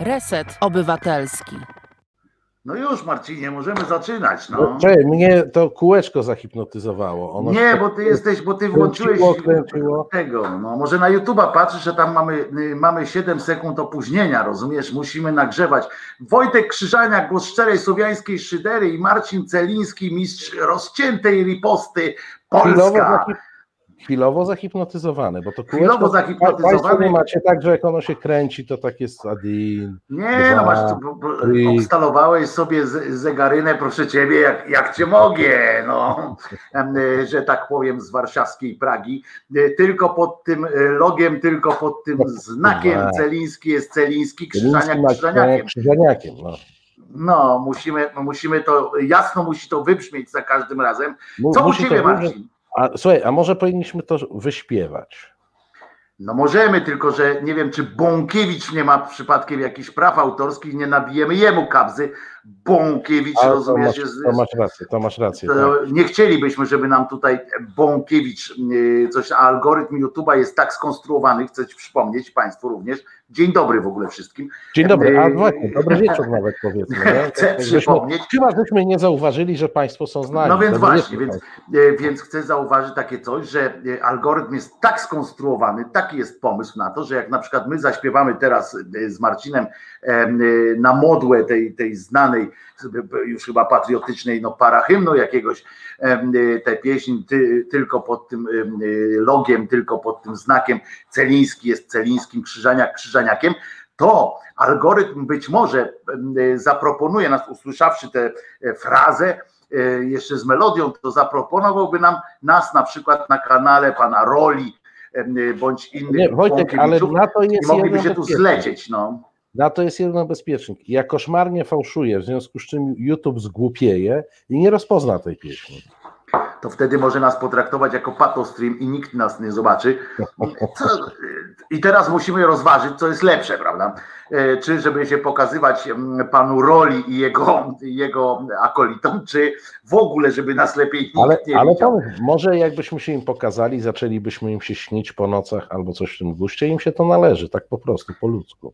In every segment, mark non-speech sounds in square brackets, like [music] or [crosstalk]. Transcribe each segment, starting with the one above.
Reset Obywatelski. No już, Marcinie, możemy zaczynać. No. No, Czekaj, mnie to kółeczko zahipnotyzowało. Ono Nie, bo ty jesteś, bo ty włączyłeś kręciło, tego. No, może na YouTube'a patrzysz, że tam mamy, y, mamy 7 sekund opóźnienia, rozumiesz? Musimy nagrzewać. Wojtek Krzyżaniak, głos szczerej słowiańskiej szydery i Marcin Celiński, mistrz rozciętej riposty Polska. Chwilowo zahipnotyzowany, bo to Chwilowo kółeczko, zahipnotyzowany. Państwo nie macie tak, że jak ono się kręci, to tak jest adin. Nie, no Dwa, masz, bo- bo- obstalowałeś sobie zegarynę, proszę ciebie, jak, jak cię mogę, no, że tak powiem, z warszawskiej Pragi. Y, Tylko pod tym y, logiem, tylko pod tym [laughs] znakiem. Celiński jest Celiński, Krzyżaniak Krzyżaniak Krzyżaniakiem. Krzyżaniakiem, no. No, musimy, musimy to, jasno musi to wybrzmieć za każdym razem. Co u musi to ciebie, Marcin? A, słuchaj, a może powinniśmy to wyśpiewać? No możemy, tylko że nie wiem, czy Bąkiewicz nie ma przypadkiem jakichś praw autorskich, nie nabijemy jemu kabzy. Bąkiewicz, to, rozumiesz, masz, jest, to masz rację, to masz rację. Tak. To nie chcielibyśmy, żeby nam tutaj Bąkiewicz yy, coś, a algorytm YouTube'a jest tak skonstruowany, chcę ci przypomnieć Państwu również. Dzień dobry w ogóle wszystkim. Dzień dobry, a Yy, właśnie, dobry wieczór nawet powiedzmy. Nie? [laughs] Chcę Tak, żeśmy- przypomnieć. Chyba żeśmy nie zauważyli, że Państwo są znani. No więc Dobry właśnie, wieczór więc, e, więc chcę zauważyć takie coś, że algorytm jest tak skonstruowany, taki jest pomysł na to, że jak na przykład my zaśpiewamy teraz z Marcinem na modłę tej, tej znanej, e, już chyba patriotycznej, no parahymnu jakiegoś, e, tę pieśń ty, tylko pod tym e, logiem, tylko pod tym znakiem Celiński jest Celińskim, Krzyżaniak Krzyżaniakiem, to algorytm być może e, zaproponuje nas, usłyszawszy tę e, frazę, e, jeszcze z melodią, to zaproponowałby nam nas na przykład na kanale pana Roli bądź innych Nie, Wojtek, ale na to i jest mogliby jedno się tu zlecieć. No. Na to jest jedno bezpiecznik. Ja koszmarnie fałszuję, w związku z czym YouTube zgłupieje i nie rozpozna tej pieśni. To wtedy może nas potraktować jako patostream i nikt nas nie zobaczy. Co? I teraz musimy rozważyć, co jest lepsze, prawda? E, Czy żeby się pokazywać mm, panu Roli i jego, jego akolitom, czy w ogóle, żeby nas lepiej nikt Ale, nie ale widział. pomyśl, może jakbyśmy się im pokazali, zaczęlibyśmy im się śnić po nocach albo coś w tym guście, im się to należy, tak po prostu, po ludzku.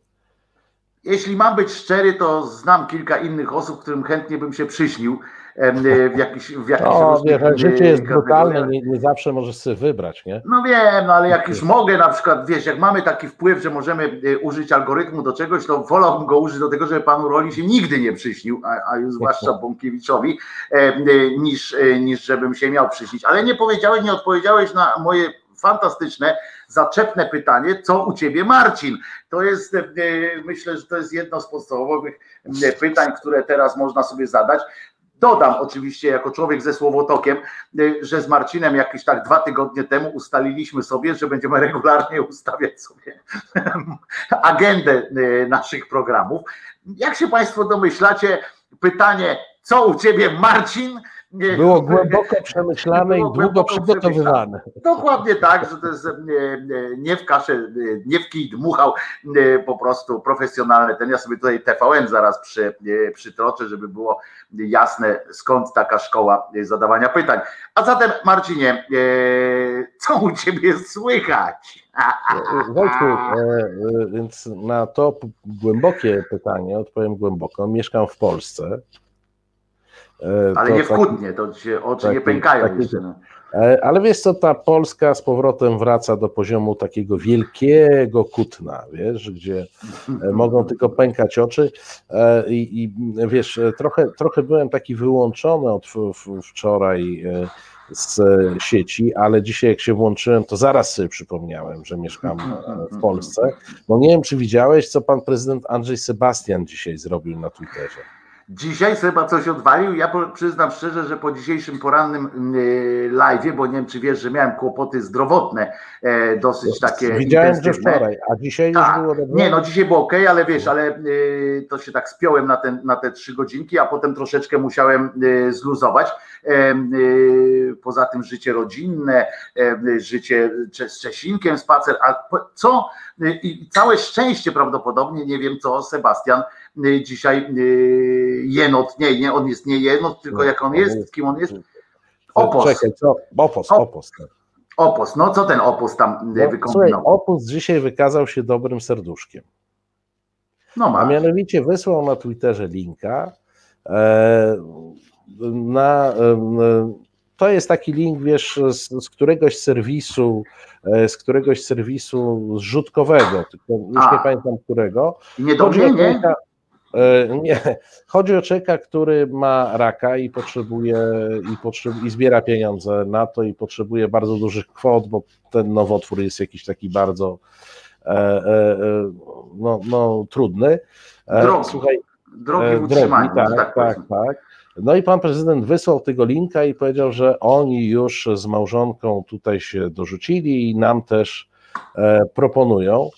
Jeśli mam być szczery, to znam kilka innych osób, którym chętnie bym się przyśnił e, w jakichś w jakichś No, wiesz, życie jest brutalne, nie, nie zawsze możesz sobie wybrać, nie? No wiem, no ale jak już mogę na przykład, wiesz, jak mamy taki wpływ, że możemy e, użyć algorytmu do czegoś, to wolałbym go użyć do tego, żeby panu Roli się nigdy nie przyśnił, a, a już zwłaszcza [laughs] Bąkiewiczowi, e, niż, niż żebym się miał przyśnić. Ale nie powiedziałeś, nie odpowiedziałeś na moje fantastyczne, zaczepne pytanie, co u ciebie Marcin? To jest, e, myślę, że to jest jedno z podstawowych e, pytań, które teraz można sobie zadać. Dodam oczywiście jako człowiek ze słowotokiem, y, że z Marcinem jakieś tak dwa tygodnie temu ustaliliśmy sobie, że będziemy regularnie ustawiać sobie [laughs] agendę naszych programów. Jak się Państwo domyślacie, pytanie, co u Ciebie Marcin? Było głęboko przemyślane i Było długo głęboko przygotowywane. Dokładnie tak, że to jest e, nie w kaszę, e, nie w kij dmuchał, e, po prostu profesjonalny ten. Ja sobie tutaj TVN zaraz przy, przytroczę, żeby było jasne skąd taka szkoła zadawania pytań. A zatem Marcinie, co u Ciebie słychać? Wojtku, więc na to głębokie pytanie odpowiem głęboko. Mieszkam w Polsce. E, Ale nie w to się oczy nie taki- pękają taki- jeszcze. No. E, Ale wiesz co, ta Polska z powrotem wraca do poziomu takiego wielkiego kutna, wiesz, gdzie e, [laughs] mogą tylko pękać oczy i, i wiesz, trochę, trochę byłem taki wyłączony od wczoraj z sieci, ale dzisiaj jak się włączyłem, to zaraz sobie przypomniałem, że mieszkam w Polsce, bo nie wiem, czy widziałeś, co pan prezydent Andrzej Sebastian dzisiaj zrobił na Twitterze. Dzisiaj Seba coś odwalił. Ja przyznam szczerze, że po dzisiejszym porannym y, live'ie, bo nie wiem, czy wiesz, że miałem kłopoty zdrowotne, e, dosyć takie Widziałem, że wczoraj, a dzisiaj już Tak. było dobrze? Nie, no dzisiaj było ok, ale wiesz, ale y, to się tak spiąłem na, ten, na te trzy godzinki, a potem troszeczkę musiałem y, zluzować. E, poza tym życie rodzinne, e, życie z Czesinkiem, spacer, a co? I całe szczęście prawdopodobnie, nie wiem co, Sebastian dzisiaj y, jenot, nie, nie, on jest nie jenot, tylko jak on jest, kim on jest? Opos. Czekaj, co? Opos, Op- opos. tak. Opos, no co ten opos tam y, No, słuchaj, wykombinował? opus dzisiaj wykazał się dobrym serduszkiem. No A ma. mianowicie wysłał na Twitterze linka e, na. e, To jest taki link, wiesz, z, z któregoś serwisu, e, z któregoś serwisu zrzutkowego, tylko już A. nie pamiętam którego. Nie do mnie, nie? E, nie, chodzi o człowieka, który ma raka i potrzebuje i, potrzeb, i zbiera pieniądze na to i potrzebuje bardzo dużych kwot, bo ten nowotwór jest jakiś taki bardzo e, e, no, no, trudny. Drogi. Słuchaj, Drogi e, że tak, tak tak, tak. No i pan prezydent wysłał tego linka i powiedział, że oni już z małżonką tutaj się dorzucili i nam też proponują.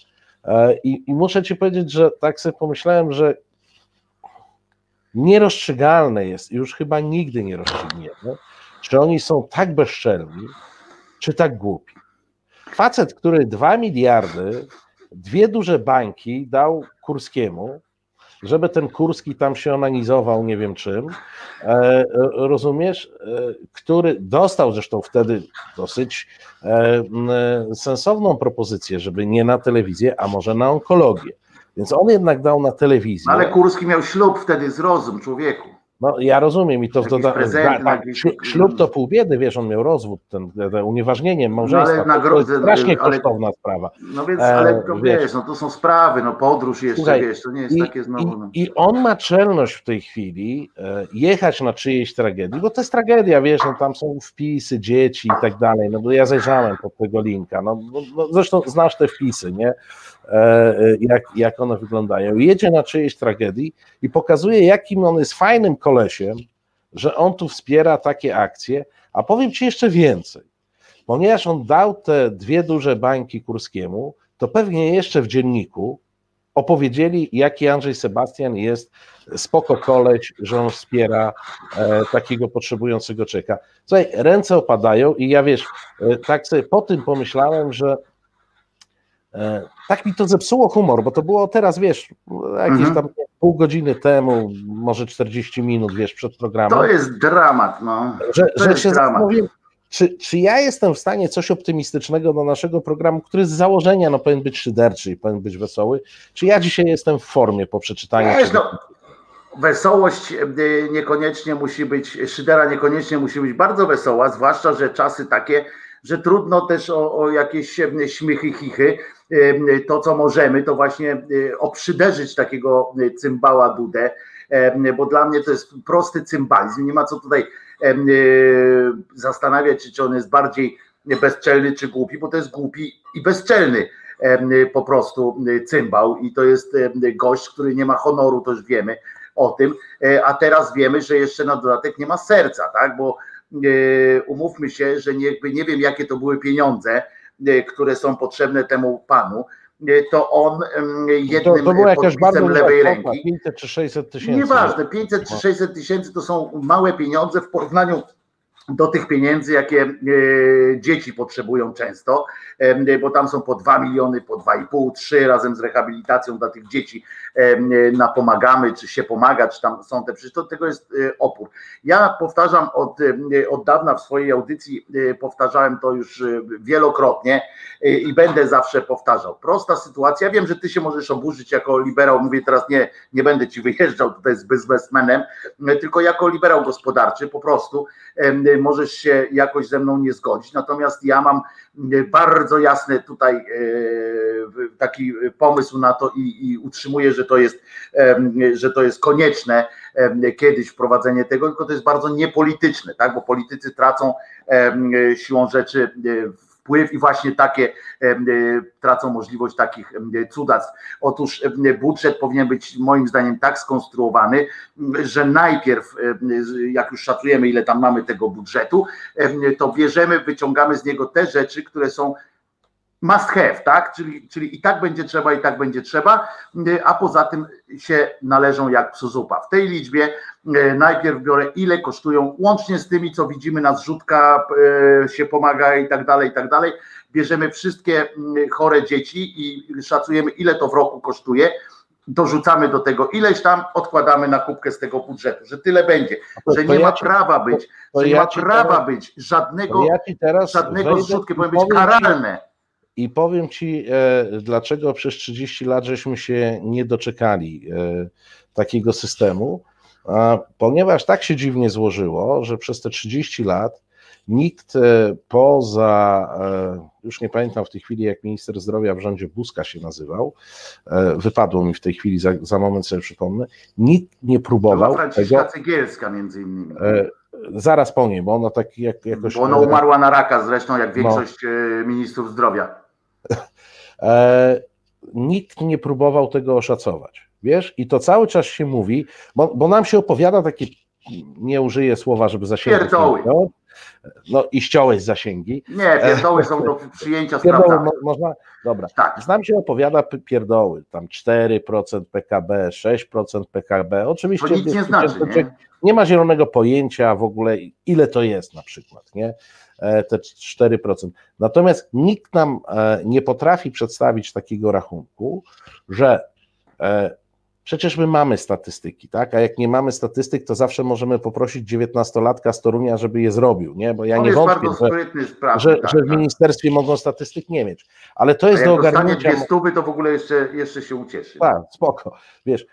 I, I muszę ci powiedzieć, że tak sobie pomyślałem, że nierozstrzygalne jest, już chyba nigdy nie rozstrzygniemy, czy oni są tak bezczelni, czy tak głupi. Facet, który 2 miliardy, dwie duże bańki dał Kurskiemu, żeby ten Kurski tam się onanizował, nie wiem czym, e, rozumiesz, e, który dostał zresztą wtedy dosyć e, e, sensowną propozycję, żeby nie na telewizję, a może na onkologię. Więc on jednak dał na telewizję. Ale Kurski miał ślub wtedy z rozum, człowieku. No ja rozumiem i to w prezenty, Tak, ślub- to pół biedy, wiesz, on miał rozwód, ten, ten unieważnienie małżeństwa. No ale to nagrodzę- jest strasznie ale- kosztowna sprawa. No więc, E, ale to wiesz. wiesz, no to są sprawy, no podróż jeszcze, Słuchaj, wiesz, to nie jest I, takie znowu. No. i, I on ma czelność w tej chwili e, jechać na czyjejś tragedii, bo to jest tragedia, wiesz, no tam są wpisy, dzieci i tak dalej, no bo ja zajrzałem pod tego linka, no, no, no zresztą znasz te wpisy, nie, e, e, jak, jak one wyglądają. Jedzie na czyjejś tragedii i pokazuje, jakim on jest fajnym kolesiem, że on tu wspiera takie akcje, a powiem ci jeszcze więcej, ponieważ on dał te dwie duże bańki Kurskiemu, to pewnie jeszcze w dzienniku opowiedzieli, jaki Andrzej Sebastian jest spoko koleś, że on wspiera e, takiego potrzebującego czeka. Słuchaj, ręce opadają i ja wiesz, e, tak sobie po tym pomyślałem, że e, tak mi to zepsuło humor, bo to było teraz, wiesz, jakieś Mhm. tam pół godziny temu, może 40 minut, wiesz, przed programem To jest dramat, no. że, To że się dramat. zastanowiłem, czy, czy ja jestem w stanie coś optymistycznego do naszego programu, który z założenia no, powinien być szyderczy i powinien być wesoły, czy ja dzisiaj jestem w formie po przeczytaniu Wiesz, no, wesołość y, niekoniecznie musi być, szydera niekoniecznie musi być bardzo wesoła, zwłaszcza, że czasy takie, że trudno też o, o jakieś y, śmichy, chichy. To, co możemy, to właśnie y, oprzyderzyć takiego y, cymbała Dudę, bo dla mnie to jest prosty cymbalizm. Nie ma co tutaj y, zastanawiać się, czy on jest bardziej bezczelny, czy głupi, bo to jest głupi i bezczelny po prostu cymbał i to jest gość, który nie ma honoru, to już wiemy o tym, E, a teraz wiemy, że jeszcze na dodatek nie ma serca, tak, bo e, umówmy się, że jakby nie wiem jakie to były pieniądze, e, które są potrzebne temu panu, e, to on to, jednym to bardzo podpisem lewej kwota, ręki. 500 czy 600 tysięcy. Nieważne, 500 czy 600 tysięcy to są małe pieniądze w porównaniu do tych pieniędzy, jakie e, dzieci potrzebują często, e, bo tam są po 2 miliony, po 2,5, 3 razem z rehabilitacją dla tych dzieci e, napomagamy, czy się pomaga, czy tam są te, przecież to, tego jest e, opór. Ja powtarzam od, e, od dawna w swojej audycji, e, powtarzałem to już e, wielokrotnie e, i będę zawsze powtarzał. Prosta sytuacja, wiem, że ty się możesz oburzyć jako liberał, mówię teraz nie, nie będę ci wyjeżdżał tutaj z biznesmenem, tylko jako liberał gospodarczy po prostu możesz się jakoś ze mną nie zgodzić. Natomiast ja mam bardzo jasny tutaj e, taki pomysł na to i, i utrzymuję, że to jest, że to jest konieczne kiedyś wprowadzenie tego, tylko to jest bardzo niepolityczne, tak? bo politycy tracą siłą rzeczy e, wpływ i właśnie takie e, tracą możliwość takich em, cudactw. Otóż em, budżet powinien być moim zdaniem tak skonstruowany, że najpierw, jak już szacujemy, ile tam mamy tego budżetu, to bierzemy, wyciągamy z niego te rzeczy, które są must have, tak? Czyli, czyli i tak będzie trzeba, i tak będzie trzeba, a poza tym się należą jak psu zupa. W tej liczbie e, najpierw biorę, ile kosztują, łącznie z tymi, co widzimy na zrzutka, e, się pomaga i tak dalej, i tak dalej. Bierzemy wszystkie chore dzieci i szacujemy, ile to w roku kosztuje dorzucamy do tego ileś tam, odkładamy na kubkę z tego budżetu, że tyle będzie, że nie ma prawa być, że nie ma prawa być żadnego, żadnego zrzutki, powinien być karalne. I powiem Ci, e, dlaczego przez 30 lat żeśmy się nie doczekali e, takiego systemu, ponieważ tak się dziwnie złożyło, że przez te 30 lat nikt poza, już nie pamiętam w tej chwili, jak minister zdrowia w rządzie Buzka się nazywał, wypadło mi w tej chwili, za, za moment sobie przypomnę, nikt nie próbował. Franciszka tego, Cegielska między innymi. Zaraz po niej, bo ona tak jak, jakoś. Bo ona umarła na raka zresztą, jak no. większość no. ministrów zdrowia. [laughs] E, nikt nie próbował tego oszacować. Wiesz, i to cały czas się mówi, bo, bo nam się opowiada takie, nie użyję słowa, żeby zasięgi. Pierdoły. No i ściąłeś zasięgi. Nie, pierdoły są do przyjęcia pierdoły mo, można, dobra. Tak. Znam się opowiada pierdoły, tam 4% PKB, 6% PKB. Oczywiście. To nic nie znaczy, nie? nie ma zielonego pojęcia w ogóle, ile to jest na przykład, nie? E, te 4%. Natomiast nikt nam e, nie potrafi przedstawić takiego rachunku, że e, przecież my mamy statystyki, tak? A jak nie mamy statystyk, to zawsze możemy poprosić dziewiętnastolatka z Torunia, żeby je zrobił, nie? Bo ja On nie wątpię, że, sprawy, że, tak, że, w tak. ministerstwie mogą statystyk nie mieć. Ale to jest do ogarnięcia. Jak dwie stówy, to w ogóle jeszcze, jeszcze się ucieszy. Tak, spoko. Wiesz,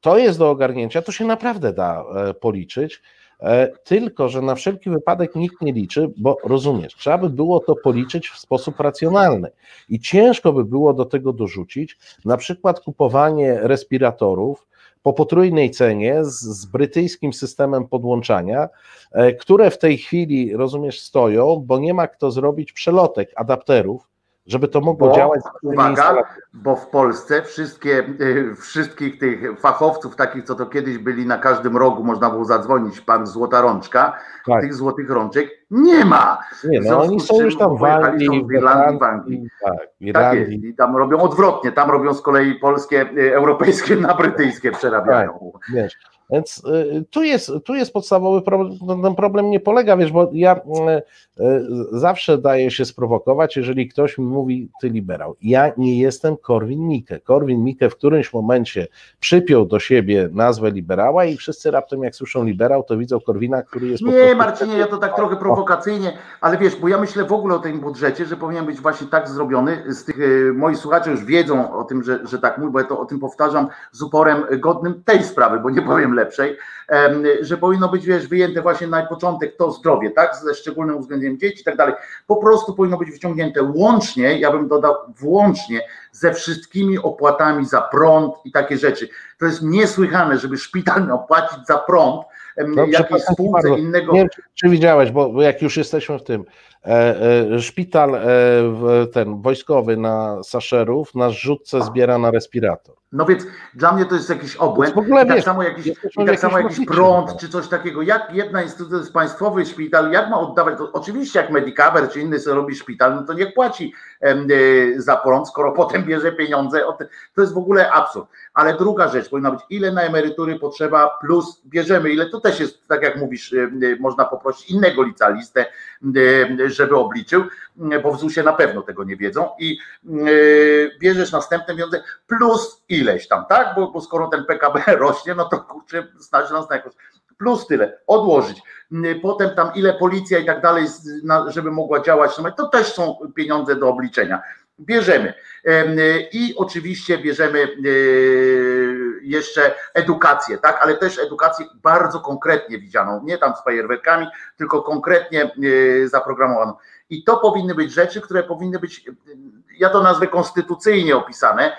to jest do ogarnięcia, to się naprawdę da policzyć. E, tylko że na wszelki wypadek nikt nie liczy, bo rozumiesz, trzeba by było to policzyć w sposób racjonalny. I ciężko by było do tego dorzucić na przykład kupowanie respiratorów po potrójnej cenie z, z brytyjskim systemem podłączania, e, które w tej chwili, rozumiesz, stoją, bo nie ma kto zrobić przelotek adapterów, żeby to mogło bo, działać. Uwaga, bo w Polsce wszystkie, y, wszystkich tych fachowców, takich co to kiedyś byli na każdym rogu, można było zadzwonić, pan Złota Rączka, tak. tych złotych rączek nie ma. Nie, no oni są już tam w Anglii, w Irlandii, w Anglii. Tak, w Irlandii. Tak jest. I tam robią odwrotnie, tam robią z kolei polskie, y, europejskie na brytyjskie przerabiają. Tak, wiesz. Więc y, tu jest, tu jest podstawowy problem, no, ten problem nie polega, wiesz, bo ja y, y, zawsze daję się sprowokować, jeżeli ktoś mi mówi, ty liberał. Ja nie jestem Korwin Mikke. Korwin Mikke w którymś momencie przypiął do siebie nazwę liberała i wszyscy raptem jak słyszą liberał, to widzą Korwina, który jest Nie, prostu... Marcinie, ja to tak trochę prowokacyjnie, ale wiesz, bo ja myślę w ogóle o tym budżecie, że powinien być właśnie tak zrobiony. Z tych moi słuchacze już wiedzą o tym, że, że tak mówię, bo ja to o tym powtarzam z uporem godnym tej sprawy, bo nie powiem lepszej, że powinno być, wiesz, wyjęte właśnie na początek to zdrowie, tak, ze szczególnym uwzględnieniem dzieci i tak dalej. Po prostu powinno być wyciągnięte łącznie, ja bym dodał włącznie ze wszystkimi opłatami za prąd i takie rzeczy. To jest niesłychane, żeby szpital miał płacić za prąd, no, jakiejś spółce innego. Nie wiem, czy widziałeś, bo jak już jesteśmy w tym, e, e, szpital e, ten wojskowy na Saszerów na rzutce zbiera na respirator. No więc dla mnie to jest jakiś obłęd. W ogóle, I tak wiesz, samo jakiś, i tak samo jakiś prąd czy coś takiego. Jak jedna instytucja, to jest państwowy szpital, jak ma oddawać? To oczywiście jak Medicaver czy inny sobie robi szpital, no to niech płaci za prąd, skoro [laughs] potem bierze pieniądze. To jest w ogóle absurd. Ale druga rzecz powinna być, ile na emerytury potrzeba, plus bierzemy, ile to też jest, tak jak mówisz, można poprosić innego licealistę, żeby obliczył, bo w ZUS-ie na pewno tego nie wiedzą i bierzesz następne pieniądze plus ileś tam, tak? Bo, bo skoro ten PKB [laughs] rośnie, no to kurczę, stać nas na jakoś plus tyle, odłożyć. Potem tam ile policja i tak dalej, żeby mogła działać, to też są pieniądze do obliczenia. Bierzemy. I oczywiście bierzemy jeszcze edukację, tak, ale też edukację bardzo konkretnie widzianą, nie tam z fajerwerkami, tylko konkretnie zaprogramowaną. I to powinny być rzeczy, które powinny być, ja to nazwę konstytucyjnie opisane,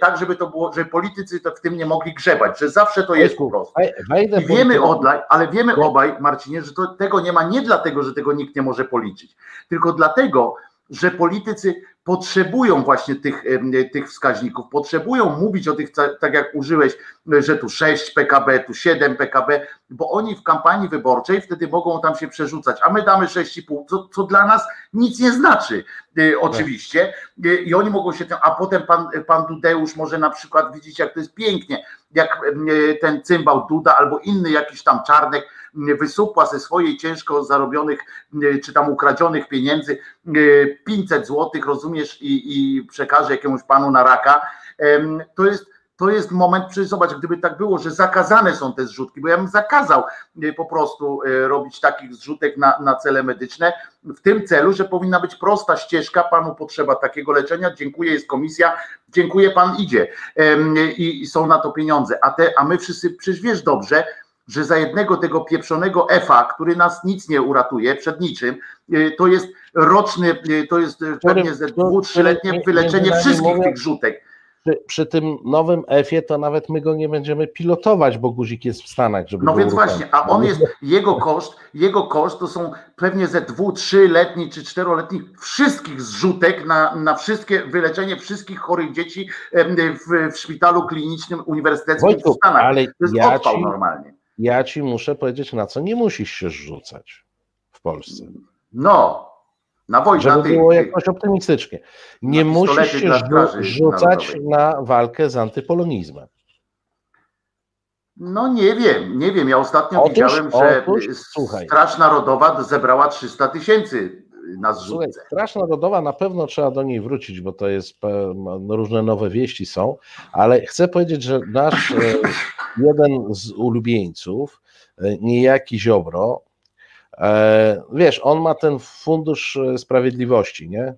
tak, żeby to było, że politycy to w tym nie mogli grzebać, że zawsze to jest po prostu. I wiemy odlaj, ale wiemy obaj, Marcinie, że to, tego nie ma nie dlatego, że tego nikt nie może policzyć, tylko dlatego, że politycy potrzebują właśnie tych, tych wskaźników, potrzebują mówić o tych, tak jak użyłeś, że tu 6 PKB, tu 7 PKB, bo oni w kampanii wyborczej wtedy mogą tam się przerzucać, a my damy 6,5, co, co dla nas nic nie znaczy y, oczywiście y, i oni mogą się, a potem pan, pan Dudeusz może na przykład widzieć jak to jest pięknie, jak y, ten cymbał Duda albo inny jakiś tam czarnek wysupła ze swojej ciężko zarobionych czy tam ukradzionych pieniędzy 500 złotych, rozumiesz, i, i przekaże jakiemuś panu na raka, to jest to jest moment, przecież zobacz, gdyby tak było, że zakazane są te zrzutki, bo ja bym zakazał y, po prostu y, robić takich zrzutek na, na cele medyczne, w tym celu, że powinna być prosta ścieżka, panu potrzeba takiego leczenia, dziękuję, jest komisja, dziękuję, pan idzie. I, i są na to pieniądze, a, te, a my wszyscy, przecież wiesz dobrze, że za jednego tego pieprzonego EFA, który nas nic nie uratuje przed niczym, y, to jest roczny, to jest pewnie ze dwu, trzyletnie wyleczenie wszystkich tych rzutek przy, przy, tym nowym F-ie to nawet my go nie będziemy pilotować, bo guzik jest w Stanach, żeby No więc właśnie, a on jest, jego koszt, jego koszt to są pewnie ze dwu, trzyletni czy czteroletni wszystkich zrzutek na, na wszystkie wyleczenie wszystkich chorych dzieci w, w szpitalu klinicznym uniwersyteckim w Stanach. Ale to jest ja ci, normalnie. Ja ci muszę powiedzieć, na co nie musisz się rzucać w Polsce. No, na wojnę. Żeby tych, było jakoś optymistycznie. Nie musisz się rzucać na walkę z antypolonizmem. No nie wiem, nie wiem. Ja ostatnio otóż, widziałem, że otóż, Straż Narodowa zebrała 300 tysięcy na zrzutce. Słuchaj, Straż Narodowa na pewno trzeba do niej wrócić, bo to jest no, różne nowe wieści są, ale chcę powiedzieć, że nasz e, jeden z ulubieńców, e, niejaki Ziobro, wiesz, on ma ten fundusz e, sprawiedliwości, nie?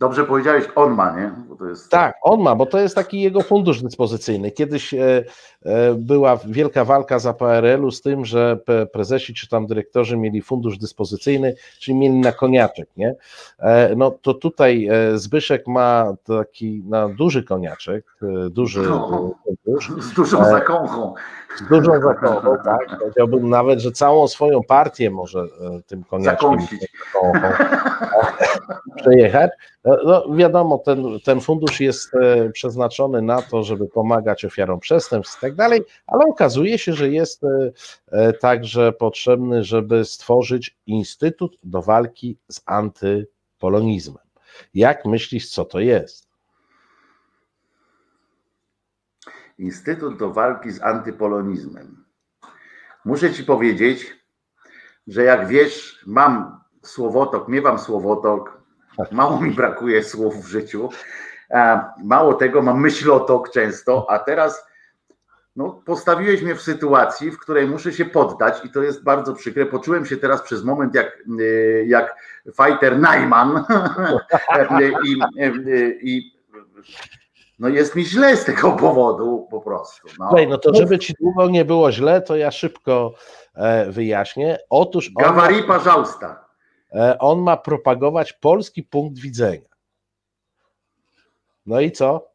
Dobrze powiedziałeś, on ma, nie? Jest... Tak, on ma, bo to jest taki jego fundusz dyspozycyjny. Kiedyś e, e, była wielka walka za PRL-u z tym, że prezesi czy tam dyrektorzy mieli fundusz dyspozycyjny, czyli mieli na koniaczek, nie? E, no to tutaj e, Zbyszek ma taki na duży koniaczek, e, duży no, fundusz. Z dużą e, zakąchą. Z dużą zakąchą, tak. Powiedziałbym nawet, że całą swoją partię może tym koniaczkiem [laughs] przejechać. No, no, wiadomo, ten, ten fundusz jest e, przeznaczony na to, żeby pomagać ofiarom przestępstw i tak dalej, ale okazuje się, że jest e, e, także potrzebny, żeby stworzyć instytut do walki z antypolonizmem. Jak myślisz, co to jest? Instytut do walki z antypolonizmem. Muszę ci powiedzieć, że jak wiesz, mam słowotok, miewam słowotok, Mało mi brakuje słów w życiu. Mało tego, mam myślotok często, a teraz no, postawiłeś mnie w sytuacji, w której muszę się poddać i to jest bardzo przykre. Poczułem się teraz przez moment jak, y, jak fighter Najman [laughs] I, i no jest mi źle z tego powodu po prostu. No, Słuchaj, no to żeby ci długo nie było źle, to ja szybko e, wyjaśnię. Otóż on Gawari, ma. E, on ma propagować polski punkt widzenia. No i co?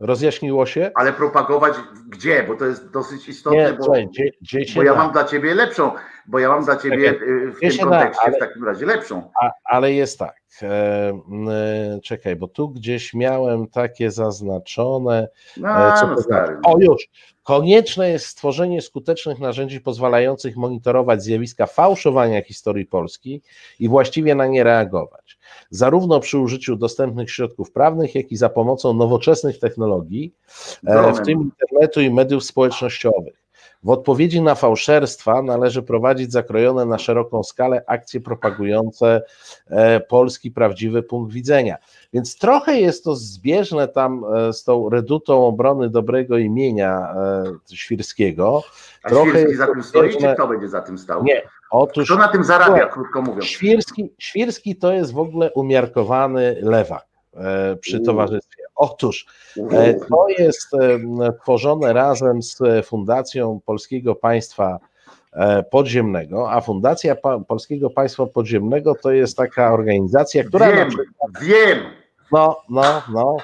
Rozjaśniło się? Ale propagować gdzie? Bo to jest dosyć istotne, nie, bo, dzie, bo ja mam dla ciebie lepszą bo ja mam dla ciebie y, w tym kontekście da, ale, w takim razie lepszą. A, ale jest tak, e, e, czekaj, bo tu gdzieś miałem takie zaznaczone. No, co no stary. O już, Konieczne jest stworzenie skutecznych narzędzi pozwalających monitorować zjawiska fałszowania historii Polski i właściwie na nie reagować, zarówno przy użyciu dostępnych środków prawnych, jak i za pomocą nowoczesnych technologii, e, w tym internetu i mediów społecznościowych. W odpowiedzi na fałszerstwa należy prowadzić zakrojone na szeroką skalę akcje propagujące e, polski prawdziwy punkt widzenia. Więc trochę jest to zbieżne tam e, z tą redutą obrony dobrego imienia e, Świrskiego. A trochę Świrski za tym stoi, zbieżne... czy kto będzie za tym stał? Nie. Otóż, kto na tym zarabia, krótko mówiąc? Świrski, Świrski to jest w ogóle umiarkowany lewak przy towarzystwie. Otóż to jest tworzone razem z Fundacją Polskiego Państwa E, podziemnego, a Fundacja Polskiego Państwa Podziemnego to jest taka organizacja, która. Wiem, przykład, wiem. No, no, no.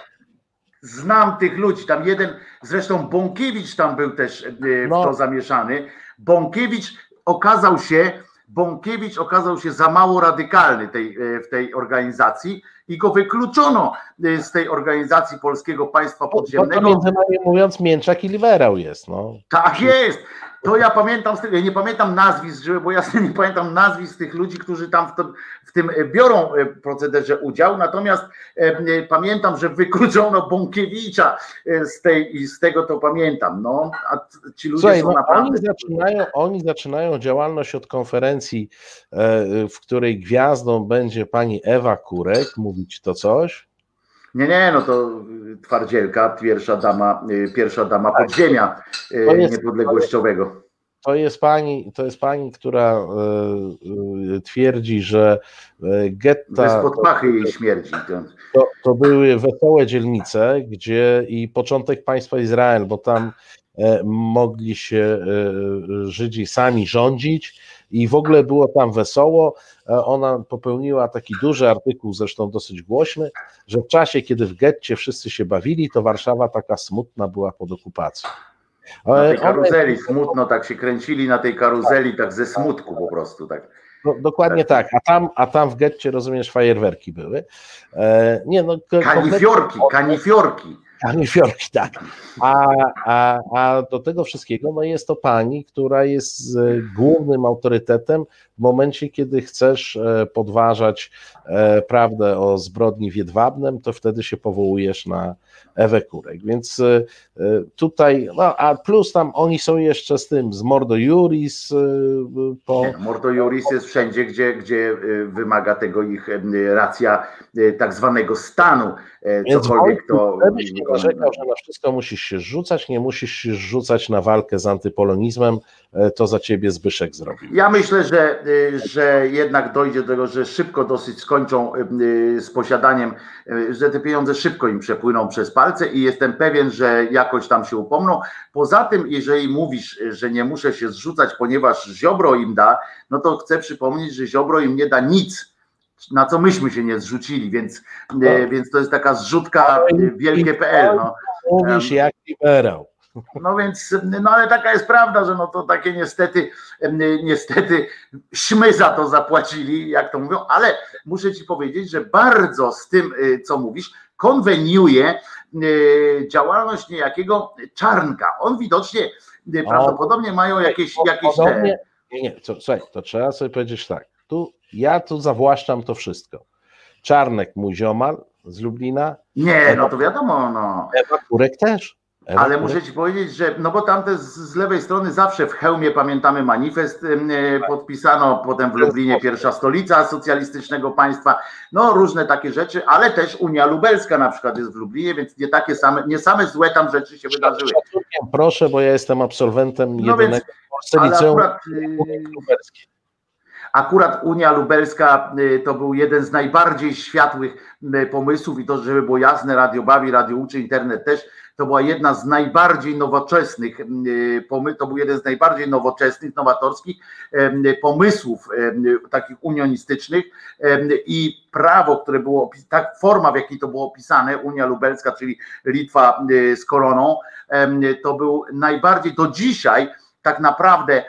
Znam tych ludzi. Tam jeden, zresztą Bąkiewicz tam był też e, w no. to zamieszany. Bąkiewicz okazał się, Bąkiewicz okazał się za mało radykalny tej, e, w tej organizacji i go wykluczono z tej organizacji Polskiego Państwa Podziemnego. To, między nami mówiąc, mięczak i liberał jest. No. Tak jest. To ja pamiętam, ja nie pamiętam nazwisk, bo ja nie pamiętam nazwisk tych ludzi, którzy tam w, to, w tym e, biorą e, procederze udział, natomiast e, pamiętam, że wykluczono Bąkiewicza z, tej, i z tego to pamiętam. No, a ci ludzie Słuchaj, są no, naprawdę... Oni zaczynają, oni zaczynają działalność od konferencji, w której gwiazdą będzie pani Ewa Kurek, mówić to coś? Nie, nie, no to twardzielka, pierwsza dama, y, pierwsza dama tak. podziemia to jest, niepodległościowego. To jest pani, to jest pani, która y, y, twierdzi, że getta. Bez podpachy jej śmierdzi. To, to były wesołe dzielnice, gdzie i początek państwa Izrael, bo tam e, mogli się Żydzi sami rządzić i w ogóle było tam wesoło. E, ona popełniła taki duży artykuł, zresztą dosyć głośny, że w czasie, kiedy w getcie wszyscy się bawili, to Warszawa taka smutna była pod okupacją. Na tej karuzeli smutno tak się kręcili na tej karuzeli, tak ze smutku po prostu. Tak. No, dokładnie tak. tak, a tam, a tam w getcie, rozumiesz, fajerwerki były. E, nie, no, kanifiorki, kanifiorki. Pani Fiorki, tak. A, a, a do tego wszystkiego no jest to pani, która jest głównym autorytetem w momencie, kiedy chcesz e, podważać e, prawdę o zbrodni w Jedwabnem, to wtedy się powołujesz na Ewę Kurek. Więc e, tutaj, no a plus tam oni są jeszcze z tym, z Mordo Juris. Po... Nie, Mordo Juris jest wszędzie, gdzie, gdzie wymaga tego ich racja tak zwanego stanu, cokolwiek to narzekał, że na wszystko musisz się rzucać, nie musisz się rzucać na walkę z antypolonizmem, e, to za ciebie Zbyszek zrobił. Ja myślę, że, e, że jednak dojdzie do tego, że szybko dosyć skończą e, z posiadaniem, że te pieniądze szybko im przepłyną przez i jestem pewien, że jakoś tam się upomną. Poza tym, jeżeli mówisz, że nie muszę się zrzucać, ponieważ Ziobro im da, no to chcę przypomnieć, że Ziobro im nie da nic na co myśmy się nie zrzucili, więc, no. więc to jest taka zrzutka wielkie.pl. No. Mówisz jak liberał. No więc, no ale taka jest prawda, że no to takie niestety, niestety śmy za to zapłacili, jak to mówią, ale muszę ci powiedzieć, że bardzo z tym, y, co mówisz, konweniuje działalność niejakiego Czarnka. On widocznie prawdopodobnie mają jakieś, jakieś te... Nie, nie, co, słuchaj, to trzeba sobie powiedzieć tak. Tu ja tu zawłaszczam to wszystko. Czarnek mój ziomal z Lublina. Nie, no to wiadomo, no. Ewa Kurek też. Ale muszę ci powiedzieć, że no bo tamte z, z lewej strony zawsze w hełmie pamiętamy manifest e, podpisano, potem w Lublinie pierwsza stolica socjalistycznego państwa, no różne takie rzeczy, ale też Unia Lubelska na przykład jest w Lublinie, więc nie takie same, nie same złe tam rzeczy się wydarzyły. Proszę, bo ja jestem absolwentem no jedynego więc, w Polsce liceum akurat, lubelskiej. Akurat Unia Lubelska y, to był jeden z najbardziej światłych y, pomysłów i to, żeby było jasne, radio bawi, radio uczy, internet też, to była jedna z najbardziej nowoczesnych, y, to był jeden z najbardziej nowoczesnych, nowatorskich pomysłów takich unionistycznych i prawo, które było, tak forma w jakiej to było opisane, Unia Lubelska, czyli Litwa z koroną, to był najbardziej do dzisiaj tak naprawdę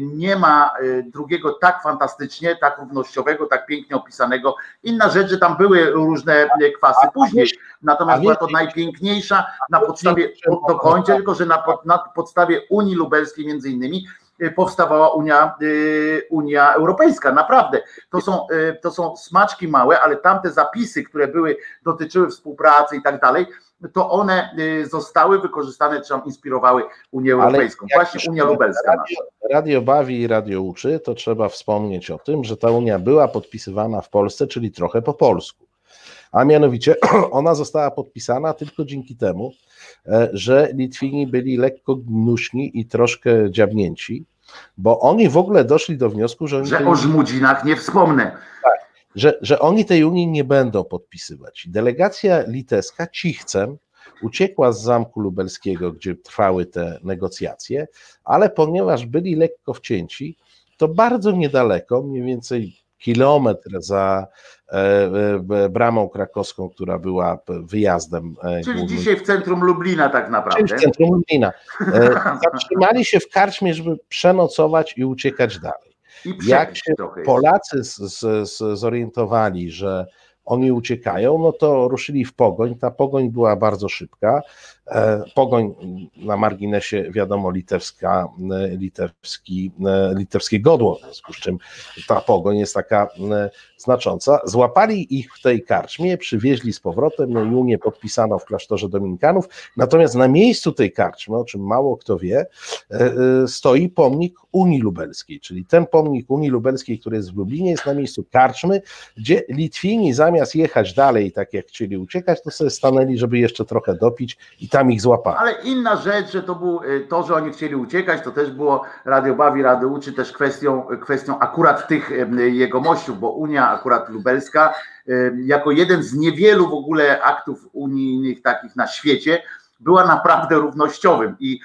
nie ma e, drugiego tak fantastycznie, tak równościowego, tak pięknie opisanego. Inna rzecz, że tam były różne kwasy później, natomiast była to najpiękniejsza na podstawie, dokończę tylko, że na, na podstawie Unii Lubelskiej między innymi e, powstawała Unia, Unia Europejska. Naprawdę. To są, to są smaczki małe, ale tamte zapisy, które były, dotyczyły współpracy i tak dalej, to one y, zostały wykorzystane, czy tam inspirowały Unię Europejską. Właśnie Unia Lubelska. Radio, radio bawi i radio uczy, to trzeba wspomnieć o tym, że ta Unia była podpisywana w Polsce, czyli trochę po polsku. A mianowicie [clears throat] ona została podpisana tylko dzięki temu, e, że Litwini byli lekko gnuśni i troszkę dziabnięci, bo oni w ogóle doszli do wniosku, że. Że o Żmudzinach nie wspomnę. Tak, że, że oni tej Unii nie będą podpisywać. Delegacja litewska cichcem uciekła z Zamku Lubelskiego, gdzie trwały te negocjacje, ale ponieważ byli lekko wcięci, to bardzo niedaleko, mniej więcej kilometr za e, e, bramą krakowską, która była wyjazdem. E, Czyli głównym. dzisiaj w centrum Lublina tak naprawdę. Czyli w centrum Lublina. Zatrzymali się w karczmie, żeby przenocować i uciekać dalej. Jak się Polacy z, z, zorientowali, że oni uciekają, no to ruszyli w pogoń. Ta pogoń była bardzo szybka. E, pogoń na marginesie, wiadomo, litewska, e, litewski, e, litewskie godło, w związku z czym ta pogoń jest taka znacząca. Złapali ich w tej karczmie, przywieźli z powrotem, no i Unię podpisano w klasztorze dominikanów, natomiast na miejscu tej karczmy, o czym mało kto wie, stoi pomnik Unii Lubelskiej, czyli ten pomnik Unii Lubelskiej, który jest w Lublinie, jest na miejscu karczmy, gdzie Litwini zamiast jechać dalej, tak jak chcieli uciekać, to sobie stanęli, żeby jeszcze trochę dopić i tam ich. Ale inna rzecz, że to był y, to, że oni chcieli uciekać, to też było Radio Bawi, Radio Uczy też kwestią, kwestią akurat tych y, jegomościów, bo Unia akurat lubelska y, jako jeden z niewielu w ogóle aktów unijnych takich na świecie była naprawdę równościowym i,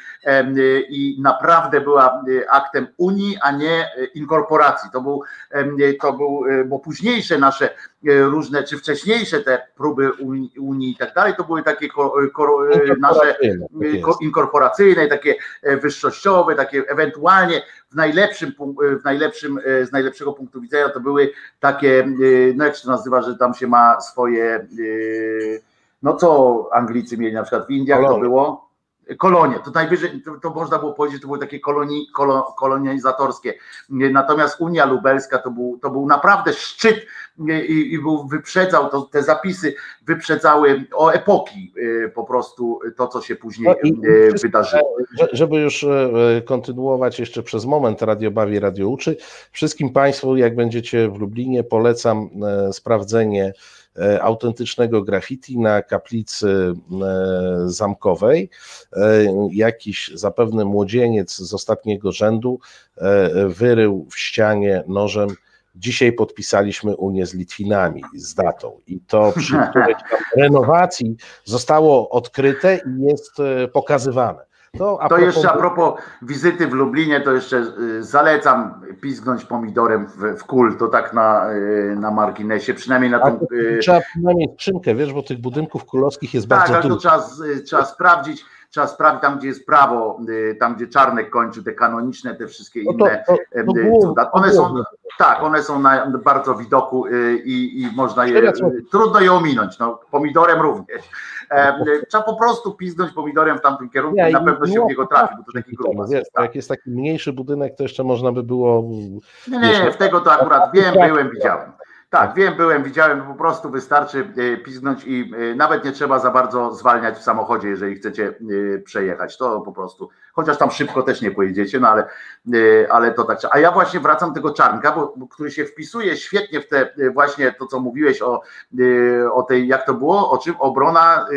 i naprawdę była aktem Unii, a nie inkorporacji. To był, to był, bo późniejsze nasze różne, czy wcześniejsze te próby Unii, Unii i tak dalej, to były takie nasze tak inkorporacyjne, takie wyższościowe, takie ewentualnie w najlepszym, w najlepszym, z najlepszego punktu widzenia to były takie, no jak się to nazywa, że tam się ma swoje no co Anglicy mieli na przykład w Indiach, Kolonie. to było kolonie, to najwyżej, to, to, można było powiedzieć, to były takie koloni, kolo, kolonializatorskie. Natomiast Unia Lubelska to był, to był naprawdę szczyt i, i był, wyprzedzał, to, te zapisy wyprzedzały o epoki y, po prostu to, co się później no y, wydarzyło. Żeby już y, kontynuować jeszcze przez moment Radio Bawi, Radio Uczy, wszystkim Państwu, jak będziecie w Lublinie, polecam sprawdzenie autentycznego graffiti na kaplicy e, zamkowej. E, jakiś zapewne młodzieniec z ostatniego rzędu wyrył w ścianie nożem Dzisiaj podpisaliśmy Unię z Litwinami z datą i to przy renowacji zostało odkryte i jest pokazywane. To, a to propos... jeszcze a propos wizyty w Lublinie, to jeszcze y, zalecam pizgnąć pomidorem w, w kul, to tak na, y, na marginesie, przynajmniej na tym. Y, trzeba przynajmniej skrzynkę, wiesz, bo tych budynków królowskich jest tak, bardzo dużo. Tak, to trzeba, trzeba sprawdzić trzeba sprawdzić tam, gdzie jest prawo, tam, gdzie Czarnek kończył, te kanoniczne, te wszystkie no inne to, to, to cuda. One są, tak, one są na bardzo widoku i, i można je, trudno je ominąć, no, pomidorem również. [laughs] Trzeba po prostu piznąć pomidorem w tamtym kierunku i na pewno się w niego trafi, bo to taki grubo. Tak. Jak jest taki mniejszy budynek, to jeszcze można by było... Nie, nie, nie w tego to akurat wiem, byłem, widziałem. Tak, wiem, byłem, widziałem, po prostu wystarczy e, pisnąć i e, nawet nie trzeba za bardzo zwalniać w samochodzie, jeżeli chcecie e, przejechać. To po prostu, chociaż tam szybko też nie pojedziecie, no ale, ale to tak. A ja właśnie wracam do tego czarnka, bo, bo, który się wpisuje świetnie w te właśnie to, co mówiłeś o, o tej, jak to było, o czym? Obrona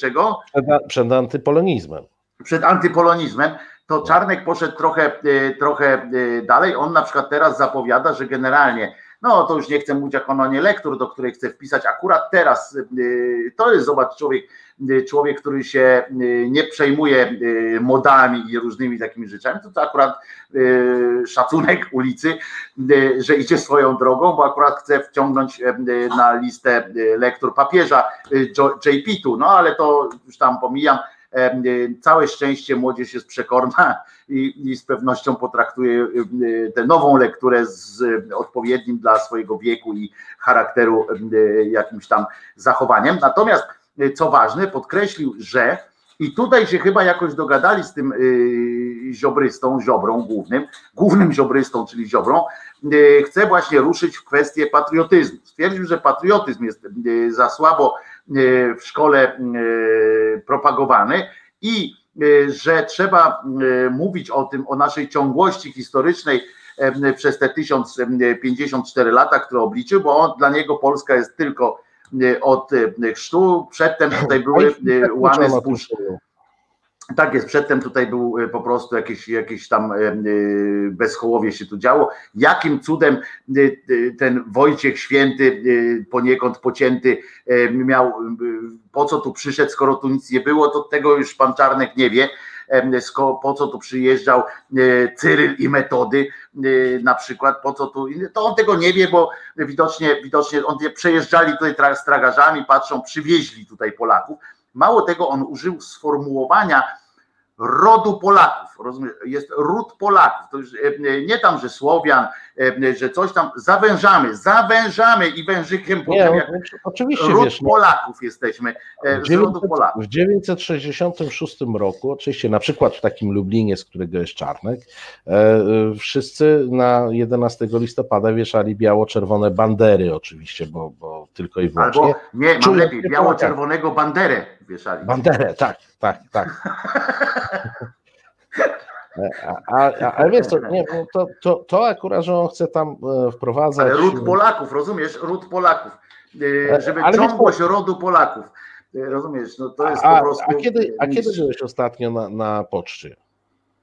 czego? Przed, przed antypolonizmem. Przed antypolonizmem to Czarnek poszedł trochę, trochę dalej. On na przykład teraz zapowiada, że generalnie no to już nie chcę mówić o kanonie lektur, do której chcę wpisać. Akurat teraz, y, to jest, zobacz, człowiek, y, człowiek, który się y, nie przejmuje modami i różnymi takimi rzeczami, to to akurat szacunek ulicy, że idzie swoją drogą, bo akurat chce wciągnąć na listę lektur papieża JP-tu, no ale to już tam pomijam, Całe szczęście młodzież jest przekorna i, i z pewnością potraktuje tę nową lekturę z odpowiednim dla swojego wieku i charakteru jakimś tam zachowaniem. Natomiast co ważne, podkreślił, że i tutaj się chyba jakoś dogadali z tym ziobrystą, ziobrą głównym, głównym ziobrystą, czyli ziobrą, chce właśnie ruszyć w kwestię patriotyzmu. Stwierdził, że patriotyzm jest za słabo w szkole e, propagowany i e, że trzeba mówić o tym, o naszej ciągłości historycznej przez te 1054 lata, które obliczył, bo on, dla niego Polska jest tylko od chrztu. Przedtem tutaj [laughs] były łamy z tak jest, przedtem tutaj był e, po prostu jakieś, jakieś tam e, e, bezchołowie się tu działo. Jakim cudem ten Wojciech Święty, poniekąd pocięty, miał, po co tu przyszedł, skoro tu nic nie było, to tego już pan Czarnek nie wie, po co tu przyjeżdżał Cyryl i metody na przykład, po co tu, to on tego nie wie, bo widocznie, widocznie on przejeżdżali tutaj z tragarzami, patrzą, przywieźli tutaj Polaków, Mało tego, on użył sformułowania rodu Polaków, rozumiesz? jest ród Polaków, to już e, nie tam, że Słowian, e, że coś tam, zawężamy, zawężamy i wężykiem potem jak oczywiście, ród wiesz, no. Polaków jesteśmy, e, z rodu Polaków. W 966 roku, oczywiście na przykład w takim Lublinie, z którego jest Czarnek, wszyscy na 11 listopada wieszali biało-czerwone bandery oczywiście, bo, bo tylko i wyłącznie. Albo nie, mam lepiej, biało-czerwonego banderę wieszali. Banderę, tak, tak, tak. [laughs] Ale wiesz co, nie, to, to, to akurat, że on chce tam e, wprowadzać. Ale ród Polaków, rozumiesz? Ród Polaków. żeby Ale wiesz ciągłość rodu Polaków. Rozumiesz, no to jest A, po prostu. a, kiedy, a kiedy byłeś ostatnio na, na poczcie?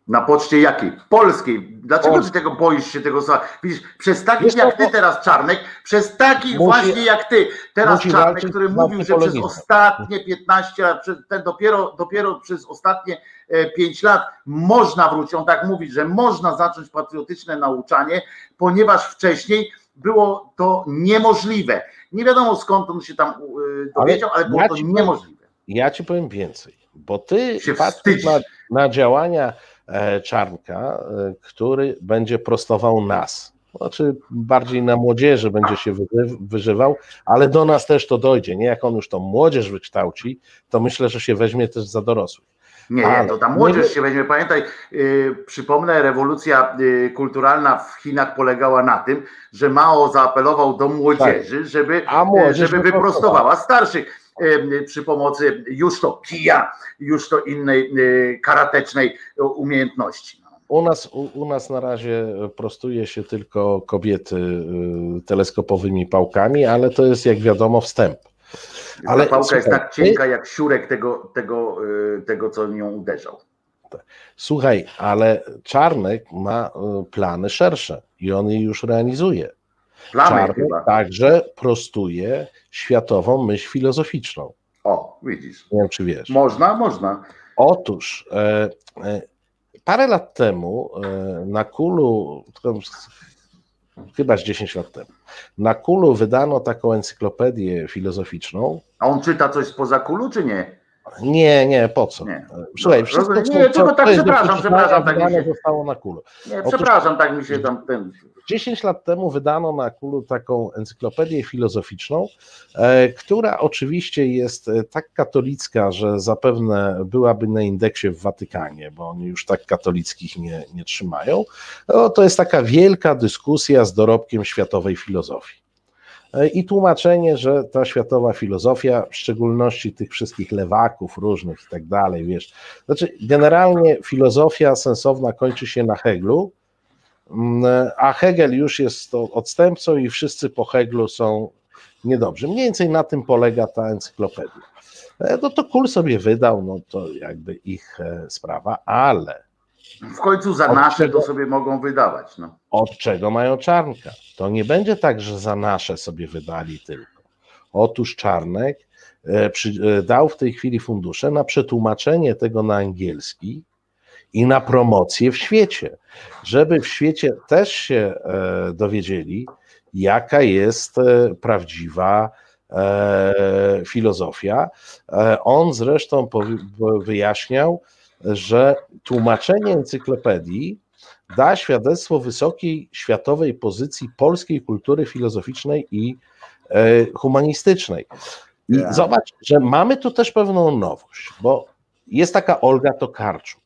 Na poczcie jakiej? Polskiej. Dlaczego ty tego boisz się tego słowa? Widzisz, przez takich Wiesz jak ty bo- teraz, Czarnek, przez takich Musi- właśnie jak ty, teraz Czarnek, który mówił, że przez ostatnie 15 lat, ten dopiero, dopiero przez ostatnie e, 5 lat można wrócić, on tak mówi, że można zacząć patriotyczne nauczanie, ponieważ wcześniej było to niemożliwe. Nie wiadomo skąd on się tam e, dowiedział, ale, było ja to ci powiem- niemożliwe. Ja ci powiem więcej, bo ty Się patrzysz na, na działania e, Czarnka, e, który będzie prostował nas. Znaczy bardziej na młodzieży będzie się wy, wyżywał, ale do nas też to dojdzie. Nie jak on już tą młodzież wykształci, to myślę, że się weźmie też za dorosłych. Nie, nie, to ta młodzież się weźmie. Pamiętaj, yy, przypomnę, rewolucja yy, kulturalna w Chinach polegała na tym, że Mao zaapelował do młodzieży, żeby, Tak. Młodzież yy, żeby wyprostowała. starszych przy pomocy już to kija, już to innej karatecznej yy, umiejętności. No. U nas, u, u nas na razie prostuje się tylko kobiety y, teleskopowymi pałkami, ale to jest jak wiadomo wstęp. Ale Ta pałka jest słuchaj, tak cienka jak siurek tego, tego, yy, tego co nią uderzał. Słuchaj, ale Czarnek ma y, plany szersze i on je już realizuje. Plamy także prostuje światową myśl filozoficzną. O, widzisz. Nie wiem, czy wiesz. Można, można. Otóż e, e, parę lat temu e, na Kulu, chyba z 10 lat temu, na Kulu wydano taką encyklopedię filozoficzną. A on czyta coś spoza kulu, czy nie? Nie, nie, po co? Nie. Słuchaj, No, wszystko, co, Nie, co, tak jest do przepraszam, przepraszam, tak mi się- zostało na Kulu. Nie, Otóż- przepraszam, tak mi się tam ten. 10 lat temu wydano na Kulu taką encyklopedię filozoficzną, e, która oczywiście jest e, tak katolicka, że zapewne byłaby na indeksie w Watykanie, bo oni już tak katolickich nie, nie trzymają. No, to jest taka wielka dyskusja z dorobkiem światowej filozofii. E, I tłumaczenie, że ta światowa filozofia, w szczególności tych wszystkich lewaków różnych i tak dalej, wiesz, znaczy generalnie filozofia sensowna kończy się na Heglu, a Hegel już jest to odstępcą i wszyscy po Heglu są niedobrzy. Mniej więcej na tym polega ta encyklopedia. E, No to Kul sobie wydał, no to jakby ich e, sprawa, ale W końcu za nasze czego- to sobie mogą wydawać. No. od czego mają Czarnka? To nie będzie tak, że za nasze sobie wydali tylko. Otóż Czarnek e, dał w tej chwili fundusze na przetłumaczenie tego na angielski i na promocję w świecie, żeby w świecie też się e, dowiedzieli, jaka jest e, prawdziwa e, filozofia. On zresztą wyjaśniał, że tłumaczenie encyklopedii da świadectwo wysokiej światowej pozycji polskiej kultury filozoficznej i humanistycznej. I Tak. zobacz, że mamy tu też pewną nowość, bo jest taka Olga Tokarczuk.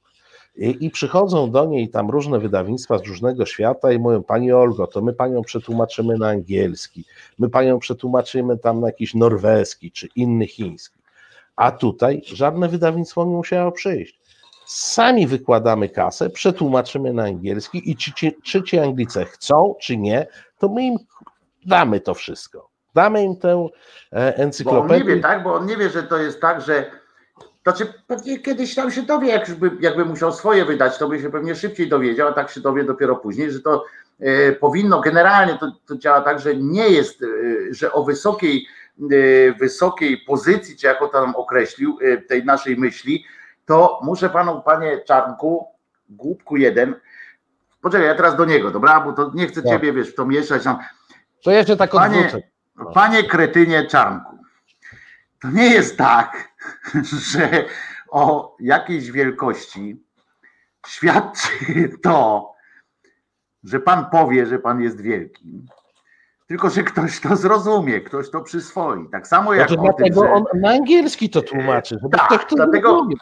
I, I przychodzą do niej tam różne wydawnictwa z różnego świata i mówią, Pani Olgo, to my Panią przetłumaczymy na angielski, my Panią przetłumaczymy tam na jakiś norweski czy inny chiński. A tutaj żadne wydawnictwo nie musiało przyjść. Sami wykładamy kasę, przetłumaczymy na angielski i ci, ci, czy ci Anglicy chcą, czy nie, to my im damy to wszystko. Damy im tę e, Bo on nie encyklopedię. wie, tak? Bo on nie wie, że to jest tak, że. Znaczy, pewnie kiedyś tam się dowie, jak już by, jakby musiał swoje wydać, to by się pewnie szybciej dowiedział, a tak się dowie dopiero później, że to e, powinno, generalnie to, to działa tak, że nie jest, e, że o wysokiej, e, wysokiej pozycji, czy jak on tam określił, tej naszej myśli, to muszę panu, panie Czarnku, głupku jeden, poczekaj, ja teraz do niego, dobra, bo to nie chcę Tak. ciebie, wiesz, w to mieszać, tam, To się tak Panie- odwrócę. Panie kretynie Czarnku, to nie jest tak, [laughs] że o jakiejś wielkości świadczy to, że pan powie, że pan jest wielki, tylko że ktoś to zrozumie, ktoś to przyswoi. Tak samo jak Znaczy, o tym, dlatego że, on na angielski to tłumaczy, żeby tak, ktoś to dlatego- zrozumiał.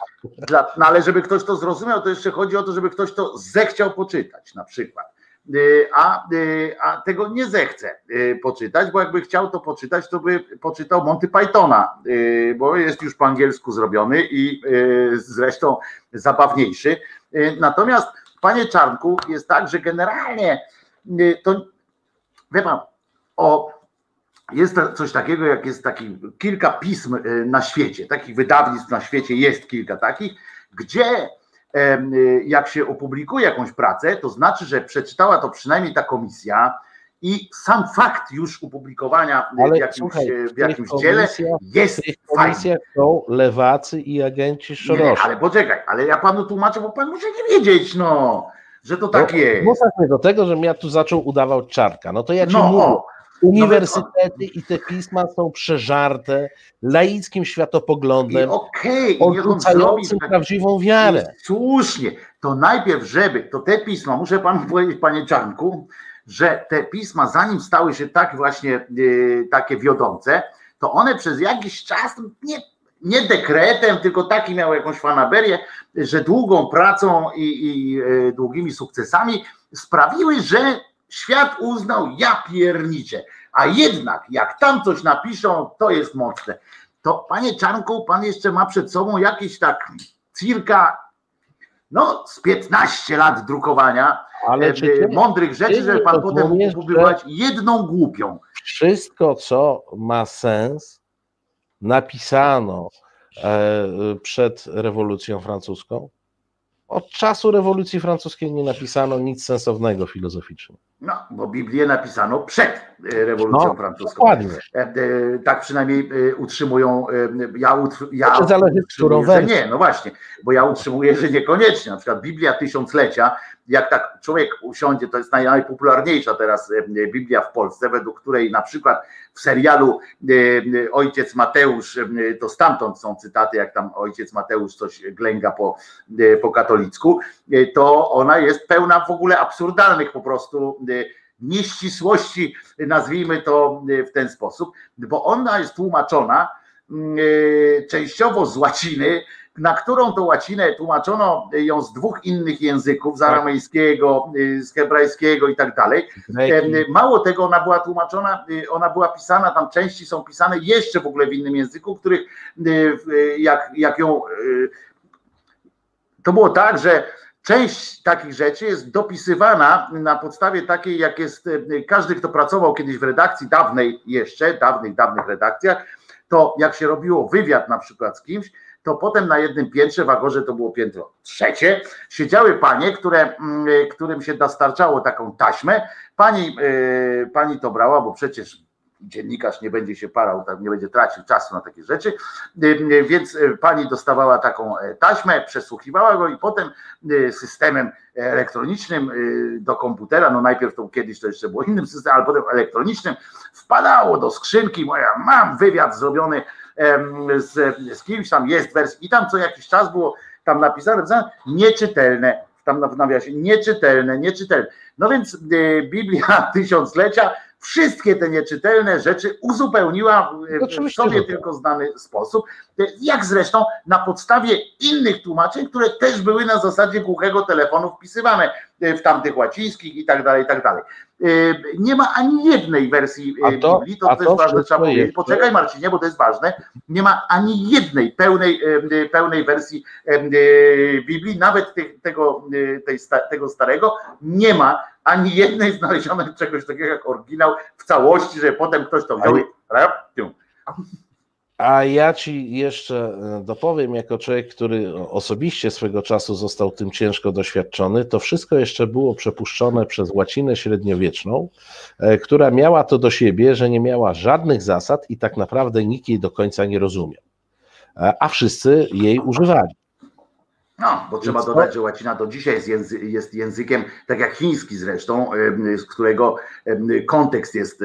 dla, no ale żeby ktoś to zrozumiał, to jeszcze chodzi o to, żeby ktoś to zechciał poczytać na przykład. Y, A, y, a tego nie zechce y, poczytać, bo jakby chciał to poczytać, to by poczytał Monty Pythona, bo jest już po angielsku zrobiony i zresztą zabawniejszy. Natomiast, panie Czarnku, jest tak, że generalnie to wie pan, o jest coś takiego, jak jest taki kilka pism na świecie, takich wydawnictw na świecie jest kilka takich, gdzie jak się opublikuje jakąś pracę, to znaczy, że przeczytała to przynajmniej ta komisja, i sam fakt już opublikowania Ale w jakimś, słuchaj, w jakimś dziele jest komisjach są lewacy i agenci Szorosz. ale poczekaj, ale ja panu tłumaczę, bo pan musi nie wiedzieć, no, że to tak no, jest. Do tego, że ja tu zaczął udawał czarka. No to ja ci no, mówię. Uniwersytety i te pisma są przeżarte laickim światopoglądem, okay, odrzucającym tak, prawdziwą wiarę. Słusznie, to najpierw, żeby, to te pisma, muszę panu powiedzieć, panie Czarnku, że te pisma, zanim stały się tak właśnie yy, takie wiodące, to one przez jakiś czas nie, nie dekretem, tylko taki miały jakąś fanaberię, że długą pracą i, i yy, długimi sukcesami sprawiły, że świat uznał, ja piernicie. A jednak, jak tam coś napiszą, to jest mocne. To panie Czarnku, pan jeszcze ma przed sobą jakieś tak cirka no, z 15 lat drukowania Ale e, mądrych rzeczy, żeby pan potem mógł publikować jedną głupią. Wszystko, co ma sens, napisano e, przed rewolucją francuską. Od czasu rewolucji francuskiej nie napisano nic sensownego filozoficznie. No, bo Biblię napisano przed e, rewolucją no, francuską. Dokładnie. E, e, tak przynajmniej utrzymują, ja, ja to zależy, którą że nie, no właśnie, bo ja utrzymuję, że niekoniecznie. Na przykład Biblia Tysiąclecia, jak tak człowiek usiądzie, to jest najpopularniejsza teraz Biblia w Polsce, według której na przykład w serialu Ojciec Mateusz, to stamtąd są cytaty, jak tam Ojciec Mateusz coś glęga po, po katolicku, to ona jest pełna w ogóle absurdalnych po prostu nieścisłości, nazwijmy to w ten sposób, bo ona jest tłumaczona mm, częściowo z łaciny, na którą to łacinę tłumaczono ją z dwóch innych języków, z tak. aramejskiego, z hebrajskiego i tak dalej. Mało tego, ona była tłumaczona, ona była pisana, tam części są pisane jeszcze w ogóle w innym języku, których jak, jak ją. To było tak, że Część takich rzeczy jest dopisywana na podstawie takiej, jak jest e, każdy, kto pracował kiedyś w redakcji dawnej jeszcze, dawnych, dawnych redakcjach, to jak się robiło wywiad na przykład z kimś, to potem na jednym piętrze, w Agorze to było piętro trzecie, siedziały panie, które, mm, e, którym się dostarczało taką taśmę. Pani, e, pani to brała, bo przecież dziennikarz nie będzie się parał, nie będzie tracił czasu na takie rzeczy, y, y, więc y, pani dostawała taką e, taśmę, przesłuchiwała go i potem systemem elektronicznym do komputera, no najpierw to kiedyś to jeszcze było innym systemem, ale potem elektronicznym, wpadało do skrzynki moja, mam wywiad zrobiony z, z kimś tam, jest wersja i tam co jakiś czas było tam napisane, nieczytelne, tam w nawiasie, nieczytelne, nieczytelne. No więc Biblia [laughs] Tysiąclecia wszystkie te nieczytelne rzeczy uzupełniła w sobie tak. tylko znany sposób, jak zresztą na podstawie innych tłumaczeń, które też były na zasadzie głuchego telefonu wpisywane w tamtych łacińskich i tak dalej, i tak dalej. E, nie ma ani jednej wersji e, to, Biblii, to też ważne trzeba powiedzieć. Poczekaj Marcinie, bo to jest ważne. Nie ma ani jednej pełnej, e, pełnej wersji Biblii, nawet tego, tej, tego starego, nie ma ani jednej znalezionej czegoś takiego jak oryginał w całości, że potem ktoś to wziął i a ja ci jeszcze e, dopowiem, jako człowiek, który osobiście swego czasu został tym ciężko doświadczony, to wszystko jeszcze było przepuszczone przez łacinę średniowieczną, e, która miała to do siebie, że nie miała żadnych zasad i tak naprawdę nikt jej do końca nie rozumiał. E, a wszyscy jej używali. No, bo trzeba dodać, że łacina do dzisiaj jest, języ, jest, językiem, tak jak chiński zresztą, z którego kontekst jest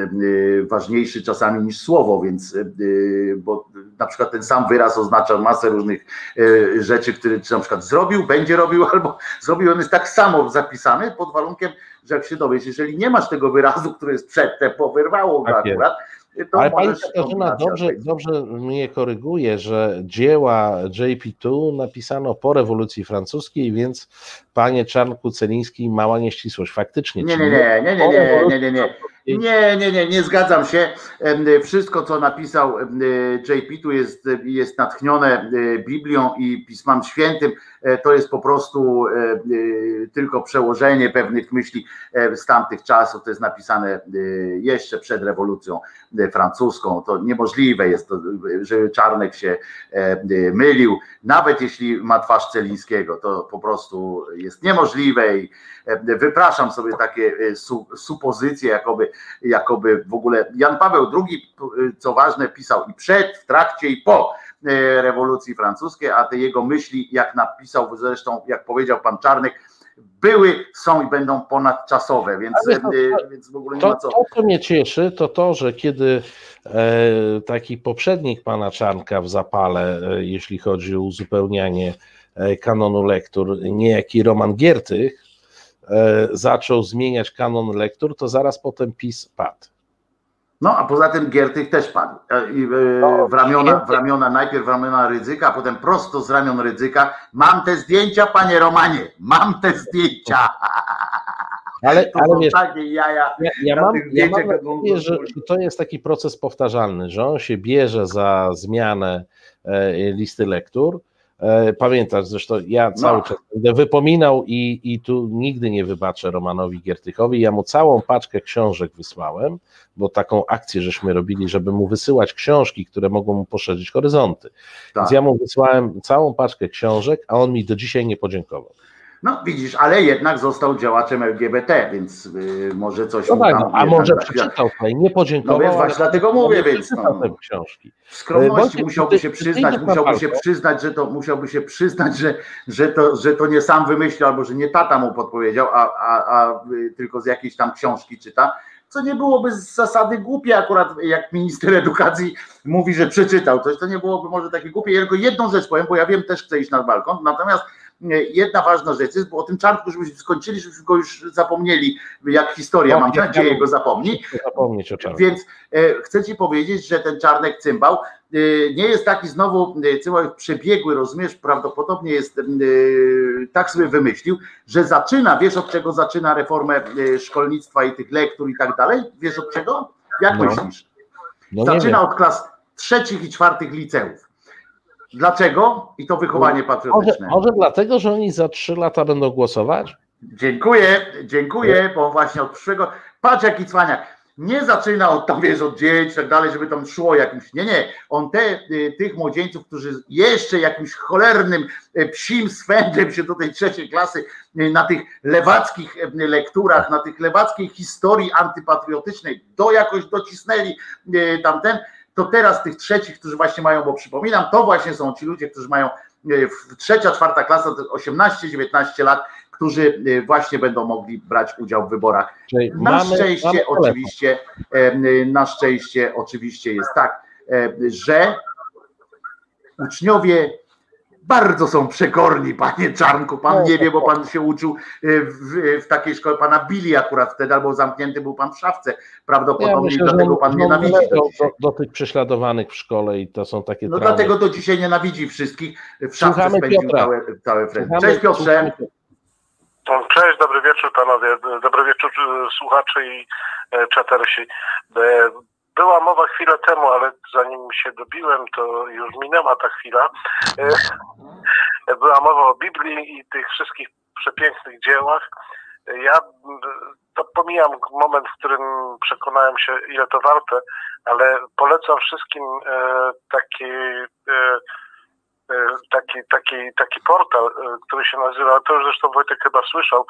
ważniejszy czasami niż słowo, więc bo na przykład ten sam wyraz oznacza masę różnych e, rzeczy, które na przykład zrobił, będzie robił, [laughs] albo zrobił, on jest tak samo zapisany pod warunkiem, że jak się dowiesz, jeżeli nie masz tego wyrazu, który jest przedtem, powyrwało go tak akurat, to Ale pani Katarzyna dobrze, dobrze mnie koryguje, że dzieła JP2 napisano po rewolucji francuskiej, więc panie Czarnku Celiński, mała nieścisłość. Faktycznie. Nie, nie, nie, nie, nie, nie, nie, nie, nie. Nie, nie, nie, nie zgadzam się. Wszystko, co napisał JP, tu jest, jest natchnione Biblią i Pismem Świętym. E, to jest po prostu e, e, tylko przełożenie pewnych myśli z tamtych czasów. To jest napisane jeszcze przed rewolucją francuską. To niemożliwe jest, to, żeby Czarnek się mylił, nawet jeśli ma twarz Celińskiego. To po prostu jest niemożliwe i wypraszam sobie takie supozycje, jakoby, jakoby w ogóle Jan Paweł II, co ważne, pisał i przed, w trakcie i po rewolucji francuskiej, a te jego myśli, jak napisał zresztą, jak powiedział pan Czarnek, były, są i będą ponadczasowe, więc, to, e, więc w ogóle nie to, ma co. To, co mnie cieszy, to to, że kiedy e, taki poprzednik pana Czarnka w zapale, e, jeśli chodzi o uzupełnianie e, kanonu lektur, niejaki Roman Giertych, e, zaczął zmieniać kanon lektur, to zaraz potem PiS padł. No, a poza tym Giertych też padł. E, e, no, w ramiona, w ramiona, najpierw w ramiona Rydzyka, a potem prosto z ramion Rydzyka. Mam te zdjęcia, panie Romanie, mam te zdjęcia. [laughs] Ale, to ale wiesz, jaja ja, ja mam, ja mam nadzieję, że, to jest taki proces powtarzalny, że on się bierze za zmianę e, listy lektur, pamiętasz, zresztą ja cały no. czas będę wypominał i, i tu nigdy nie wybaczę Romanowi Giertychowi. Ja mu całą paczkę książek wysłałem, bo taką akcję żeśmy robili, żeby mu wysyłać książki, które mogą mu poszerzyć horyzonty. Tak. Więc ja mu wysłałem całą paczkę książek, a on mi do dzisiaj nie podziękował. No widzisz, ale jednak został działaczem LGBT, więc y, może coś no tak, A może przeczytał tutaj, nie podziękował. No więc właśnie dlatego mówię, więc no, te książki. W skromności Bądź, musiałby się przyznać, musiałby się przyznać, że to musiałby się przyznać, że, że, to, że to nie sam wymyślił, albo że nie tata mu podpowiedział, a, a, a y, tylko z jakiejś tam książki czyta co nie byłoby z zasady głupie akurat, jak minister edukacji mówi, że przeczytał coś, to nie byłoby może takie głupie. Ja tylko jedną rzecz powiem, bo ja wiem, też chcę iść na balkon, natomiast jedna ważna rzecz jest, bo o tym czarnku, żebyśmy skończyli, żebyśmy go już zapomnieli, jak historia, mam nadzieję, go zapomni. Zapomnieć o czarnku. Więc e, chcę ci powiedzieć, że ten czarnek cymbał e, nie jest taki znowu e, cymbał przebiegły, rozumiesz, prawdopodobnie jest, tak sobie wymyślił, że zaczyna, wiesz od czego zaczyna reformę szkolnictwa i tych lektur i tak dalej? Wiesz od czego? Jak no. myślisz? No zaczyna od klas trzecich i czwartych liceów. Dlaczego? I to wychowanie patriotyczne. Może, może dlatego, że oni za trzy lata będą głosować? Dziękuję, dziękuję, bo właśnie od przyszłego. Patrz jaki cwaniak. Nie zaczyna od tam, wiesz, od dzieci tak dalej, żeby tam szło jakimś. Nie, nie. On te, y, tych młodzieńców, którzy jeszcze jakimś cholernym y, psim swędem się do tej trzeciej klasy y, na tych lewackich lekturach, na tych lewackiej historii antypatriotycznej, do jakoś docisnęli tamten to teraz tych trzecich, którzy właśnie mają, bo przypominam, to właśnie są ci ludzie, którzy mają e, trzecia, czwarta klasa, 18-19 lat, którzy e, właśnie będą mogli brać udział w wyborach. Czyli na mamy, szczęście mamy oczywiście, e, na szczęście oczywiście jest tak, że uczniowie bardzo są przekorni, panie Czarnku. Pan nie wie, bo pan się uczył y, w, w takiej szkole, pana Billy akurat wtedy, albo zamknięty był pan w szafce. Prawdopodobnie ja myślę, dlatego pan nienawidzi. Do, do, do, tych prześladowanych w szkole i to są takie. No traumy. dlatego do dzisiaj nienawidzi wszystkich. W szafce Słuchamy spędził Piotra. całe, całe Cześć Piotrze. Cześć, dobry wieczór panowie, dobry wieczór y, słuchacze i e, czatersi. Była mowa chwilę temu, ale zanim się dobiłem, to już minęła ta chwila. E, była mowa o Biblii i tych wszystkich przepięknych dziełach. Ja to pomijam moment, w którym przekonałem się, ile to warte, ale polecam wszystkim e, taki, e, taki, taki, taki portal, który się nazywa, to już zresztą Wojtek chyba słyszał,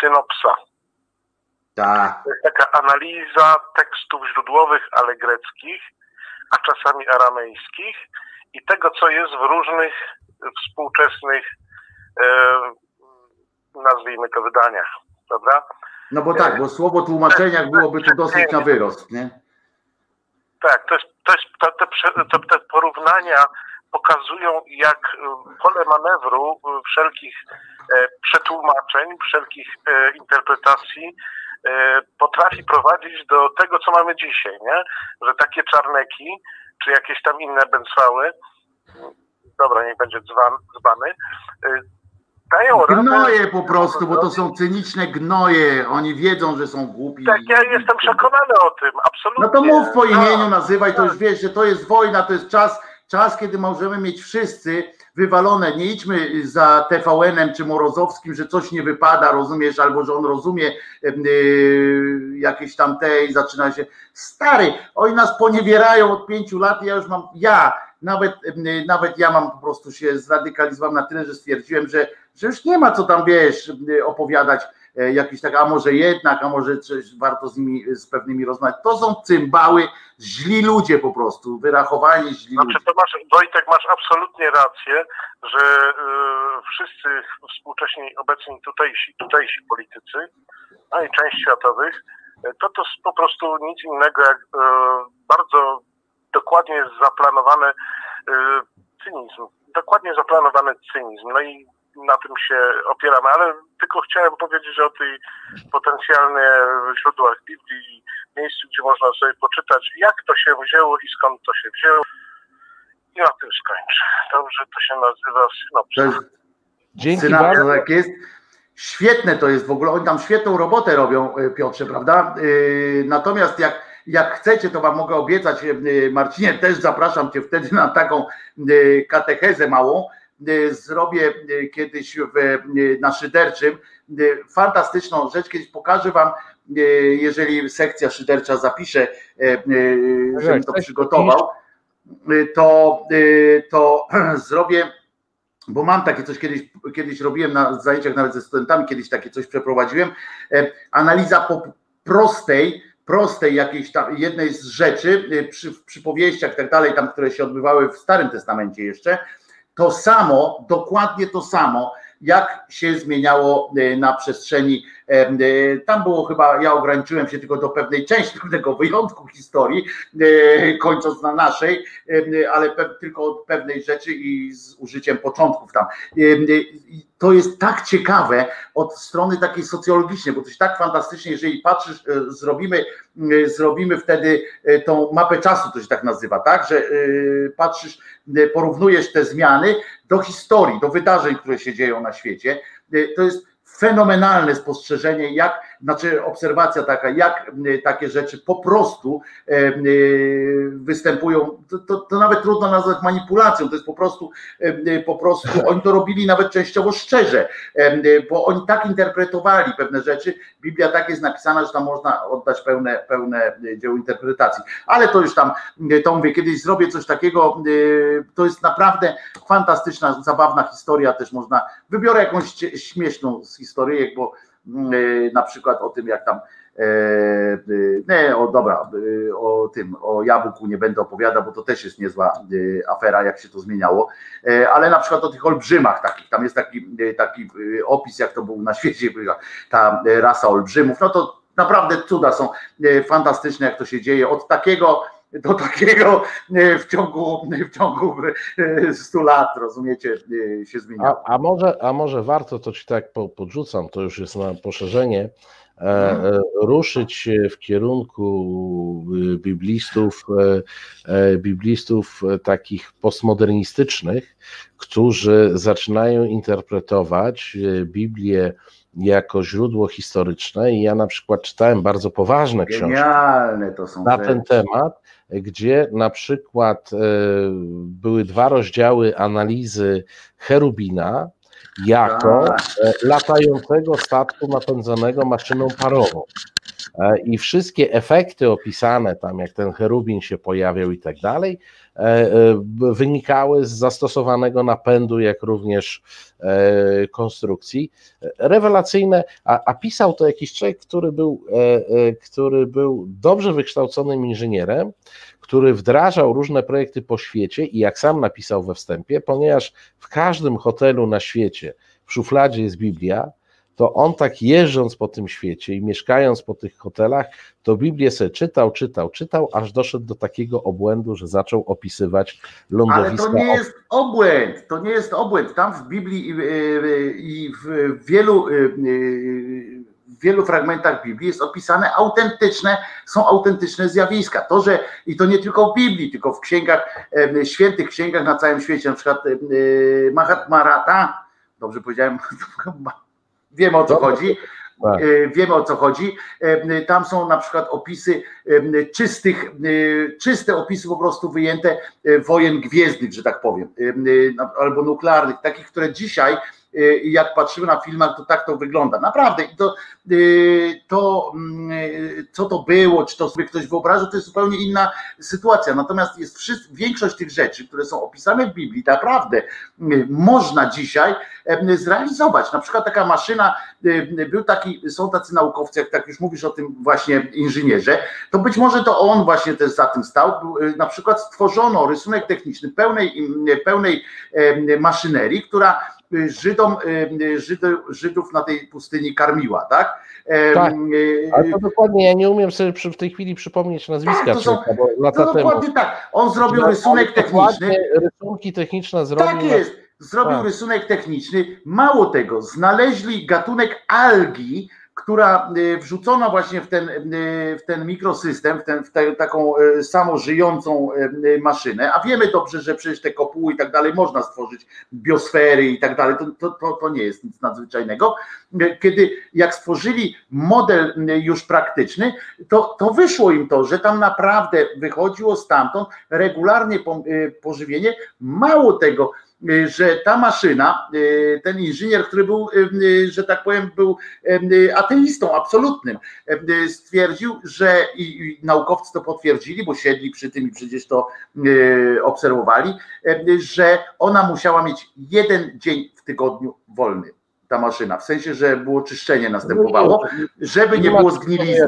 Synopsa. Tak. To jest taka analiza tekstów źródłowych, ale greckich, a czasami aramejskich i tego, co jest w różnych współczesnych, e, nazwijmy to, wydaniach, prawda? No bo tak, bo słowo tłumaczenia byłoby tu dosyć na wyrost, nie? Tak, to jest, to jest to, te, te porównania pokazują, jak pole manewru wszelkich e, przetłumaczeń, wszelkich e, interpretacji E, potrafi prowadzić do tego, co mamy dzisiaj, nie? Że takie czarneki, czy jakieś tam inne bęcwały, dobra, niech będzie dzban, dzbany, e, dają radę. Gnoje po prostu, bo to są cyniczne gnoje. Oni wiedzą, że są głupi. Tak, ja jestem przekonany o tym, absolutnie. No to mów po Tak. imieniu, nazywaj, to już wiesz, że to jest wojna, to jest czas, czas, kiedy możemy mieć wszyscy wywalone. Nie idźmy za TVN-em czy Morozowskim, że coś nie wypada, rozumiesz, albo że on rozumie yy, jakieś tam te i zaczyna się. Stary, oni nas poniewierają od pięciu lat. Ja już mam, ja, nawet, yy, nawet ja mam po prostu się zradykalizowałem na tyle, że stwierdziłem, że, że już nie ma co tam, wiesz, yy, opowiadać jakiś tak, a może jednak, a może coś warto z nimi, z pewnymi rozmawiać. To są cymbały, źli ludzie po prostu, wyrachowani źli ludzie. Znaczy to masz, Wojtek, masz absolutnie rację, że y, wszyscy współcześni obecni tutejsi, tutejsi politycy, no i część światowych, y, to to jest po prostu nic innego jak y, bardzo dokładnie zaplanowany y, cynizm. Dokładnie zaplanowany cynizm. No i na tym się opieramy, ale tylko chciałem powiedzieć o tej potencjalnie źródłach Biblii, miejscu, gdzie można sobie poczytać, jak to się wzięło i skąd to się wzięło. I na tym skończę. Dobrze, to się nazywa synopsis. Dzięki synapsa, bardzo. tak jest. Świetne to jest w ogóle, oni tam świetną robotę robią, e, Piotrze, prawda? Yy, Natomiast jak, jak chcecie, to wam mogę obiecać, yy, Marcinie, też zapraszam cię wtedy na taką katechezę małą. Yy, Zrobię yy, kiedyś w, yy, na Szyderczym fantastyczną rzecz, kiedyś pokażę wam, jeżeli sekcja szydercza zapisze, Tak, żebym to przygotował, to, to [clears throat] zrobię bo mam takie coś kiedyś, kiedyś robiłem na zajęciach nawet ze studentami, kiedyś takie coś przeprowadziłem. E, Analiza po prostej, prostej jakiejś tam jednej z rzeczy przy, w przypowieściach i tak dalej, tam, które się odbywały w Starym Testamencie jeszcze, to samo, dokładnie to samo, jak się zmieniało e, na przestrzeni. E, Tam było chyba, ja ograniczyłem się tylko do pewnej części, [laughs] pewnego wyjątku historii, e, kończąc na naszej, ale tylko od pewnej rzeczy i z użyciem początków tam. E, To jest tak ciekawe od strony takiej socjologicznej, bo to jest tak fantastycznie, jeżeli patrzysz, zrobimy, zrobimy wtedy tą mapę czasu, to się tak nazywa, tak, że patrzysz, porównujesz te zmiany do historii, do wydarzeń, które się dzieją na świecie. To jest fenomenalne spostrzeżenie, jak, znaczy obserwacja taka, jak takie rzeczy po prostu e, e, występują. To, to, to nawet trudno nazwać manipulacją, to jest po prostu, e, po prostu, [laughs] oni to robili nawet częściowo szczerze, bo oni tak interpretowali pewne rzeczy. Biblia tak jest napisana, że tam można oddać pełne, pełne dzieło interpretacji. Ale to już tam, to mówię, kiedyś zrobię coś takiego, to jest naprawdę fantastyczna, zabawna historia, też można, wybiorę jakąś śmieszną z historyjek, bo na przykład o tym, jak tam e, e, nie, o dobra, e, o tym, o jabłku nie będę opowiadał, bo to też jest niezła afera, jak się to zmieniało, E, ale na przykład o tych olbrzymach takich, tam jest taki, taki opis, jak to był na [laughs] świecie, ta rasa olbrzymów, no to naprawdę cuda są fantastyczne, jak to się dzieje, od takiego do takiego e, w ciągu, w ciągu e, 100 lat, rozumiecie, e, się zmieniało. A, a, może, a może warto, to ci tak po- podrzucam, to już jest na poszerzenie, e, e, ruszyć w kierunku biblistów, e, e, biblistów e, takich postmodernistycznych, którzy zaczynają interpretować e, Biblię jako źródło historyczne i ja na przykład czytałem bardzo poważne książki Genialne to są na ten temat, gdzie na przykład e, były dwa rozdziały analizy cherubina jako Tak. e, latającego statku napędzanego maszyną parową. E, I wszystkie efekty opisane tam, jak ten cherubin się pojawiał i tak dalej, wynikały z zastosowanego napędu, jak również e, konstrukcji. E, Rewelacyjne, a, a pisał to jakiś człowiek, który był, e, e, który był dobrze wykształconym inżynierem, który wdrażał różne projekty po świecie i jak sam napisał we wstępie, ponieważ w każdym hotelu na świecie w szufladzie jest Biblia, to on tak jeżdżąc po tym świecie i mieszkając po tych hotelach, to Biblię sobie czytał, czytał, czytał, aż doszedł do takiego obłędu, że zaczął opisywać Ale lądowiska. to nie jest obłęd, to nie jest obłęd. Tam w Biblii i, i- i w wielu, w wielu fragmentach Biblii jest opisane autentyczne, są autentyczne zjawiska. To, że i to nie tylko w Biblii, tylko w księgach, świętych księgach na całym świecie, na przykład em, Mahatma Rata, dobrze powiedziałem, [laughs] wiemy o co chodzi. Tak. E, Wiemy o co chodzi. E, Tam są na przykład opisy e, czystych, e, czyste opisy po prostu wyjęte e, wojen gwiezdnych, że tak powiem, e, e, albo nuklearnych, takich, które dzisiaj, e, jak patrzymy na filmach, to tak to wygląda. Naprawdę. I to, e, to e, co to było, czy to sobie ktoś wyobrażał, to jest zupełnie inna sytuacja. Natomiast jest wszystko, większość tych rzeczy, które są opisane w Biblii, naprawdę można dzisiaj zrealizować. Na przykład taka maszyna, y, był taki, są tacy naukowcy, jak tak już mówisz o tym właśnie inżynierze, to być może to on właśnie też za tym stał. Y, Na przykład stworzono rysunek techniczny pełnej, pełnej maszynerii, która y, Żydom, y, Żydów, Żydów na tej pustyni karmiła, tak? Em, Tak. y, Ale to dokładnie, ja nie umiem sobie przy, w tej chwili przypomnieć nazwiska Tak, to są- lata No temu. dokładnie tak. On zrobił On rysunek techniczny. dokładnie Rysunki techniczne zrobił. Tak jest. Zrobił Tak. rysunek techniczny. Mało tego, znaleźli gatunek algi, która y, wrzucona właśnie w ten, y, w ten mikrosystem, w, ten, w tę taką y, samożyjącą maszynę, a wiemy dobrze, że przecież te kopuły i tak dalej można stworzyć, biosfery i tak dalej, to, to, to, to nie jest nic nadzwyczajnego. Kiedy jak stworzyli model już praktyczny, to, to wyszło im to, że tam naprawdę wychodziło stamtąd regularnie po- pożywienie. Mało tego, że ta maszyna, y, ten inżynier, który był, y, y, że tak powiem, był y, ateistą absolutnym, y, stwierdził, że i, naukowcy to potwierdzili, bo siedli przy tym i przecież to y, obserwowali, y, że ona musiała mieć jeden dzień w tygodniu wolny. Ta maszyna, w sensie, że było czyszczenie następowało, żeby nie było zgnilizny.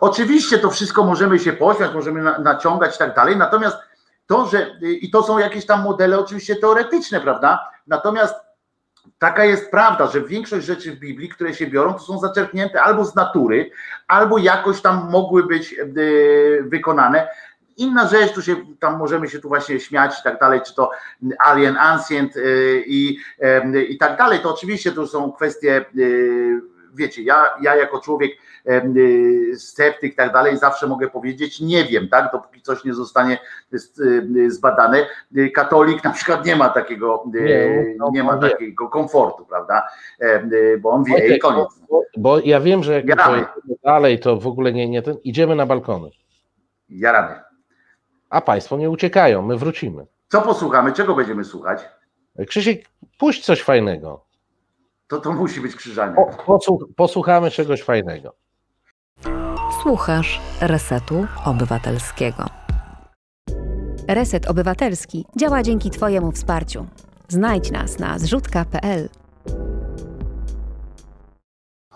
Oczywiście to wszystko możemy się pośmiać, możemy na, naciągać i tak dalej, natomiast to, że i to są jakieś tam modele oczywiście teoretyczne, prawda? Natomiast taka jest prawda, że większość rzeczy w Biblii, które się biorą, to są zaczerpnięte albo z natury, albo jakoś tam mogły być e, wykonane. Inna rzecz, tu się tam możemy się tu właśnie śmiać i tak dalej, czy to Alien Ancient e, i, i tak dalej. To oczywiście to są kwestie, wiecie, ja, ja jako człowiek y, sceptyk i tak dalej, zawsze mogę powiedzieć, nie wiem, tak, dopóki coś nie zostanie y, zbadane. Y, Katolik na przykład nie ma takiego, y, Nie, no, nie ma wie. takiego komfortu, prawda, y, bo on wie i Wojtek, koniec. Bo, bo ja wiem, że jak pojedziemy dalej, to w ogóle nie, nie ten. Idziemy na balkony. Jaramy. A Państwo nie uciekają, my wrócimy. Co posłuchamy, czego będziemy słuchać? Krzysiek, puść coś fajnego. To to musi być krzyżanie. Po, posłuch, posłuchamy czegoś fajnego. Słuchasz Resetu Obywatelskiego. Reset Obywatelski działa dzięki Twojemu wsparciu. Znajdź nas na zrzutka.pl.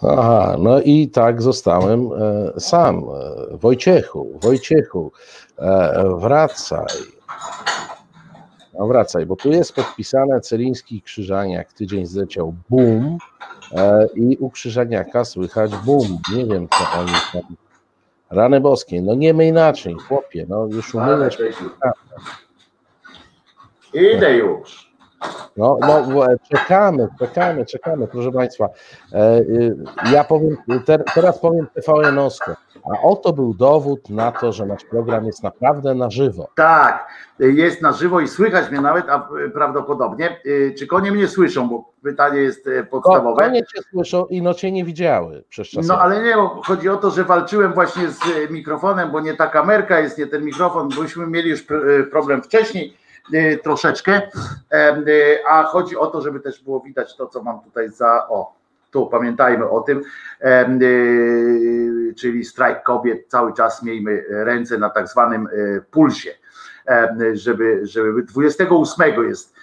Aha, no i tak zostałem e, sam. E, Wojciechu, Wojciechu, e, wracaj. No wracaj, bo tu jest podpisane Celiński Krzyżaniak, tydzień zleciał bum e, i u Krzyżaniaka słychać bum. Nie wiem, co oni tam. Rany boskie, no nie my inaczej, chłopie, no już umyłeś. Idę już. No, no w- czekamy, czekamy, czekamy, proszę Państwa. E, y, Ja powiem, ter, teraz powiem TVN-owsko, a oto był dowód na to, że nasz program jest naprawdę na żywo. Tak, jest na żywo i słychać mnie nawet, a prawdopodobnie. Czy konie mnie słyszą, bo pytanie jest podstawowe. Konie Cię słyszą i no Cię nie widziały przez czas. No ale nie, chodzi o to, że walczyłem właśnie z mikrofonem, bo nie ta kamerka jest, nie ten mikrofon, bośmy mieli już pr- problem wcześniej troszeczkę, em, y, a chodzi o to, żeby też było widać to, co mam tutaj za, o, tu pamiętajmy o tym, y, czyli strajk kobiet, cały czas miejmy ręce na tak zwanym y, pulsie, żeby, żeby 28 jest,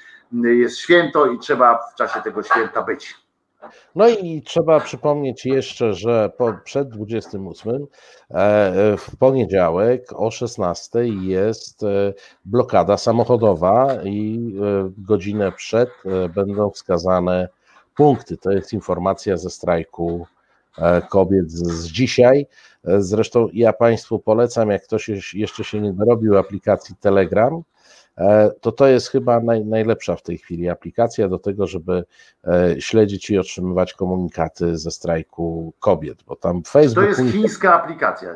jest święto i trzeba w czasie tego święta być. No i trzeba przypomnieć jeszcze, że po, przed 28 e, w poniedziałek o 16 jest e, blokada samochodowa i e, godzinę przed e, będą wskazane punkty. To jest informacja ze strajku e, kobiet z, dzisiaj. E, Zresztą ja Państwu polecam, jak ktoś jeszcze się nie dorobił aplikacji Telegram, e, to to jest chyba naj, najlepsza w tej chwili aplikacja do tego, żeby e, śledzić i otrzymywać komunikaty ze strajku kobiet, bo tam To Facebook. jest chińska aplikacja.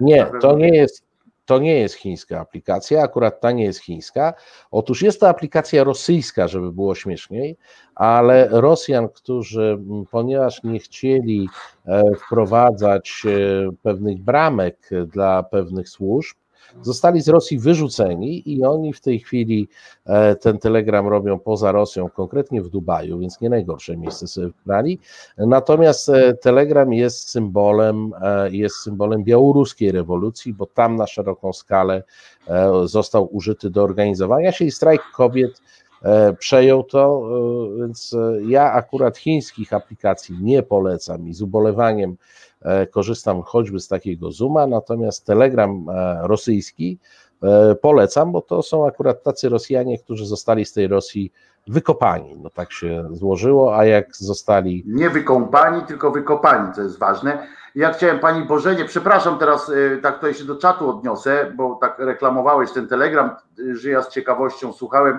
Nie, to nie jest. to nie jest chińska aplikacja, akurat ta nie jest chińska. Otóż jest to aplikacja rosyjska, żeby było śmieszniej, ale Rosjan, którzy, ponieważ nie chcieli wprowadzać pewnych bramek dla pewnych służb, zostali z Rosji wyrzuceni i oni w tej chwili e, ten telegram robią poza Rosją, konkretnie w Dubaju, więc nie najgorsze miejsce sobie wybrali. Natomiast e, telegram jest symbolem, e, jest symbolem białoruskiej rewolucji, bo tam na szeroką skalę został użyty do organizowania się i strajk kobiet przejął to, więc ja akurat chińskich aplikacji nie polecam i z ubolewaniem korzystam choćby z takiego Zooma, natomiast Telegram e, rosyjski e, polecam, bo to są akurat tacy Rosjanie, którzy zostali z tej Rosji wykopani. No tak się złożyło, a jak zostali. Nie wykąpani, tylko wykopani, co jest ważne. Ja chciałem Pani Bożenie, przepraszam teraz, tak tutaj się do czatu odniosę, bo tak reklamowałeś ten telegram, że ja z ciekawością słuchałem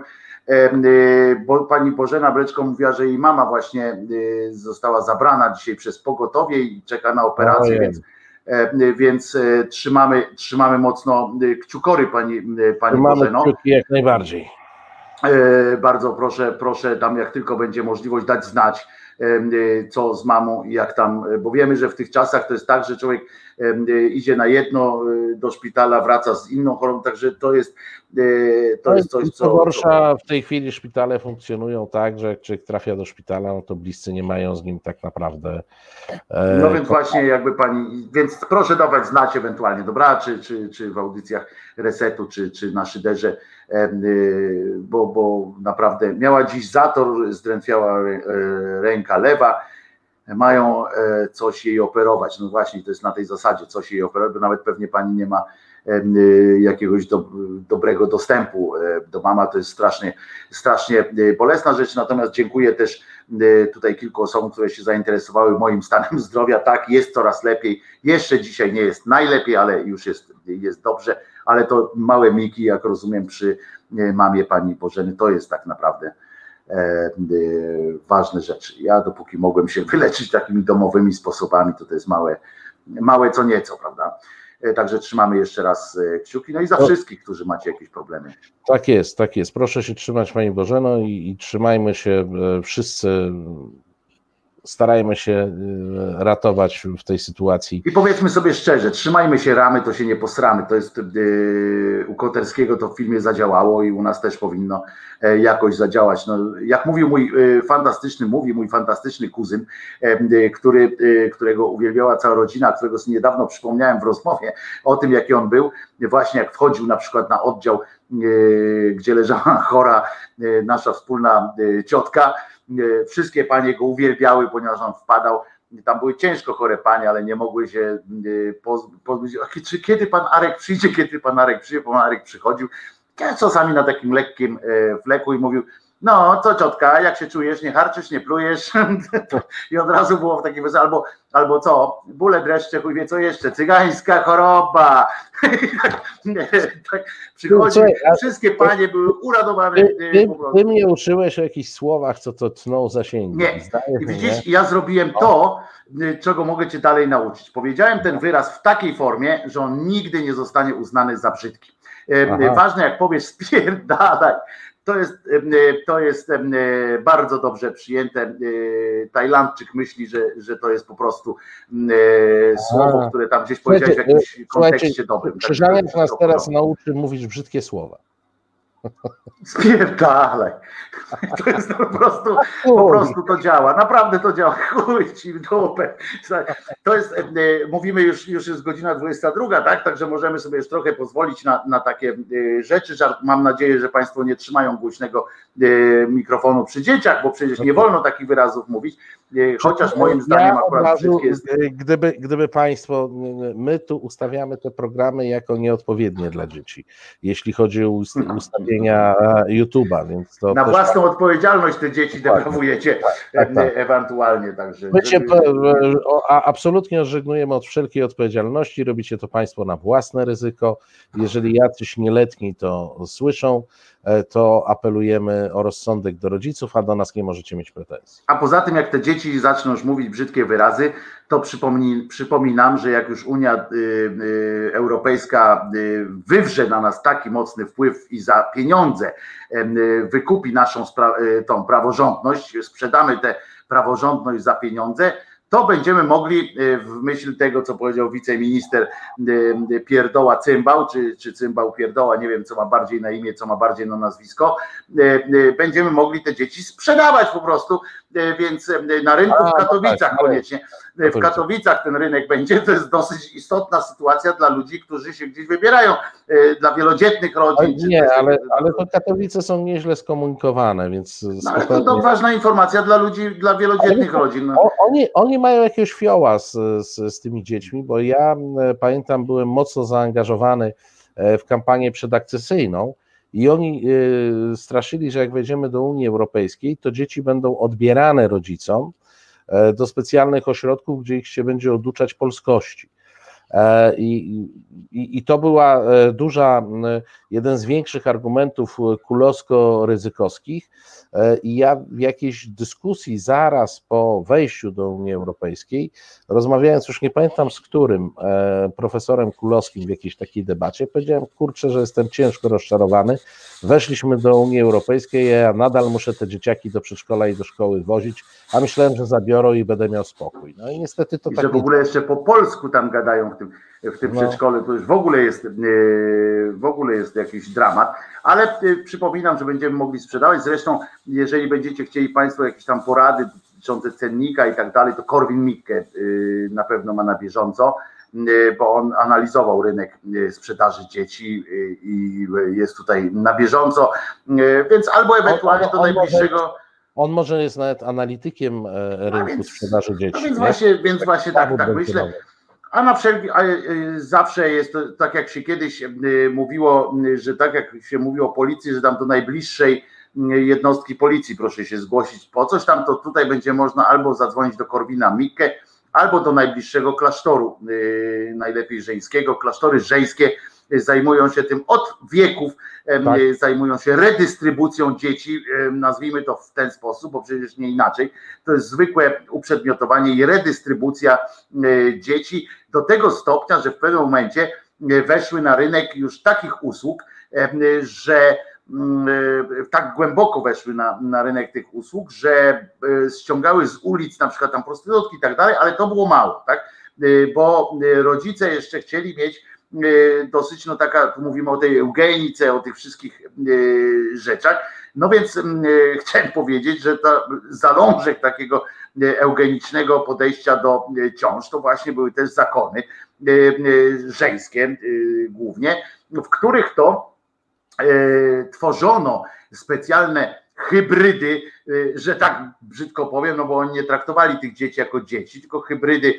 bo pani Bożena Breczko mówiła, że jej mama właśnie y, została zabrana dzisiaj przez pogotowie i czeka na operację, więc, więc e, trzymamy, trzymamy mocno y, kciukory pani, pani trzymamy Bożeno. Jak najbardziej. E, bardzo proszę, proszę tam jak tylko będzie możliwość dać znać, co z mamą i jak tam, bo wiemy, że w tych czasach to jest tak, że człowiek idzie na jedno do szpitala, wraca z inną chorobą, także to jest E, to jest coś, co. gorsza, w tej chwili szpitale funkcjonują tak, że jak człowiek trafia do szpitala, no to bliscy nie mają z nim tak naprawdę. E, no więc właśnie, jakby pani. Więc proszę dawać znać ewentualnie, dobra, czy, czy, czy w audycjach resetu, czy, czy na szyderze, e, bo, bo naprawdę miała dziś zator, zdrętwiała ręka lewa mają coś jej operować. No właśnie, to jest na tej zasadzie, coś jej operować, bo nawet pewnie pani nie ma Y, jakiegoś do, dobrego dostępu e, do mama. To jest strasznie, strasznie y, bolesna rzecz. Natomiast dziękuję też y, tutaj kilku osobom, które się zainteresowały moim stanem [laughs] zdrowia. Tak, jest coraz lepiej. Jeszcze dzisiaj nie jest najlepiej, ale już jest, jest dobrze. Ale to małe miki, jak rozumiem, przy mamie pani Bożeny, to jest tak naprawdę e, ważne rzeczy. Ja dopóki mogłem się [laughs] wyleczyć takimi domowymi sposobami, to to jest małe, małe co nieco, prawda? E, także trzymamy jeszcze raz e, kciuki. No i za wszystkich, którzy macie jakieś problemy. Tak jest, tak jest. Proszę się trzymać, Pani Bożeno, i, i trzymajmy się e, wszyscy starajmy się y, ratować w tej sytuacji. I powiedzmy sobie szczerze, trzymajmy się ramy, to się nie posramy. To jest yy, u Koterskiego to w filmie zadziałało i u nas też powinno e, jakoś zadziałać. No, jak mówił mój yy, fantastyczny, mówi mój fantastyczny kuzyn, yy, który, którego uwielbiała cała rodzina, którego sobie niedawno przypomniałem w rozmowie o tym, jaki on był, właśnie jak wchodził na przykład na oddział, gdzie leżała [laughs] chora nasza wspólna ciotka, wszystkie panie go uwielbiały, ponieważ on wpadał. Tam były ciężko chore panie, ale nie mogły się pozbyć. Czy kiedy pan Arek przyjdzie, [laughs] kiedy pan Arek przyjdzie, pan Arek przychodził. Czasami na takim lekkim e, fleku i mówił, no, co ciotka, jak się czujesz, nie harczysz, nie plujesz? [laughs] I od razu było w takim wesoło, albo, albo co, bóle dreszcze, chuj wie co jeszcze, cygańska choroba. [laughs] tak przychodzi, wszystkie panie były uradowane. Ty, ty, ty, mnie uczyłeś o jakichś słowach, co to tną zasięgi. Nie, I widzisz, nie? ja zrobiłem to, czego mogę cię dalej nauczyć. Powiedziałem ten wyraz w takiej formie, że on nigdy nie zostanie uznany za brzydki. Y, Aha. Ważne, jak powiesz [laughs] spierdalaj, to jest, to jest bardzo dobrze przyjęte. Tajlandczyk myśli, że, że to jest po prostu słowo, które tam gdzieś powiedziałeś w jakimś kontekście dobrym. Krzyżaniak nas teraz nauczy mówić brzydkie słowa. Spierdalaj. To jest po prostu, po prostu to działa. Naprawdę to działa. Chuj ci w dupę. To jest, e, mówimy już, już jest godzina 22, tak? Także możemy sobie już trochę pozwolić na, na takie e, rzeczy. Mam nadzieję, że Państwo nie trzymają głośnego e, mikrofonu przy dzieciach, bo przecież nie wolno takich wyrazów mówić. Chociaż moim zdaniem ja akurat jest. Gdyby, gdyby Państwo, my tu ustawiamy te programy jako nieodpowiednie dla dzieci, jeśli chodzi o ustawienia YouTube'a, więc to Na też... własną odpowiedzialność te dzieci tak. deprawujecie tak, tak, tak. ewentualnie. Także, My się absolutnie odżegnujemy od wszelkiej odpowiedzialności, robicie to Państwo na własne ryzyko. Jeżeli jacyś nieletni to słyszą, to apelujemy o rozsądek do rodziców, a do nas nie możecie mieć pretensji. A poza tym, jak te dzieci zaczną już mówić brzydkie wyrazy, to przypomni, przypominam, że jak już Unia y, y, Europejska y, wywrze na nas taki mocny wpływ i za pieniądze y, wykupi naszą spra- y, tą praworządność, sprzedamy tę praworządność za pieniądze, to będziemy mogli y, w myśl tego, co powiedział wiceminister y, Pierdoła Cymbał, czy, czy Cymbał Pierdoła, nie wiem co ma bardziej na imię, co ma bardziej na nazwisko, y, będziemy mogli te dzieci sprzedawać po prostu, więc na rynku w no Katowicach tak, koniecznie. W Katowicach ten rynek będzie, to jest dosyć istotna sytuacja dla ludzi, którzy się gdzieś wybierają, dla wielodzietnych rodzin. czy Nie, ale, ale to Katowice są nieźle skomunikowane, więc No, ale to, ważna informacja dla ludzi, dla wielodzietnych Ale- rodzin. No. Oni, oni mają jakiegoś fioła z, z, z tymi dziećmi, bo ja pamiętam, byłem mocno zaangażowany e, w kampanię przedakcesyjną i oni e, straszyli, że jak wejdziemy do Unii Europejskiej, to dzieci będą odbierane rodzicom do specjalnych ośrodków, gdzie ich się będzie oduczać polskości. E, I, i, I to była e, duża, jeden z większych argumentów e, kulowsko-ryzykowskich. E, I ja w jakiejś dyskusji zaraz po wejściu do Unii Europejskiej, rozmawiając już nie pamiętam z którym profesorem Kulowskim w jakiejś takiej debacie, powiedziałem, kurczę, że jestem ciężko rozczarowany. Weszliśmy do Unii Europejskiej, ja nadal muszę te dzieciaki do przedszkola i do szkoły wozić, a myślałem, że zabiorą i będę miał spokój. No i niestety to I tak że w ogóle jeszcze po polsku tam gadają w tym, w tym No. przedszkolu, to już w ogóle jest e, w ogóle jest jakiś dramat, ale e, przypominam, że będziemy mogli sprzedawać. Zresztą, jeżeli będziecie chcieli Państwo jakieś tam porady dotyczące cennika i tak dalej, to Korwin Mikke e, na pewno ma na bieżąco, bo on analizował rynek sprzedaży dzieci i jest tutaj na bieżąco, więc albo ewentualnie do najbliższego. On może jest nawet analitykiem rynku więc- sprzedaży dzieci. No więc nie? właśnie, więc właśnie tak, tak będzie myślę. A na wszelki, a y, zawsze jest to tak jak się kiedyś y, mówiło, że tak jak się mówiło o policji, że tam do najbliższej jednostki policji proszę się zgłosić po coś tam, to tutaj będzie można albo zadzwonić do Korwina Mikke, albo do najbliższego klasztoru, najlepiej żeńskiego. Klasztory żeńskie zajmują się tym od wieków, Tak. zajmują się redystrybucją dzieci, nazwijmy to w ten sposób, bo przecież nie inaczej. To jest zwykłe uprzedmiotowanie i redystrybucja dzieci do tego stopnia, że w pewnym momencie weszły na rynek już takich usług, że tak głęboko weszły na, na rynek tych usług, że e, ściągały z ulic na przykład tam prostytutki i tak dalej, ale to było mało, tak? E, Bo e, rodzice jeszcze chcieli mieć dosyć, no taka, tu mówimy o tej eugenice, o tych wszystkich e, rzeczach, no więc e, chciałem powiedzieć, że to zalążek takiego eugenicznego podejścia do ciąż to właśnie były też zakony żeńskie głównie, w których to tworzono specjalne hybrydy, e, że tak brzydko powiem, no bo oni nie traktowali tych dzieci jako dzieci, tylko hybrydy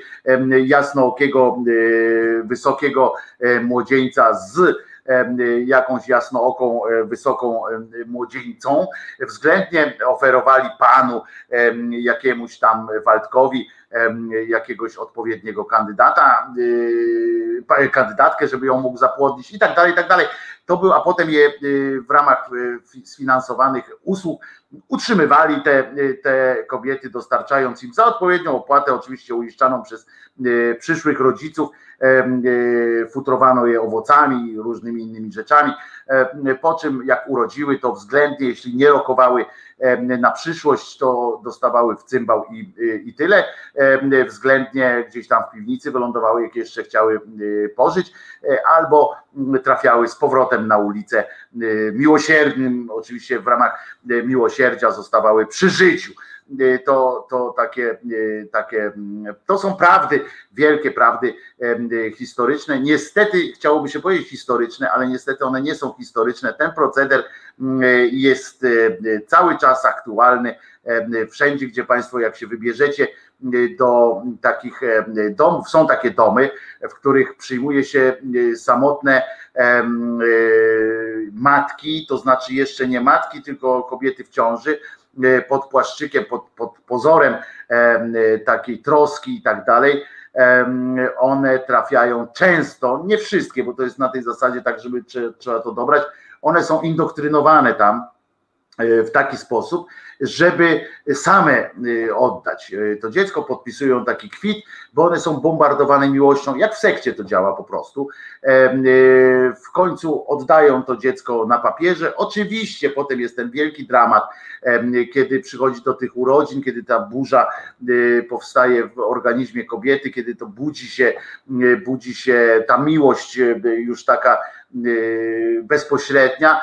jasnookiego, e, wysokiego e, młodzieńca z jakąś jasnooką, e, wysoką młodzieńcą. Względnie oferowali panu em, jakiemuś tam Waldkowi jakiegoś odpowiedniego kandydata, y, kandydatkę, żeby ją mógł zapłodnić i tak dalej, i tak dalej. To był, a potem je y, w ramach y, fi- sfinansowanych usług utrzymywali te, te kobiety, dostarczając im za odpowiednią opłatę, oczywiście uiszczaną przez y, przyszłych rodziców, em, y, futrowano je owocami i różnymi innymi rzeczami, e, po czym jak urodziły, to względnie, jeśli nie rokowały na przyszłość, to dostawały w cymbał i, i tyle, względnie gdzieś tam w piwnicy wylądowały, jak jeszcze chciały pożyć, e, albo trafiały z powrotem na ulicę miłosiernym, oczywiście w ramach y, miłosierdzia zostawały przy życiu. Y, To, to takie, y, takie, mm, to są prawdy, wielkie prawdy y, historyczne. Niestety chciałoby się powiedzieć historyczne, ale niestety one nie są historyczne. Ten proceder mm, jest cały czas aktualny. Wszędzie, gdzie Państwo, jak się wybierzecie do takich domów, są takie domy, w których przyjmuje się samotne matki, to znaczy jeszcze nie matki, tylko kobiety w ciąży, y, pod płaszczykiem, pod, pod pozorem em, y, takiej troski i tak dalej. One trafiają często, nie wszystkie, bo to jest na tej zasadzie tak, żeby trze- trzeba to dobrać. one są indoktrynowane tam w taki sposób, żeby same y, oddać. Y, to dziecko podpisują taki kwit, bo one są bombardowane miłością, jak w sekcie to działa po prostu. W końcu oddają to dziecko na papierze. Oczywiście potem jest ten wielki dramat, kiedy przychodzi do tych urodzin, kiedy ta burza powstaje w organizmie kobiety, kiedy to budzi się, budzi się ta miłość już taka bezpośrednia,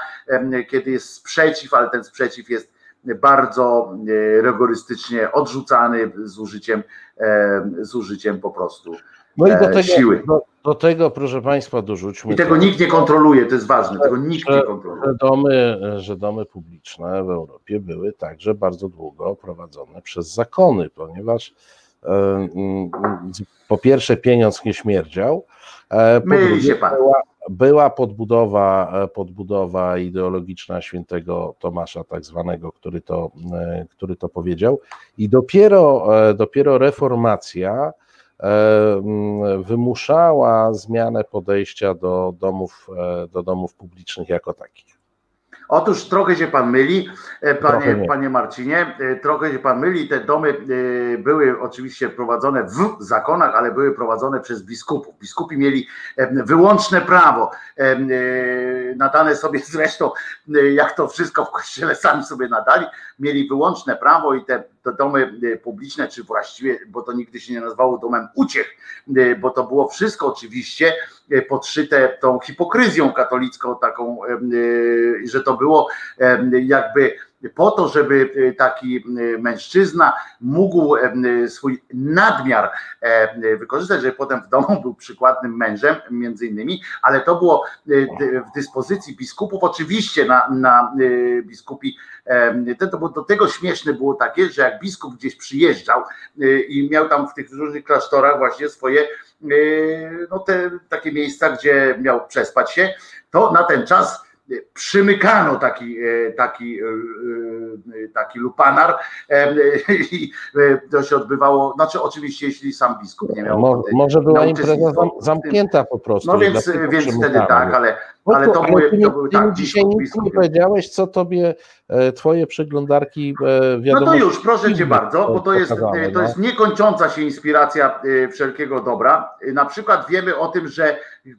kiedy jest sprzeciw, ale ten sprzeciw jest bardzo e, rygorystycznie odrzucany z użyciem, e, z użyciem po prostu no i do e, tego, siły. Do, do, tego, proszę Państwa, dorzućmy. I tego to, nikt nie kontroluje, to jest ważne, tego nikt nie kontroluje. Że domy, że domy publiczne w Europie były także bardzo długo prowadzone przez zakony, ponieważ po pierwsze pieniądz nie śmierdział, po Myli pan. Była, była podbudowa, e, podbudowa ideologiczna świętego Tomasza, tak zwanego, który to, e, który to powiedział, i dopiero, e, dopiero reformacja wymuszała zmianę podejścia do domów, do domów publicznych jako takich. Otóż trochę się pan myli, e, panie, panie Marcinie, e, trochę się pan myli. Te domy e, były oczywiście prowadzone w zakonach, ale były prowadzone przez biskupów. Biskupi mieli wyłączne prawo, nadane sobie [laughs] zresztą, jak to wszystko w kościele sami sobie nadali, mieli wyłączne prawo i te, domy publiczne, czy właściwie, bo to nigdy się nie nazywało domem uciech, bo to było wszystko oczywiście podszyte tą hipokryzją katolicką, taką, że to było jakby po to, żeby e, taki e, mężczyzna mógł e, swój nadmiar wykorzystać, żeby potem w domu był przykładnym mężem, między innymi, ale to było w dyspozycji biskupów, oczywiście na, na biskupi, to było do tego śmieszne było takie, że jak biskup gdzieś przyjeżdżał i miał tam w tych różnych klasztorach właśnie swoje no te takie miejsca, gdzie miał przespać się, to na ten czas przymykano taki, e, taki, e, e, taki lupanar i to się odbywało, znaczy oczywiście jeśli sam biskup nie miał. Może, może była impreza zamknięta po prostu. No więc, więc wtedy tak, ale, ale to, były, ty, to były ty tak. Dzisiaj nic nie powiedziałeś, co tobie twoje przeglądarki wiadomo. No to już, proszę cię bardzo, bo to jest, to jest no. niekończąca się inspiracja wszelkiego dobra. Na przykład wiemy o tym, że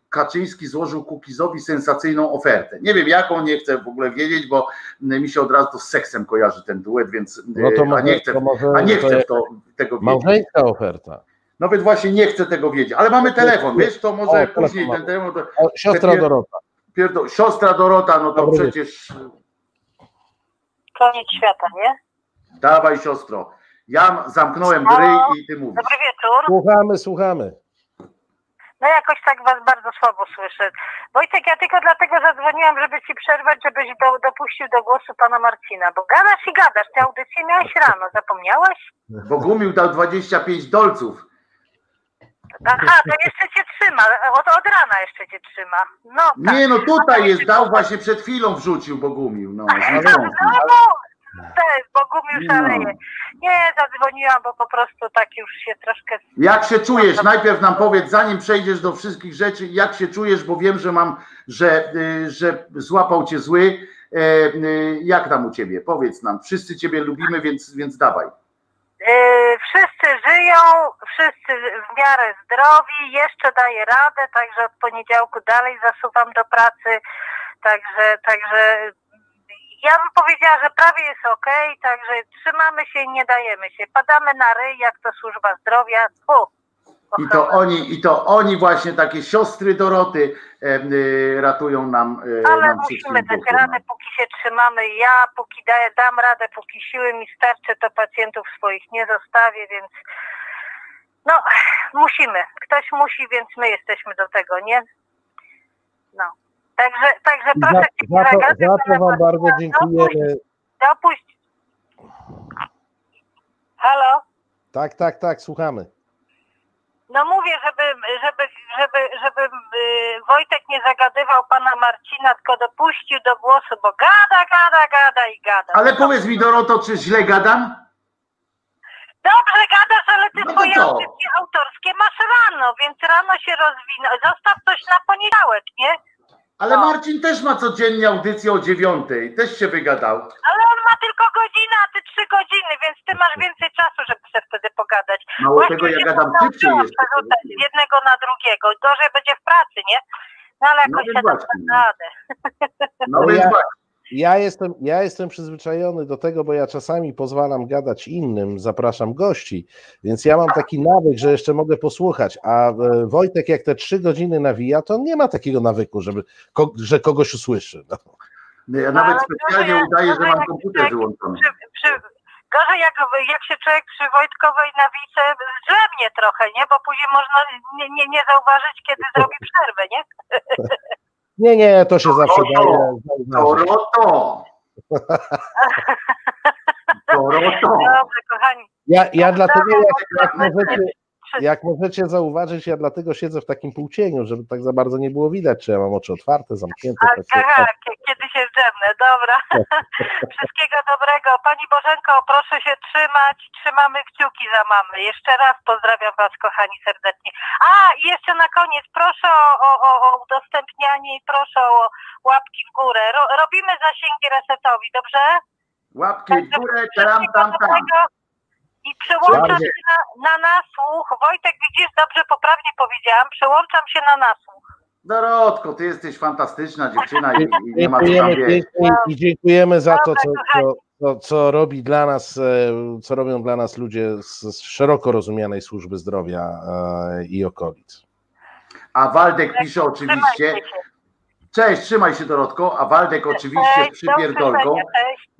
Kaczyński złożył Kukizowi sensacyjną ofertę. Nie wiem jaką, nie chcę w ogóle wiedzieć, bo mi się od razu to z seksem kojarzy ten duet, więc no to może, a nie chcę, to może, a nie chcę to, tego wiedzieć. Małżeńska oferta. No więc właśnie nie chcę tego wiedzieć, ale mamy telefon, wiesz, to może o, później ten telefon. To, siostra. Dorota. Pierdo... Siostra Dorota, no to Dobry przecież. Koniec świata, nie? Dawaj siostro. Ja zamknąłem gry i ty mówisz. Dobry wieczór. Słuchamy, słuchamy. No jakoś tak was bardzo słabo słyszę. Wojtek, ja tylko dlatego zadzwoniłam, żeby ci przerwać, żebyś do, dopuścił do głosu pana Marcina, bo gadasz i gadasz, tę audycję miałeś rano, zapomniałeś? Bogumił dał 25 dolców. Aha, to jeszcze cię trzyma, od, od rana jeszcze cię trzyma. No, tak. Nie, no tutaj jest, dał właśnie przed chwilą wrzucił Bogumił. [laughs] No, no, no, też, Bogumił szaleje. Nie, zadzwoniłam, bo po prostu tak już się troszkę... Jak się czujesz? Najpierw nam powiedz, zanim przejdziesz do wszystkich rzeczy, jak się czujesz, bo wiem, że mam, że, y, że złapał cię zły. E, y, jak tam u ciebie? Powiedz nam. Wszyscy ciebie lubimy, więc, więc dawaj. Yy, wszyscy żyją, wszyscy w miarę zdrowi, jeszcze daję radę, także od poniedziałku dalej zasuwam do pracy, także, także ja bym powiedziała, że prawie jest ok, także trzymamy się i nie dajemy się. Padamy na ryj, jak to służba zdrowia. Fu, I to oni, i to oni właśnie takie siostry Doroty e, ratują nam. E, Ale nam musimy dać radę, póki się trzymamy. Ja póki daję, dam radę, póki siły mi starczy, to pacjentów swoich nie zostawię, więc no musimy. Ktoś musi, więc my jesteśmy do tego, nie? No. Także, także proszę za, cię, za, to, za to wam bardzo dziękujemy. Dopuść. Halo? Tak, tak, tak, słuchamy. No mówię, żeby, żeby, żeby, żeby yy, Wojtek nie zagadywał pana Marcina, tylko dopuścił do głosu, bo gada, gada, gada i gada. Ale no powiedz mi Doroto, czy źle gadam? Dobrze gadasz, ale ty no audycje autorskie masz rano, więc rano się rozwinął. Zostaw coś na poniedziałek, nie? Ale No. Marcin też ma codziennie audycję o dziewiątej, też się wygadał. Ale on ma tylko godzinę, a ty trzy godziny, więc ty masz więcej czasu, żeby sobie wtedy pogadać. Mało Właśnie tego, ja się gadam nauczyłam szybciej z jednego na drugiego. Gorzej będzie w pracy, nie? No ale No jakoś więc się da radę. No więc właśnie. Ja jestem, ja jestem przyzwyczajony do tego, bo ja czasami pozwalam gadać innym, zapraszam gości, więc ja mam taki nawyk, że jeszcze mogę posłuchać, a e, Wojtek jak te trzy godziny nawija, to on nie ma takiego nawyku, żeby, że kogoś usłyszy. No. Ja No, nawet ale specjalnie gorzej- udaję, że mam komputer wyłączony. Gorzej jak, jak się człowiek przy Wojtkowej nawice zdrzemnie trochę, nie? Bo później można nie, nie, nie zauważyć, kiedy [laughs] zrobi przerwę, nie? [laughs] Nie, nie, to się zawsze daje zauważyć. Toroto! [laughs] Toroto! Dobrze, kochani. Ja, ja dlatego, jak, jak, możecie, [laughs] jak możecie zauważyć, ja dlatego siedzę w takim półcieniu, żeby tak za bardzo nie było widać, czy ja mam oczy otwarte, zamknięte. Tak aha, kie- kiedy się zdrzemnę, dobra. [laughs] Wszystkiego dobrego. Pani Bożenko, proszę się trzymać. Trzymamy kciuki za mamę. Jeszcze raz pozdrawiam Was, kochani, serdecznie. A, i jeszcze na koniec, proszę o, o, o, udostępnianie i proszę o łapki w górę. Ro, robimy zasięgi resetowi, dobrze? Łapki w górę, tam, tam, tam. I przełączam się na, na nasłuch. Wojtek, widzisz, dobrze, poprawnie powiedziałam. Przełączam się na nasłuch. Dorotko, ty jesteś fantastyczna dziewczyna i, i nie ma co tam Dziękujemy i dziękujemy za to, co, co, co, co robi dla nas, e, co robią dla nas ludzie z, z szeroko rozumianej służby zdrowia e, i okolic. A Waldek pisze oczywiście. Cześć, trzymaj się Dorotko, a Waldek oczywiście z przypierdolką,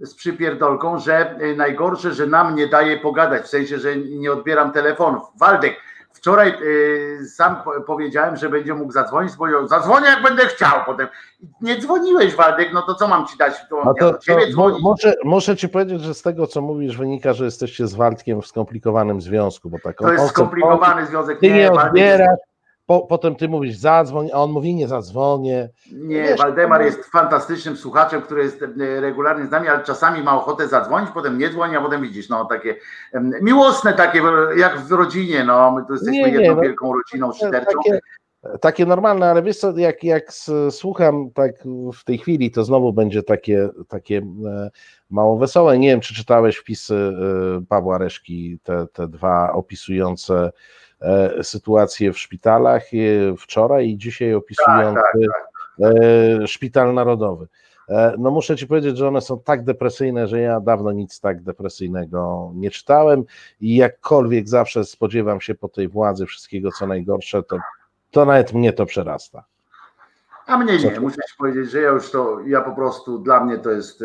z przypierdolką, że y, najgorsze, że nam nie daje pogadać, w sensie, że nie odbieram telefonów. Waldek, wczoraj y, sam po- powiedziałem, że będzie mógł zadzwonić, powiedział, zadzwonię jak będę chciał potem. Nie dzwoniłeś Waldek, no to co mam ci dać? To, No ja to, to, ciebie muszę, muszę ci powiedzieć, że z tego, co mówisz, wynika, że jesteście z Waldkiem w skomplikowanym związku, bo tak To jest skomplikowany związek. Ty nie jest- odbierasz, po, potem ty mówisz zadzwoń, a on mówi nie zadzwonię. Nie, Wiesz, Waldemar to- jest fantastycznym słuchaczem, który jest regularnie z nami, ale czasami ma ochotę zadzwonić, potem nie dzwoni, a potem widzisz, no takie miłosne takie, jak w rodzinie, no my tu jesteśmy Nie, nie, jedną no. wielką rodziną szyderczą. Takie, takie normalne, ale wiesz co, jak, jak słucham tak w tej chwili, to znowu będzie takie, takie e, mało wesołe. Nie wiem, czy czytałeś wpisy e, Pawła Reszki, te, te dwa opisujące e, sytuacje w szpitalach e, wczoraj i dzisiaj opisujące tak, e, szpital narodowy. No muszę ci powiedzieć, że one są tak depresyjne, że ja dawno nic tak depresyjnego nie czytałem i jakkolwiek zawsze spodziewam się po tej władzy wszystkiego co najgorsze, to, to nawet mnie to przerasta. A mnie nie, muszę ci powiedzieć, że ja już to, ja po prostu, dla mnie to jest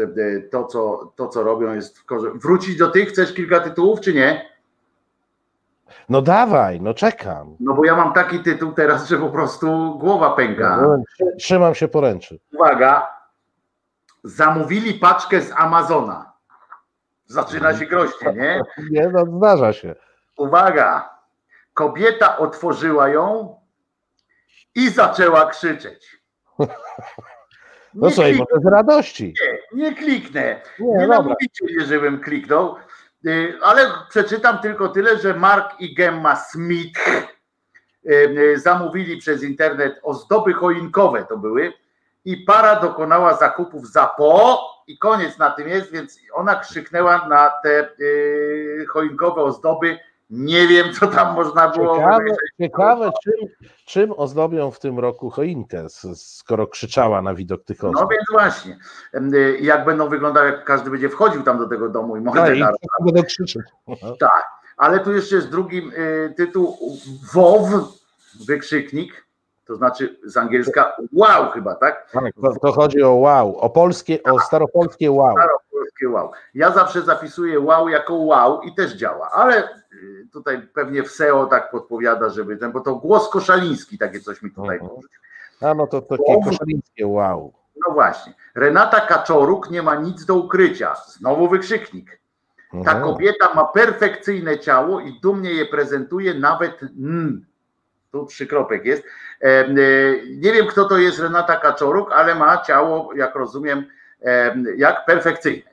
to, co, to, co robią jest w korze- Wrócić do tych, chcesz kilka tytułów, czy nie? No dawaj, no czekam. No bo ja mam taki tytuł teraz, że po prostu głowa pęka. No, trzy- Trzymam się poręczy. Uwaga, zamówili paczkę z Amazona. Zaczyna się groźnie, nie? [laughs] Nie, no zdarza się. Uwaga, kobieta otworzyła ją i zaczęła krzyczeć. [laughs] No Nie, słuchaj, klik, może z radości. nie kliknę, Nie, nie namówicie mnie, żebym kliknął, ale przeczytam tylko tyle, że Mark i Gemma Smith y, y, zamówili przez internet ozdoby choinkowe to były i para dokonała zakupów za po i koniec na tym jest, więc ona krzyknęła na te y, choinkowe ozdoby. Nie wiem, co tam można było. Ciekawe, ciekawe czym, czym ozdobią w tym roku choinkę, skoro krzyczała na widok tych No ozdób. więc właśnie. Y, Jak będą wyglądały, jak każdy będzie wchodził tam do tego domu i No mordę i na będą krzyczeć. [laughs] Tak, ale tu jeszcze jest drugi y, tytuł WOW, wykrzyknik, to znaczy z angielska wow chyba, tak? Tak, to, to chodzi o wow, o polskie, o staropolskie wow. Staropolskie wow. Ja zawsze zapisuję wow jako wow i też działa, ale tutaj pewnie w SEO tak podpowiada, żeby ten, bo to głos koszaliński, takie coś mi tutaj Mhm. A no to takie koszalińskie wow. No właśnie. Renata Kaczoruk nie ma nic do ukrycia. Znowu wykrzyknik. Ta Mhm. kobieta ma perfekcyjne ciało i dumnie je prezentuje nawet mm. Tu trzy kropek jest. E, Nie wiem, kto to jest Renata Kaczoruk, ale ma ciało, jak rozumiem, jak perfekcyjne.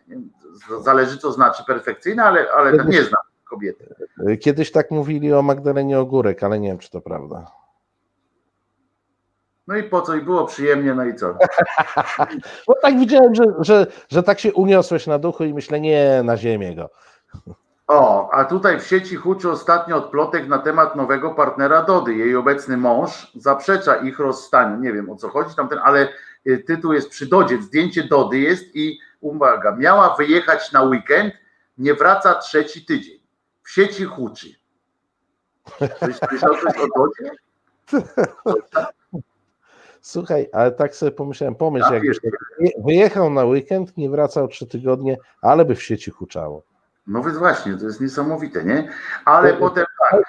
Zależy, co znaczy perfekcyjne, ale, ale nie znam kobiety. Kiedyś tak mówili o Magdalenie Ogórek, ale nie wiem, czy to prawda. No i po co? I było przyjemnie, no i co? [laughs] Bo tak widziałem, że, że, że tak się uniosłeś na duchu i myślę, nie, na ziemię go. O, a tutaj w sieci huczy ostatnio od plotek na temat nowego partnera Dody. Jej obecny mąż zaprzecza ich rozstaniu. Nie wiem o co chodzi tamten, ale y, tytuł jest przy Dodzie. Zdjęcie Dody jest i uwaga, miała wyjechać na weekend, nie wraca trzeci tydzień. W sieci huczy. Coś słyszał coś o Dodzie? Słuchaj, ale tak sobie pomyślałem, pomyśl, Tak jest. wyjechał na weekend, nie wracał trzy tygodnie, ale by w sieci huczało. No więc właśnie, to jest niesamowite, nie? Ale To- potem tak,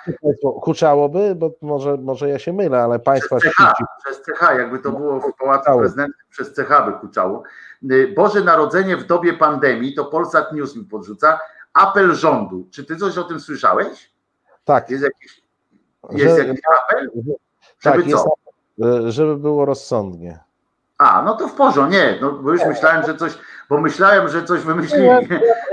Huczałoby, bo może, może ja się mylę, ale państwa przez CH, sieci przez CH, jakby to było w Pałacu. Prezydenckim, przez CH by huczało. Y, Boże Narodzenie w dobie pandemii, to Polsat News mi podrzuca, apel rządu. Czy ty coś o tym słyszałeś? Tak, Jest jakiś, jest że- jakiś apel? tak Żeby jest, co? e, żeby było rozsądnie. A, no to w porządku, nie, no bo już myślałem, że coś, bo myślałem, że coś wymyślili. Ja,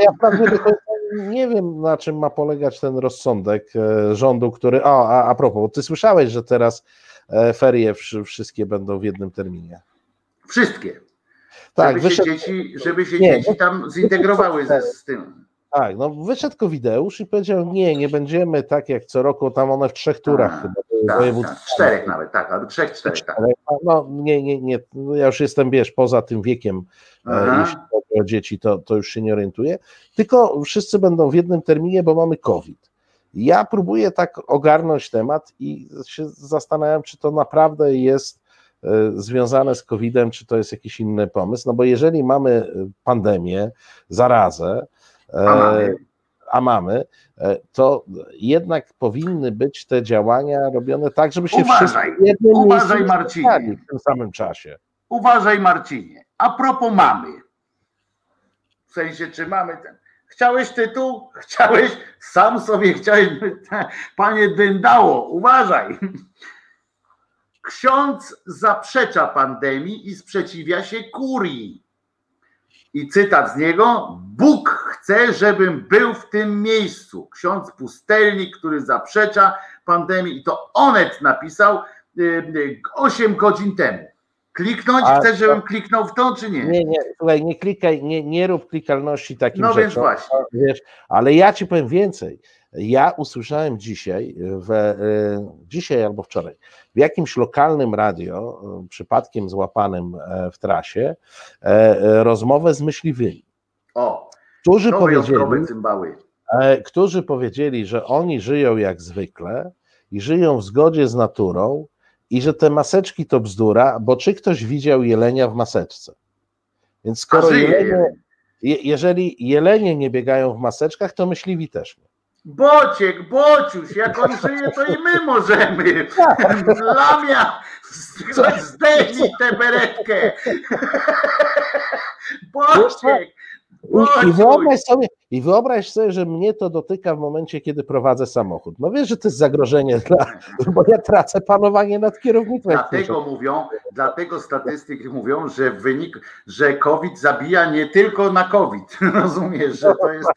ja prawdę końca nie wiem, na czym ma polegać ten rozsądek e, rządu, który. O, a, a propos, ty słyszałeś, że teraz e, ferie wszy- wszystkie będą w jednym terminie. Wszystkie. Tak, żeby, się wyszedł, dzieci, żeby się Nie, dzieci tam zintegrowały ze, z tym. Tak, no wyszedł Kowideusz i powiedział: Nie, nie będziemy tak jak co roku, tam one w trzech turach A, chyba. były Tak, województw. tak, czterech nawet, tak, albo trzech, czterech, tak. No nie, nie, nie. no, Ja już jestem, wiesz, poza tym wiekiem, e, Aha. jeśli chodzi o dzieci, to, to już się nie orientuję. Tylko wszyscy będą w jednym terminie, bo mamy COVID. Ja próbuję tak ogarnąć temat i się zastanawiam, czy to naprawdę jest e, związane z COVID-em, czy to jest jakiś inny pomysł. No bo jeżeli mamy e, pandemię, zarazę, A mamy. a mamy, e, to jednak powinny być te działania robione tak, żeby się Uważaj, wszyscy w jednym uważaj, Marcinie. w tym samym czasie. Uważaj, Marcinie. A propos mamy. W sensie, czy mamy ten. Chciałeś tytuł? [laughs] Chciałeś? Sam sobie chciałeś. [laughs] Panie Dyndało, uważaj. Ksiądz zaprzecza pandemii i sprzeciwia się kurii. I cytat z niego: Bóg chce, żebym był w tym miejscu. Ksiądz pustelnik, który zaprzecza pandemii, i to Onet napisał y, y, 8 godzin temu. Kliknąć? A, Chcesz, to- żebym kliknął w to, czy nie? Nie, nie, słuchaj, nie klikaj, nie, nie rób klikalności takim No rzeczom. więc właśnie. Wiesz, ale ja ci powiem więcej. Ja usłyszałem dzisiaj, w, e, dzisiaj albo wczoraj, w jakimś lokalnym radio, przypadkiem złapanym e, w trasie, e, e, rozmowę z myśliwymi, O, którzy to powiedzieli, cymbały. e, którzy powiedzieli, że oni żyją jak zwykle i żyją w zgodzie z naturą i że te maseczki to bzdura, bo czy ktoś widział jelenia w maseczce? Więc skoro jelenie, je, jeżeli jelenie nie biegają w maseczkach, to myśliwi też nie. Bociek, Bociuś, jak on żyje, to i my [laughs] możemy. Lamia, zdejmij tę beretkę. Bociek, I, i, Bociuś. wyobraź sobie, I wyobraź sobie, że mnie to dotyka w momencie, kiedy prowadzę samochód. No wiesz, że to jest zagrożenie, [laughs] dla, bo ja tracę panowanie nad kierownictwem. Dlatego mówią, dlatego statystyki mówią, że wynik, że COVID zabija nie tylko na COVID. [laughs] Rozumiesz, że to jest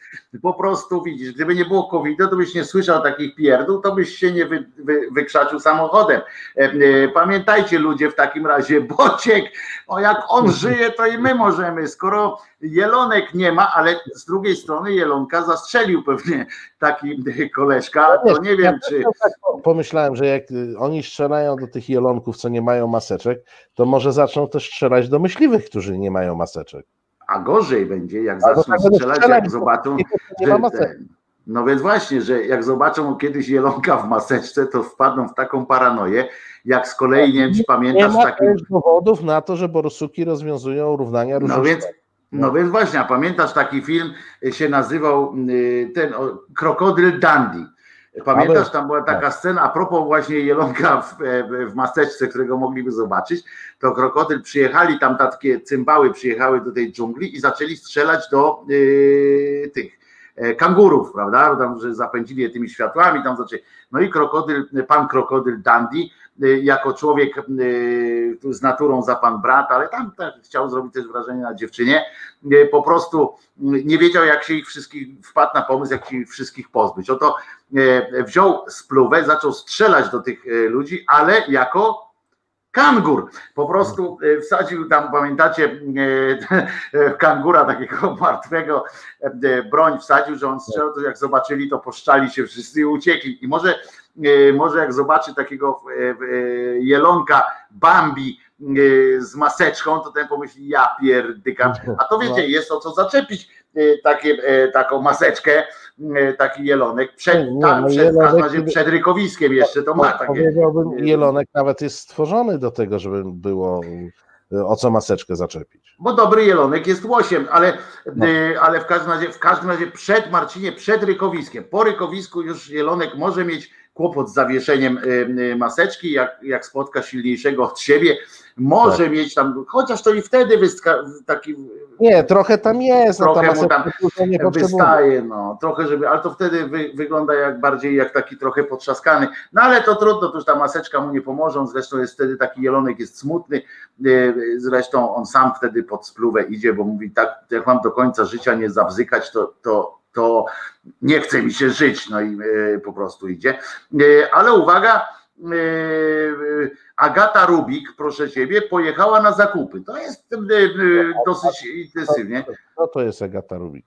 po prostu widzisz, gdyby nie było COVID-u, to byś nie słyszał takich pierdół, to byś się nie wy, wy, wykrzaczył samochodem. E, e, Pamiętajcie ludzie w takim razie, [laughs] Bociek, o jak on żyje, to i my możemy. Skoro Jelonek nie ma, ale z drugiej strony Jelonka zastrzelił pewnie taki [laughs] koleżka, to nie wiem czy. Pomyślałem, że jak y, oni strzelają do tych jelonków, co nie mają maseczek, to może zaczną też strzelać do myśliwych, którzy nie mają maseczek. A gorzej będzie, jak zaczną tak strzelać, strzelać, jak zobaczą, Nie ma maseczek. no więc właśnie, że jak zobaczą kiedyś jelonka w maseczce, to wpadną w taką paranoję, jak z kolei, nie wiem czy Nie pamiętasz ma taki, też dowodów na to, że Borusuki rozwiązują równania no różnych więc, no więc właśnie, a pamiętasz taki film, y, się nazywał y, ten o, Krokodyl Dandy. Pamiętasz, tam była taka scena, a propos właśnie jelonka w, e, w maseczce, którego mogliby zobaczyć, to krokodyl przyjechali, tam takie cymbały przyjechały do tej dżungli i zaczęli strzelać do y, tych e, kangurów, prawda? Tam, że zapędzili je tymi światłami, tam zaczęli. No i krokodyl, pan krokodyl Dandy, jako człowiek y, z naturą za pan brat, ale tam tak, chciał zrobić też wrażenie na dziewczynie, y, po prostu y, nie wiedział, jak się ich wszystkich, wpadł na pomysł, jak się ich wszystkich pozbyć. Oto wziął spluwę, zaczął strzelać do tych ludzi, ale jako kangur. Po prostu wsadził tam, pamiętacie, [laughs] kangura takiego [laughs] martwego, broń wsadził, że on strzelał, to jak zobaczyli, to poszczali się wszyscy i uciekli. I może, może jak zobaczy takiego jelonka Bambi z maseczką, to ten pomyśli, ja pierdykam. A to wiecie, jest o co zaczepić takie, taką maseczkę, taki jelonek, przed, tam, no przed, w każdym razie przed rykowiskiem jeszcze to ma takie. Powiedziałbym, jelonek nawet jest stworzony do tego, żeby było o co maseczkę zaczepić. Bo dobry jelonek jest łosiem, ale, no. ale w, każdym razie, w każdym razie przed Marcinie, przed rykowiskiem. Po rykowisku już jelonek może mieć kłopot z zawieszeniem maseczki, jak, jak spotka silniejszego od siebie, może tak. mieć tam, chociaż to i wtedy wyska, taki. Nie, trochę tam jest. No, trochę no, mu tam wystaje, no, trochę, żeby, ale to wtedy wy, wygląda jak bardziej jak taki trochę potrzaskany. No ale to trudno, to już ta maseczka mu nie pomoże, zresztą jest wtedy taki jelonek jest smutny, e, zresztą on sam wtedy pod spluwę idzie, bo mówi tak, jak mam do końca życia nie zabzykać, to, to to nie chce mi się żyć, no i e, po prostu idzie. E, ale uwaga, e, Agata Rubik, proszę ciebie, pojechała na zakupy. To jest dosyć intensywnie. Co to jest Agata Rubik?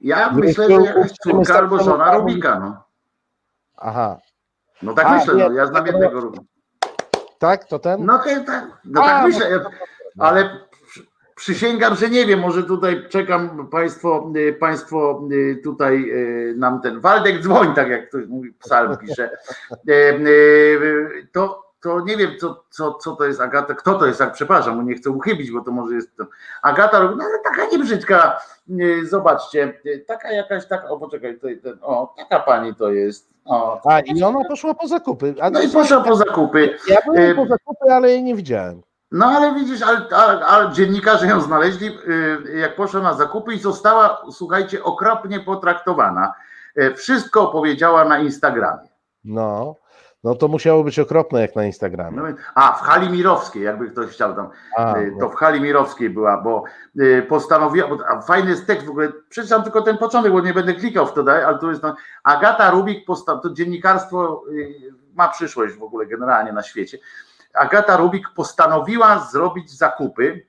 Ja myślę, że jakaś córka albo żona Rubika. No. Aha. No tak A, myślę, no, ja znam jednego Rubika. Tak, to ten? No, tak, no tak myślę, ale Przysięgam, że nie wiem, może tutaj czekam, państwo, y, państwo y, tutaj y, nam ten Waldek dzwoń, tak jak ktoś mówi, psalm pisze. To, to nie wiem, co, co, co to jest Agata, kto to jest, jak przepraszam, nie chcę uchybić, bo to może jest to. Agata, no ale taka niebrzydka, zobaczcie, taka jakaś, taka, o poczekaj, to, ten, o, taka pani to jest. O, A i ona poszła po zakupy. A no i poszła po zakupy. Ja byłem po zakupy, ale jej nie widziałem. No ale widzisz, ale, ale, ale, dziennikarze ją znaleźli, y, jak poszła na zakupy i została, słuchajcie, okropnie potraktowana. Y, wszystko opowiedziała na Instagramie. No, no to musiało być okropne jak na Instagramie. No, a, w hali Mirowskiej, jakby ktoś chciał tam, a, y, to no. w hali Mirowskiej była, bo postanowiła, bo, a fajny jest tekst w ogóle, przeczytam tylko ten początek, bo nie będę klikał w to, ale tu jest tam, Agata Rubik, posta, to dziennikarstwo ma przyszłość w ogóle generalnie na świecie Agata Rubik postanowiła zrobić zakupy.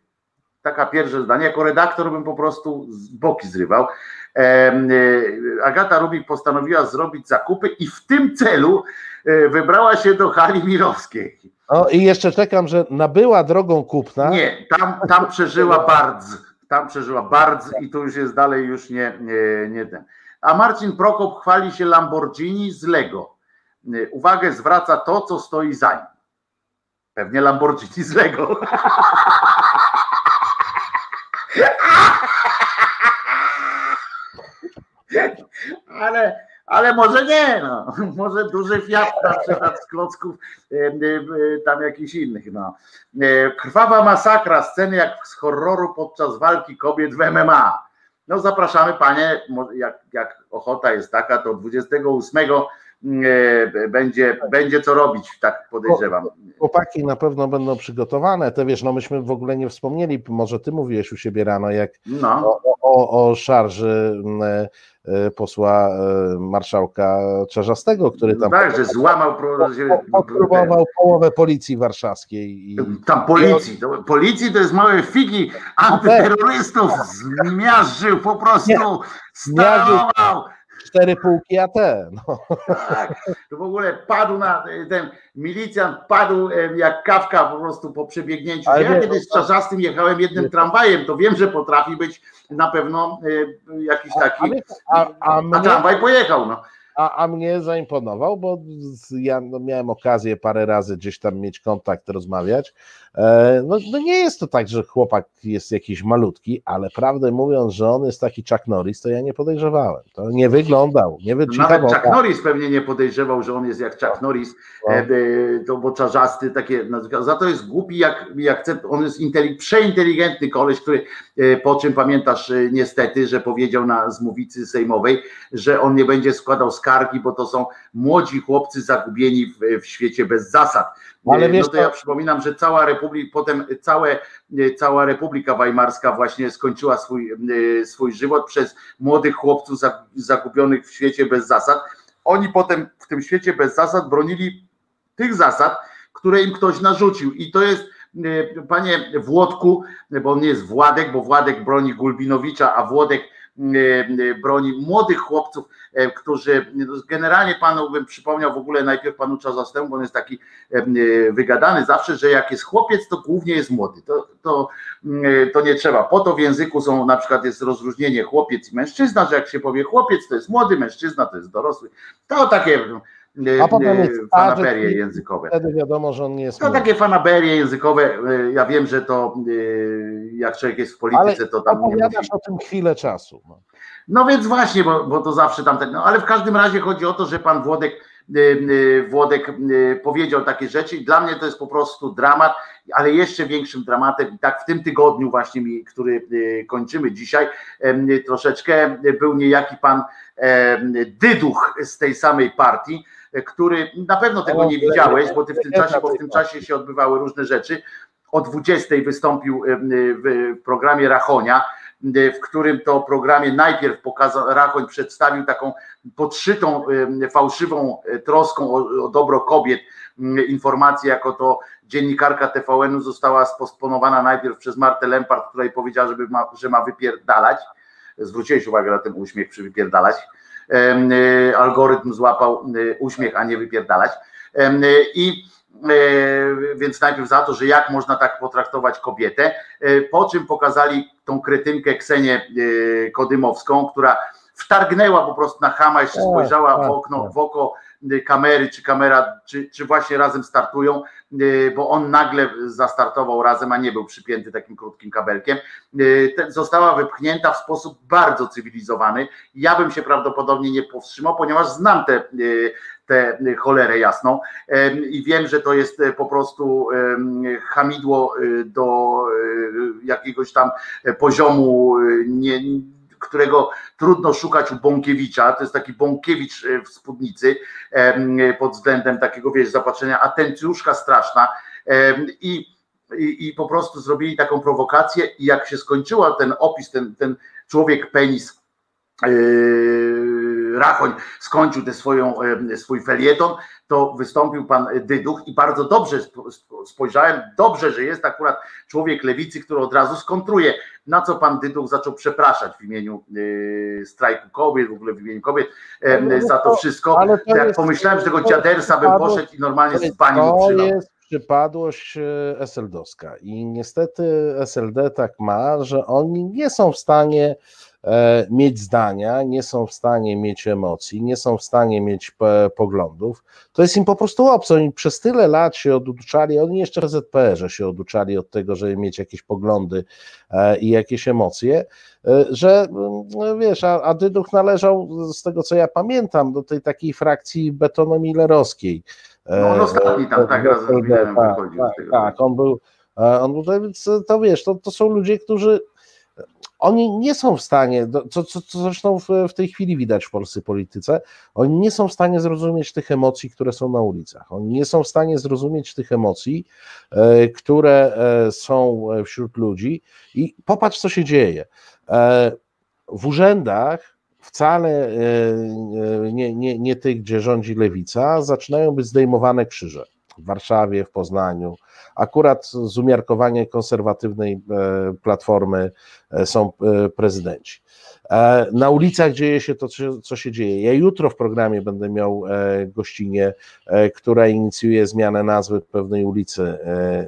Taka pierwsze zdanie, jako redaktor bym po prostu boki zrywał. E, Agata Rubik postanowiła zrobić zakupy i w tym celu e, wybrała się do hali Mirowskiej. O, i jeszcze czekam, że nabyła drogą kupna. Nie, tam, tam przeżyła bardzo. Tam przeżyła bardzo i to już jest dalej już nie, nie, nie ten. A Marcin Prokop chwali się Lamborghini z Lego. E, uwagę zwraca to, co stoi za nim. Pewnie Lamborghini z Lego. Ale, ale może nie, no. może duży Fiat na przykład z klocków tam jakichś innych. No. E, krwawa masakra, sceny jak z horroru podczas walki kobiet w MMA. No zapraszamy panie, jak, jak ochota jest taka, to 28 E, będzie, będzie co robić, tak podejrzewam. Chłopaki na pewno będą przygotowane. Te wiesz, no myśmy w ogóle nie wspomnieli, może ty mówiłeś u siebie rano, jak no. o, o, o szarży e, e, posła marszałka Czarzastego, który tam. Tak, że złamał. Próbował połowę policji warszawskiej. I... Tam policji, to, policji to jest małe figi antyterrorystów, zmiażdżył po prostu, starował cztery półki AT. No. Tak, to w ogóle padł na ten milicjant, padł jak kawka po prostu po przebiegnięciu. Ale ja kiedyś z Czarzastym jechałem jednym tramwajem, to wiem, że potrafi być na pewno jakiś taki, a, a, a, mnie, a tramwaj pojechał. No. A, a mnie zaimponował, bo ja no, miałem okazję parę razy gdzieś tam mieć kontakt, rozmawiać no, no, nie jest to tak, że chłopak jest jakiś malutki, ale prawdę mówiąc, że on jest taki Chuck Norris, to ja nie podejrzewałem. To nie wyglądał, nie wyglądał. Nawet Chuck Norris pewnie nie podejrzewał, że on jest jak Chuck Norris, no. E, to bo czarzasty takie, za to jest głupi jak, jak on jest intelig, przeinteligentny koleś, który e, po czym pamiętasz niestety, że powiedział na zmówicy sejmowej, że on nie będzie składał skargi, bo to są młodzi chłopcy zagubieni w, w świecie bez zasad ale no wiesz, no to ja przypominam, że cała republika, potem całe, cała Republika Weimarska właśnie skończyła swój, e, swój żywot przez młodych chłopców zakupionych w świecie bez zasad. Oni potem w tym świecie bez zasad bronili tych zasad, które im ktoś narzucił. I to jest, panie Włodku, bo on nie jest Władek, bo Władek broni Gulbinowicza, a Włodek broni młodych chłopców, którzy generalnie panu bym przypomniał w ogóle najpierw panu Czazastemu, bo on jest taki wygadany zawsze, że jak jest chłopiec, to głównie jest młody. To, to, to nie trzeba. Po to w języku są na przykład jest rozróżnienie chłopiec i mężczyzna, że jak się powie chłopiec, to jest młody, mężczyzna to jest dorosły. To takie a potem jest fanaberie językowe. Wtedy wiadomo, że on nie jest. To takie fanaberie językowe. Ja wiem, że to jak człowiek jest w polityce, ale to tam. Opowiadasz musi... o tym chwilę czasu. No, no więc właśnie, bo, bo to zawsze tam tak. No ale w każdym razie chodzi o to, że pan Włodek. Włodek powiedział takie rzeczy i dla mnie to jest po prostu dramat, ale jeszcze większym dramatem, tak w tym tygodniu właśnie, który kończymy dzisiaj, troszeczkę był niejaki pan Dyduch z tej samej partii, który na pewno tego nie widziałeś, bo ty w tym czasie, bo w tym czasie się odbywały różne rzeczy. O 20 wystąpił w programie Rachonia, w którym to programie najpierw pokazał, Rachoń przedstawił taką podszytą fałszywą troską o, o dobro kobiet informację, jako to dziennikarka TVN-u została spostponowana najpierw przez Martę Lempart, której powiedziała, żeby ma, że ma wypierdalać. Zwróciłeś uwagę na ten uśmiech przy wypierdalać. Algorytm złapał uśmiech, a nie wypierdalać. I więc najpierw za to, że jak można tak potraktować kobietę, po czym pokazali tą kretynkę Ksenię Kodymowską, która wtargnęła po prostu na chama, jeszcze spojrzała w okno, w oko kamery, czy kamera, czy, czy właśnie razem startują, bo on nagle zastartował razem, a nie był przypięty takim krótkim kabelkiem. Została wypchnięta w sposób bardzo cywilizowany. Ja bym się prawdopodobnie nie powstrzymał, ponieważ znam te, tę cholerę jasną i wiem, że to jest po prostu hamidło do jakiegoś tam poziomu nie którego trudno szukać u Bąkiewicza, to jest taki Bąkiewicz w spódnicy pod względem takiego, wiesz, zapatrzenia, atencjuszka straszna. I, i, i po prostu zrobili taką prowokację i jak się skończyła ten opis, ten, ten człowiek penis Rachoń skończył te swoją, swój felieton, to wystąpił pan Dyduch i bardzo dobrze spojrzałem, dobrze, że jest akurat człowiek lewicy, który od razu skontruje, na co pan Dyduch zaczął przepraszać w imieniu strajku kobiet, w ogóle w imieniu kobiet za to wszystko. Ale to jak pomyślałem, że tego dziadersa bym poszedł i normalnie z pani To jest przypadłość SLD-owska i niestety SLD tak ma, że oni nie są w stanie mieć zdania, nie są w stanie mieć emocji, nie są w stanie mieć poglądów. To jest im po prostu obce. Oni przez tyle lat się oduczali, oni jeszcze w ZPR-ze się oduczali od tego, żeby mieć jakieś poglądy i jakieś emocje, że wiesz, a, a Dyduch należał, z tego co ja pamiętam, do tej takiej frakcji betonomillerowskiej. No on ostatni tam tak razem z tak, tak, tak, on był, on był, więc to wiesz, to, to są ludzie, którzy oni nie są w stanie, co, co, co zresztą w, w, tej chwili widać w polskiej polityce, oni nie są w stanie zrozumieć tych emocji, które są na ulicach. Oni nie są w stanie zrozumieć tych emocji, e, które e, są wśród ludzi. I popatrz, co się dzieje. E, w urzędach, wcale nie, nie, nie tych, gdzie rządzi lewica, zaczynają być zdejmowane krzyże. W Warszawie, w Poznaniu, Akurat z umiarkowanie konserwatywnej e, platformy e, są e, prezydenci. Na ulicach dzieje się to, co się dzieje. Ja jutro w programie będę miał gościnie, która inicjuje zmianę nazwy pewnej ulicy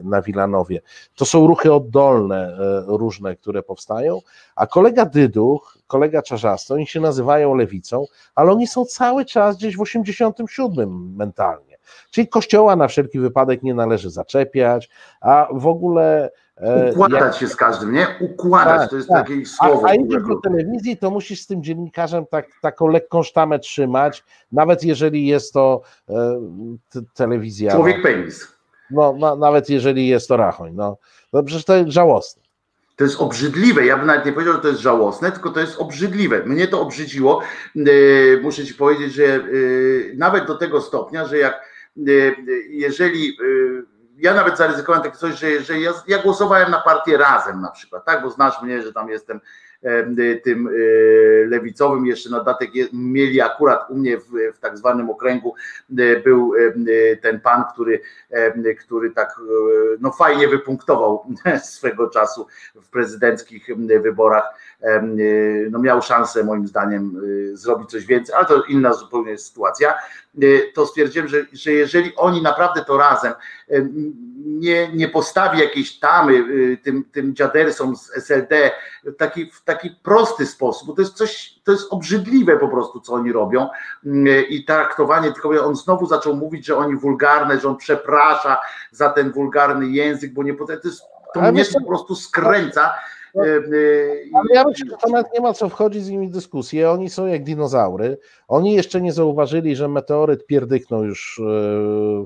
na Wilanowie. To są ruchy oddolne, różne, które powstają, a kolega Dyduch, kolega Czarzasty, oni się nazywają lewicą, ale oni są cały czas gdzieś w 87 mentalnie. Czyli kościoła na wszelki wypadek nie należy zaczepiać, a w ogóle. E, układać jak... się z każdym, nie? Układać, tak, to jest tak. takie słowo. A, a idziesz do telewizji, to musisz z tym dziennikarzem tak, taką lekką sztamę trzymać, nawet jeżeli jest to e, telewizja. Człowiek no, penis. No, no, nawet jeżeli jest to rachoń. No, no przecież to jest żałosne. To jest obrzydliwe. Ja bym nawet nie powiedział, że to jest żałosne, tylko to jest obrzydliwe. Mnie to obrzydziło. E, muszę ci powiedzieć, że nawet do tego stopnia, że jak jeżeli y, ja nawet zaryzykowałem takie coś, że, że ja, ja, głosowałem na partię razem na przykład, tak, bo znasz mnie, że tam jestem tym lewicowym, jeszcze na datek mieli akurat u mnie w, w tak zwanym okręgu był ten pan, który, który tak no fajnie wypunktował [laughs] swego czasu w prezydenckich wyborach, no miał szansę moim zdaniem zrobić coś więcej, ale to inna zupełnie sytuacja, to stwierdziłem, że, że jeżeli oni naprawdę to razem nie, nie postawi jakiejś tamy y, tym, tym dziadersom z SLD taki, w taki prosty sposób, bo to jest coś, to jest obrzydliwe po prostu, co oni robią mm, i traktowanie, tylko on znowu zaczął mówić, że oni wulgarne, że on przeprasza za ten wulgarny język, bo nie to jest, to mnie po prostu skręca. No, y, ale ja myślę, że to nawet nie ma co wchodzić z nimi w dyskusję. Oni są jak dinozaury. Oni jeszcze nie zauważyli, że meteoryt pierdyknął już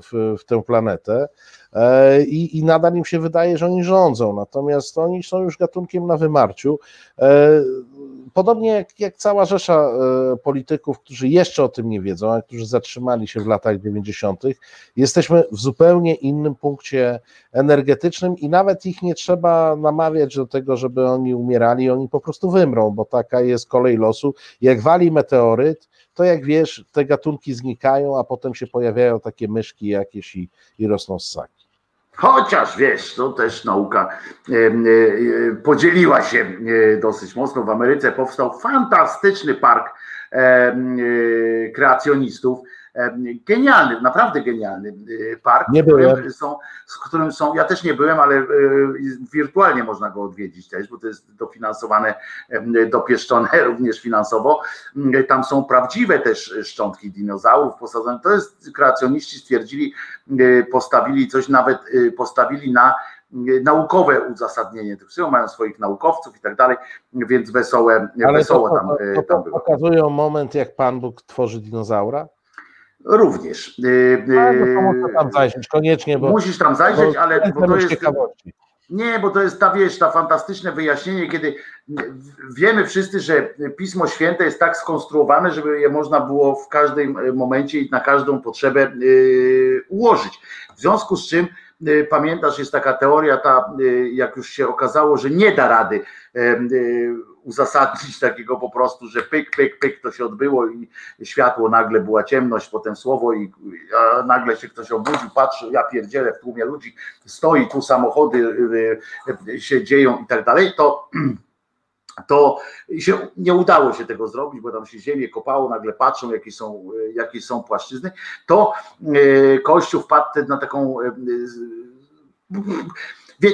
w, w tę planetę. E, i, i nadal im się wydaje, że oni rządzą, natomiast oni są już gatunkiem na wymarciu. E, podobnie jak, jak cała rzesza e, polityków, którzy jeszcze o tym nie wiedzą, a którzy zatrzymali się w latach 90., jesteśmy w zupełnie innym punkcie energetycznym i nawet ich nie trzeba namawiać do tego, żeby oni umierali, oni po prostu wymrą, bo taka jest kolej losu. Jak wali meteoryt, to jak wiesz, te gatunki znikają, a potem się pojawiają takie myszki jakieś i, i rosną ssaki. Chociaż wiesz, to też nauka e, e, podzieliła się e, dosyć mocno. W Ameryce powstał fantastyczny park kreacjonistów Genialny, naprawdę genialny y, park, nie byłem. Są, z którym są, ja też nie byłem, ale y, wirtualnie można go odwiedzić też, bo to jest dofinansowane, dopieszczone [laughs] również finansowo. Mm, tam są prawdziwe też szczątki dinozaurów posadzone. To jest, kreacjoniści stwierdzili, y, postawili coś, nawet postawili na naukowe uzasadnienie tych wszystkiego, mają swoich naukowców i tak dalej, więc wesołe, Ale wesoło to, tam, to, to, tam było. Pokazują moment, jak Pan Bóg tworzy dinozaura? Również. No, muszę tam zajrzeć, koniecznie. Bo, musisz tam zajrzeć, bo ale bo to jest. Ciekawości. Nie, bo to jest ta wiesz, ta fantastyczne wyjaśnienie, kiedy wiemy wszyscy, że Pismo Święte jest tak skonstruowane, żeby je można było w każdym momencie i na każdą potrzebę yy, ułożyć. W związku z czym yy, pamiętasz, jest taka teoria, ta, jak już się okazało, że nie da rady uzasadnić takiego po prostu, że pyk, pyk, pyk to się odbyło i światło, nagle była ciemność, potem słowo i nagle się ktoś obudził, patrzy, ja pierdzielę w tłumie ludzi, stoi tu samochody y, y, się dzieją i tak dalej, to to się nie udało się tego zrobić, bo tam się ziemię kopało, nagle patrzą, jakie są, jakie są płaszczyzny, to y, Kościół wpadł na taką Wie,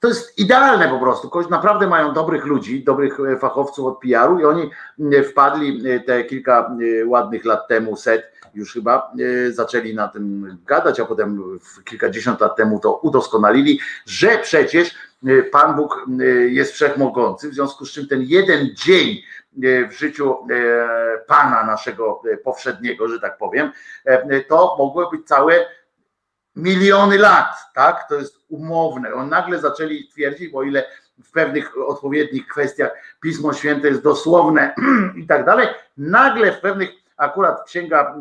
to jest idealne po prostu. Naprawdę mają dobrych ludzi, dobrych e, fachowców od PR-u i oni e, wpadli e, te kilka ładnych lat temu, set już chyba, zaczęli na tym gadać, a potem kilkadziesiąt lat temu to udoskonalili, że przecież Pan Bóg jest wszechmogący, w związku z czym ten jeden dzień w życiu Pana naszego powszedniego, że tak powiem, to mogły być całe miliony lat, tak? To jest umowne. On nagle zaczęli twierdzić, bo ile w pewnych odpowiednich kwestiach Pismo Święte jest dosłowne [clears throat] i tak dalej, nagle w pewnych, akurat księga e,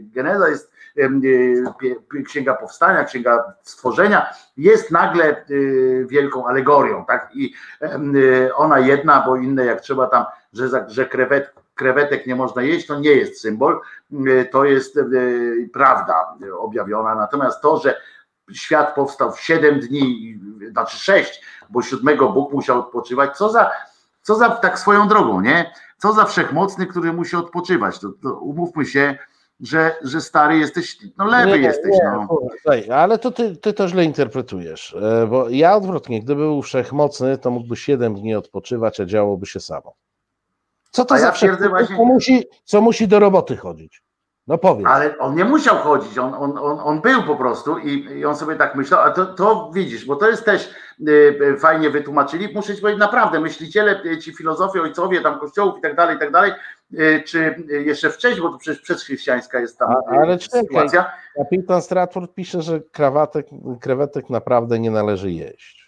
Geneza jest e, księga powstania, księga stworzenia, jest nagle wielką alegorią, tak? I ona jedna, bo inne jak trzeba tam, że, że krewet, krewetek nie można jeść, to nie jest symbol, to jest prawda objawiona. Natomiast to, że świat powstał w 7 dni, znaczy 6, bo siódmego Bóg musiał odpoczywać. Co za, co za tak swoją drogą, nie? Co za wszechmocny, który musi odpoczywać. To, to umówmy się, że, że stary jesteś, no lewy nie, jesteś. Nie, no. Słuchaj, ale to ty, ty to źle interpretujesz, e, bo ja odwrotnie, gdyby był wszechmocny, to mógłby 7 dni odpoczywać, a działoby się samo. Co to a za ja właśnie... co, musi, co musi do roboty chodzić? No powiedz. Ale on nie musiał chodzić, on, on, on, on był po prostu i, i on sobie tak myślał, a to, to widzisz, bo to jest też y, y fajnie wytłumaczyli, muszę ci powiedzieć naprawdę, myśliciele, y, ci filozofie, ojcowie tam kościołów i tak dalej, i tak dalej, y, czy jeszcze wcześniej, bo to przecież przedchrześcijańska jest tam a, ale sytuacja. Kapitan Stratford pisze, że krawatek, krewetek naprawdę nie należy jeść.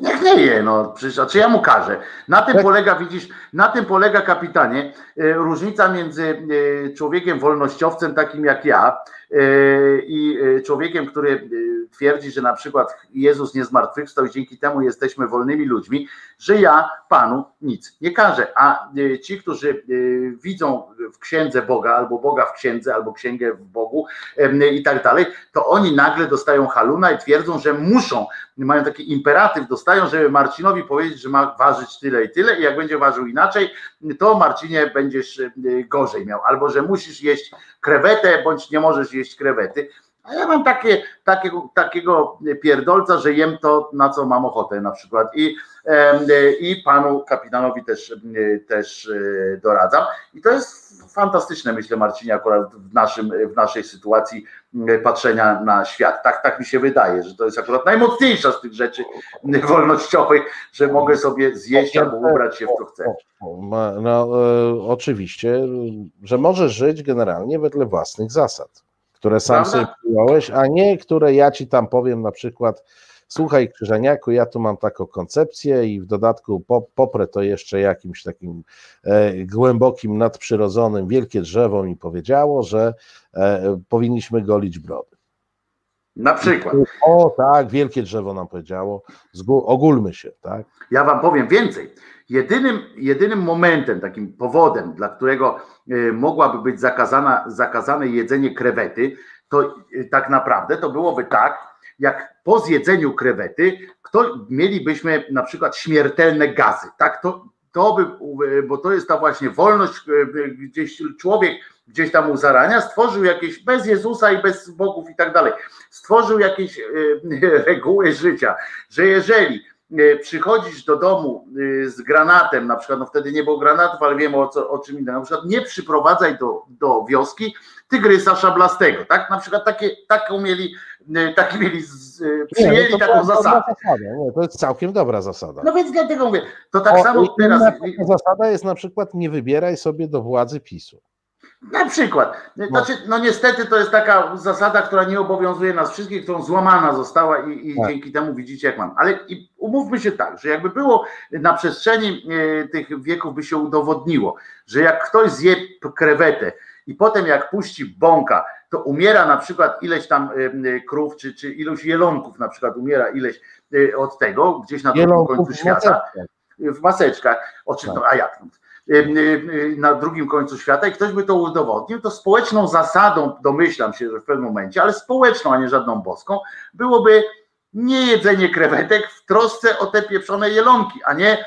Niech nie je, no przecież, a czy ja mu każę? Na tym tak. polega, widzisz, na tym polega kapitanie e, różnica między e, człowiekiem wolnościowcem takim jak ja i człowiekiem, który twierdzi, że na przykład Jezus nie zmartwychwstał i dzięki temu jesteśmy wolnymi ludźmi, że ja Panu nic nie każę. A ci, którzy widzą w księdze Boga, albo Boga w księdze, albo księgę w Bogu i tak dalej, to oni nagle dostają haluna i twierdzą, że muszą, mają taki imperatyw, dostają, żeby Marcinowi powiedzieć, że ma ważyć tyle i tyle i jak będzie ważył inaczej, to Marcinie będziesz gorzej miał, albo że musisz jeść krewetę, bądź nie możesz jeść krewety. A ja mam takie, takiego, takiego pierdolca, że jem to, na co mam ochotę na przykład. I, i panu kapitanowi też, też e, doradzam. I to jest fantastyczne, myślę, Marcinie, akurat w, naszym, w naszej sytuacji patrzenia na świat. Tak, tak mi się wydaje, że to jest akurat najmocniejsza z tych rzeczy wolnościowych, że mogę sobie zjeść albo ubrać się w co chcę. No, e, oczywiście, że możesz żyć generalnie wedle własnych zasad które sam Prawda? sobie przyjąłeś, a nie które ja ci tam powiem na przykład, słuchaj Krzyżaniaku, ja tu mam taką koncepcję i w dodatku poprę to jeszcze jakimś takim e, głębokim, nadprzyrodzonym, wielkie drzewo mi powiedziało, że e, powinniśmy golić brody. Na przykład. O tak, wielkie drzewo nam powiedziało, ogólmy się, tak? Ja wam powiem więcej. Jedynym, jedynym momentem, takim powodem, dla którego e, mogłaby być zakazana, zakazane jedzenie krewety, to e, tak naprawdę to byłoby tak, jak po zjedzeniu krewety kto, mielibyśmy na przykład śmiertelne gazy. Tak, to, to by, e, bo to jest ta właśnie wolność, gdzieś człowiek gdzieś tam u zarania stworzył jakieś, bez Jezusa i bez bogów i tak dalej, stworzył jakieś [laughs] reguły życia, że jeżeli przychodzisz do domu e, z granatem, na przykład, no wtedy nie było granatów, ale wiem o, co, o czym innym, na przykład nie przyprowadzaj do, do wioski tygrysa szablastego, tak? Na przykład takie, taką mieli, e, taki mieli, przyjęli nie, no taką zasadę. Zasada, nie, to jest całkiem dobra zasada. No więc dlatego mówię, to tak o, samo teraz... Zasada jest na przykład nie wybieraj sobie do władzy PiSu. Na przykład. No. Znaczy, no niestety to jest taka zasada, która nie obowiązuje nas wszystkich, którą złamana została i, i tak. dzięki temu widzicie jak mam. Ale i umówmy się tak, że jakby było na przestrzeni e, tych wieków by się udowodniło, że jak ktoś zje krewetę i potem jak puści bąka, to umiera na przykład ileś tam e, krów, czy, czy ilość jelonków na przykład umiera ileś e, od tego, gdzieś na drugim końcu świata. W maseczkach. O czym, tak. a jak? Na drugim końcu świata i ktoś by to udowodnił, to społeczną zasadą, domyślam się, że w pewnym momencie, ale społeczną, a nie żadną boską, byłoby nie jedzenie krewetek w trosce o te pieprzone jelonki, a nie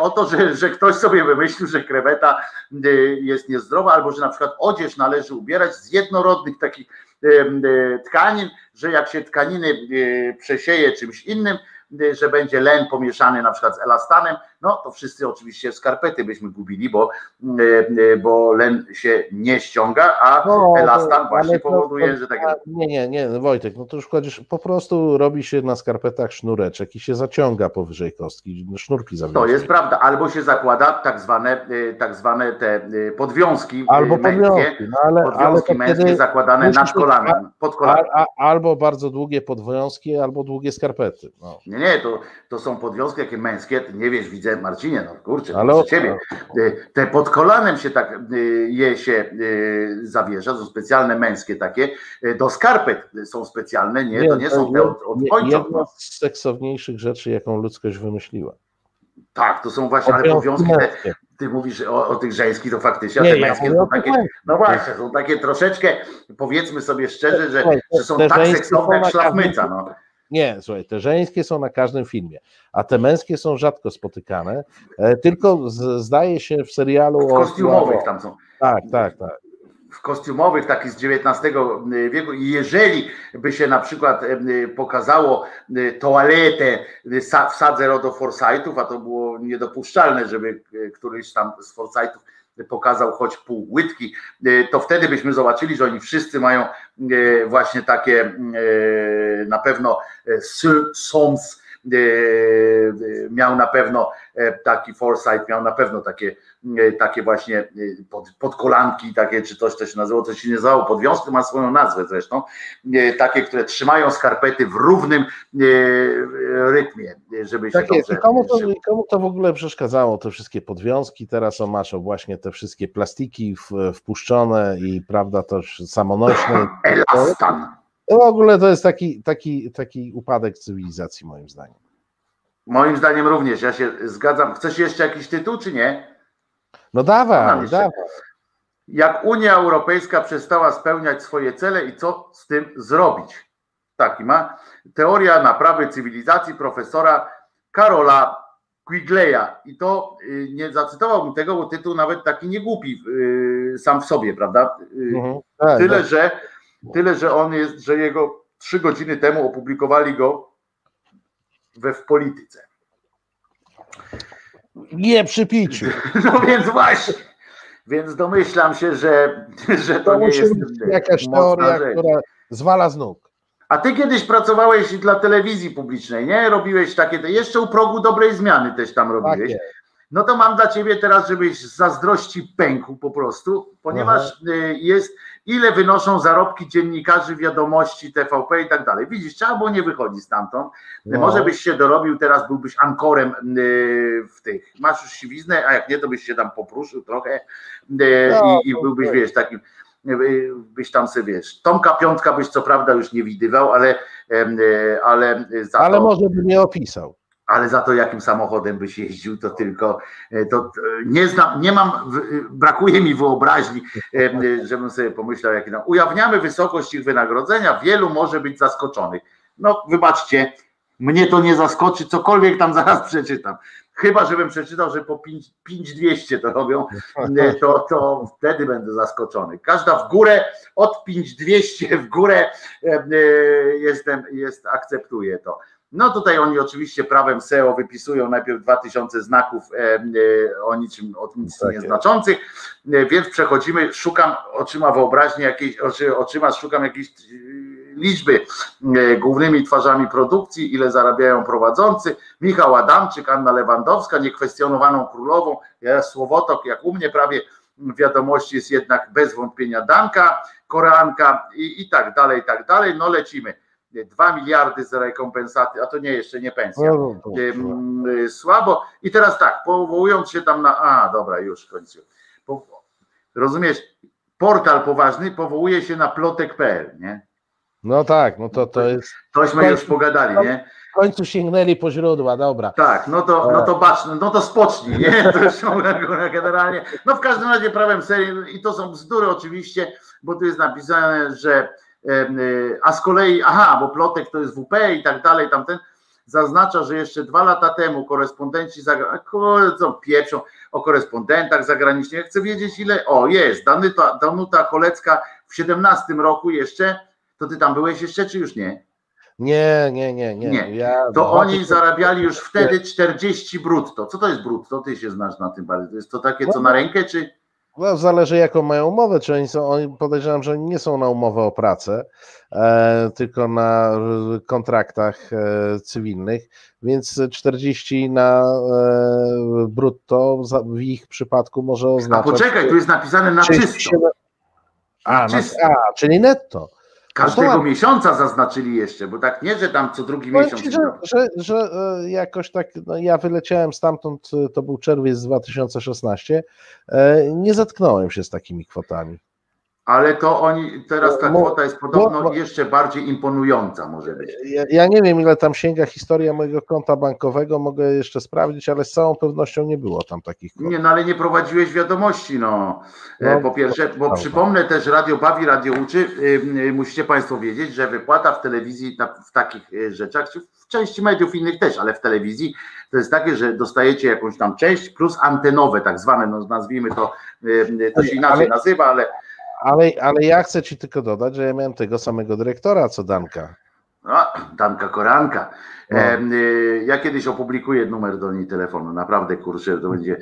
o to, że, że ktoś sobie wymyślił, że kreweta jest niezdrowa, albo że na przykład odzież należy ubierać z jednorodnych takich tkanin, że jak się tkaniny przesieje czymś innym, że będzie len pomieszany na przykład z elastanem, no to wszyscy oczywiście skarpety byśmy gubili, bo, e, e, bo len się nie ściąga, a no, elastan właśnie powoduje, że tak. Nie, nie, nie, Wojtek, no to już chodzisz, po prostu robi się na skarpetach sznureczek i się zaciąga powyżej kostki, sznurki zawiązane. To jest prawda, albo się zakłada tak zwane, e, tak zwane te podwiązki albo męskie, podwiązki, no ale, podwiązki ale męskie zakładane nad kolanem, pod kolanem. A, a, albo bardzo długie podwiązki, albo długie skarpety. No. Nie, nie, to, to są podwiązki jakie męskie, nie wiesz, widzę Marcinie, no kurczę, Ale ciebie. Y, te pod kolanem się tak y, je się y, zawierza, są specjalne męskie takie, do skarpet są specjalne, nie, nie to nie są te od, od Jedna z seksowniejszych rzeczy, jaką ludzkość wymyśliła. Tak, to są właśnie, ale powiązki te, ty mówisz o, o, tych żeńskich, to faktycznie, a te męskie ja są takie, no właśnie, są takie troszeczkę, powiedzmy sobie szczerze, że, że są tak seksowne jak szlafmyca, no. Nie, słuchaj, te żeńskie są na każdym filmie, a te męskie są rzadko spotykane. E, tylko z, zdaje się w serialu. W kostiumowych tam są. Tak, tak, tak. W kostiumowych, takich z XIX wieku, i jeżeli by się na przykład e, pokazało e, toaletę w sadze Rodo Forsythów, a to było niedopuszczalne, żeby któryś tam z Forsythów pokazał choć pół łydki, e, to wtedy byśmy zobaczyli, że oni wszyscy mają e, właśnie takie e, na pewno sons miał na pewno taki foresight, miał na pewno takie E, takie właśnie e, pod, podkolanki, takie czy coś, to się nazywało, coś się nie nazywało, podwiązki ma swoją nazwę zresztą, e, takie, które trzymają skarpety w równym rytmie, żeby się tak dobrze... Jest. Komu, to, komu to w ogóle przeszkadzało, te wszystkie podwiązki, teraz o masz właśnie te wszystkie plastiki wpuszczone i prawda też samonośne. Elastan. No w ogóle to jest taki, taki, taki upadek cywilizacji, moim zdaniem. Moim zdaniem również, ja się zgadzam. Chcesz jeszcze jakiś tytuł, czy nie? No dawaj, dawaj. Jak Unia Europejska przestała spełniać swoje cele i co z tym zrobić? Taki ma. Teoria naprawy cywilizacji profesora Karola Quigleya. I to y, nie zacytowałbym tego, bo tytuł nawet taki niegłupi y, sam w sobie, prawda? Y, Mhm. Tak, Tyle, tak. że, tyle, że on jest, że jego trzy godziny temu opublikowali go we w polityce. Nie przy piciu. [laughs] No więc właśnie. Więc domyślam się, że, [laughs] że to To nie jest jakaś teoria, rzecz. która zwala z nóg. A ty kiedyś pracowałeś dla telewizji publicznej, nie? Robiłeś takie, te- jeszcze u progu dobrej zmiany też tam robiłeś. jest. No to mam dla ciebie teraz, żebyś z zazdrości pękł po prostu, ponieważ y, jest, ile wynoszą zarobki dziennikarzy wiadomości TVP i tak dalej. Widzisz, trzeba było nie wychodzi stamtąd. No. Może byś się dorobił, teraz byłbyś ankorem y, w tych. Masz już siwiznę, a jak nie, to byś się tam popruszył trochę y, No, i, i byłbyś, wiesz, takim y, byś tam sobie, wiesz, Tomka Piątka byś co prawda już nie widywał, ale, ale za Ale to, może by nie opisał. Ale za to jakim samochodem byś jeździł, to tylko e, to e, nie znam, nie mam, e, brakuje mi wyobraźni, żebym sobie pomyślał, jaki tam. Ujawniamy wysokość ich wynagrodzenia, wielu może być zaskoczonych. No, wybaczcie, mnie to nie zaskoczy, cokolwiek tam zaraz [laughs] przeczytam. Chyba, żebym przeczytał, że po 5 5200 to robią, to, to wtedy będę zaskoczony. Każda w górę, od 5200 w górę jestem, jest, akceptuję to. No tutaj oni oczywiście prawem SEO wypisują najpierw 2000 znaków e, e, o niczym, o nic Tak nieznaczących, e, więc przechodzimy, szukam oczyma wyobraźni, jakiejś, oczy, oczyma szukam jakiejś liczby głównymi twarzami produkcji, ile zarabiają prowadzący, Michał Adamczyk, Anna Lewandowska, niekwestionowaną królową, ja Słowotok, jak u mnie prawie wiadomości jest jednak bez wątpienia Danka, Koreanka i, i tak dalej, i tak dalej, no lecimy. 2 miliardy za rekompensaty, a to nie jeszcze nie pensja. No, no, y, słabo. I teraz tak, powołując się tam na. A, dobra, już kończę. Po, rozumiesz, portal poważny powołuje się na plotek.pl, nie? no tak, no to, to jest. Tośmy już pogadali, nie? W końcu sięgnęli po źródła, dobra. Tak, no to, no to bacz, no to spocznij, nie? [laughs] To już generalnie. No w każdym razie prawem serii, i to są bzdury oczywiście, bo tu jest napisane, że a z kolei, aha, bo plotek to jest WP i tak dalej, tamten zaznacza, że jeszcze dwa lata temu korespondenci zagraniczni, co pieprzą o korespondentach zagranicznych, chcę wiedzieć ile, o jest, Danuta, Danuta Kolecka w 17 roku jeszcze, to ty tam byłeś jeszcze, czy już nie? Nie, nie, nie, nie. Nie. Ja, To oni zarabiali już wtedy 40 brutto. Co to jest brutto? Ty się znasz na tym bardziej. To jest to takie, co na rękę, czy No, zależy jaką mają umowę, czy oni są, oni podejrzewam, że oni nie są na umowę o pracę, e, tylko na kontraktach e, cywilnych, więc 40 na e, brutto w ich przypadku może A oznaczać... poczekaj, tu jest napisane na 37 czysto. A, Na a, czyli netto. Każdego miesiąca zaznaczyli jeszcze, bo tak nie, że tam co drugi Powiem miesiąc. ci, że, że, że e, jakoś tak, no ja wyleciałem stamtąd, e, to był czerwiec 2016, e, nie zetknąłem się z takimi kwotami. Ale to oni, teraz ta kwota jest podobno mo- jeszcze bardziej imponująca może być. Ja, ja nie wiem, ile tam sięga historia mojego konta bankowego, mogę jeszcze sprawdzić, ale z całą pewnością nie było tam takich kwot. Nie, no ale nie prowadziłeś wiadomości, no. E, No, Po pierwsze, bo prawda. przypomnę też, Radio Bawi, Radio Uczy, y, y, musicie Państwo wiedzieć, że wypłata w telewizji na, w takich y, rzeczach, czy w części mediów innych też, ale w telewizji to jest takie, że dostajecie jakąś tam część plus antenowe tak zwane, no nazwijmy to, y, y, to się inaczej Ale- nazywa, ale Ale, ale ja chcę ci tylko dodać, że ja miałem tego samego dyrektora, co Danka. no, Danka Koranka. No. Y, ja kiedyś opublikuję numer do niej telefonu, naprawdę kurczę, to będzie,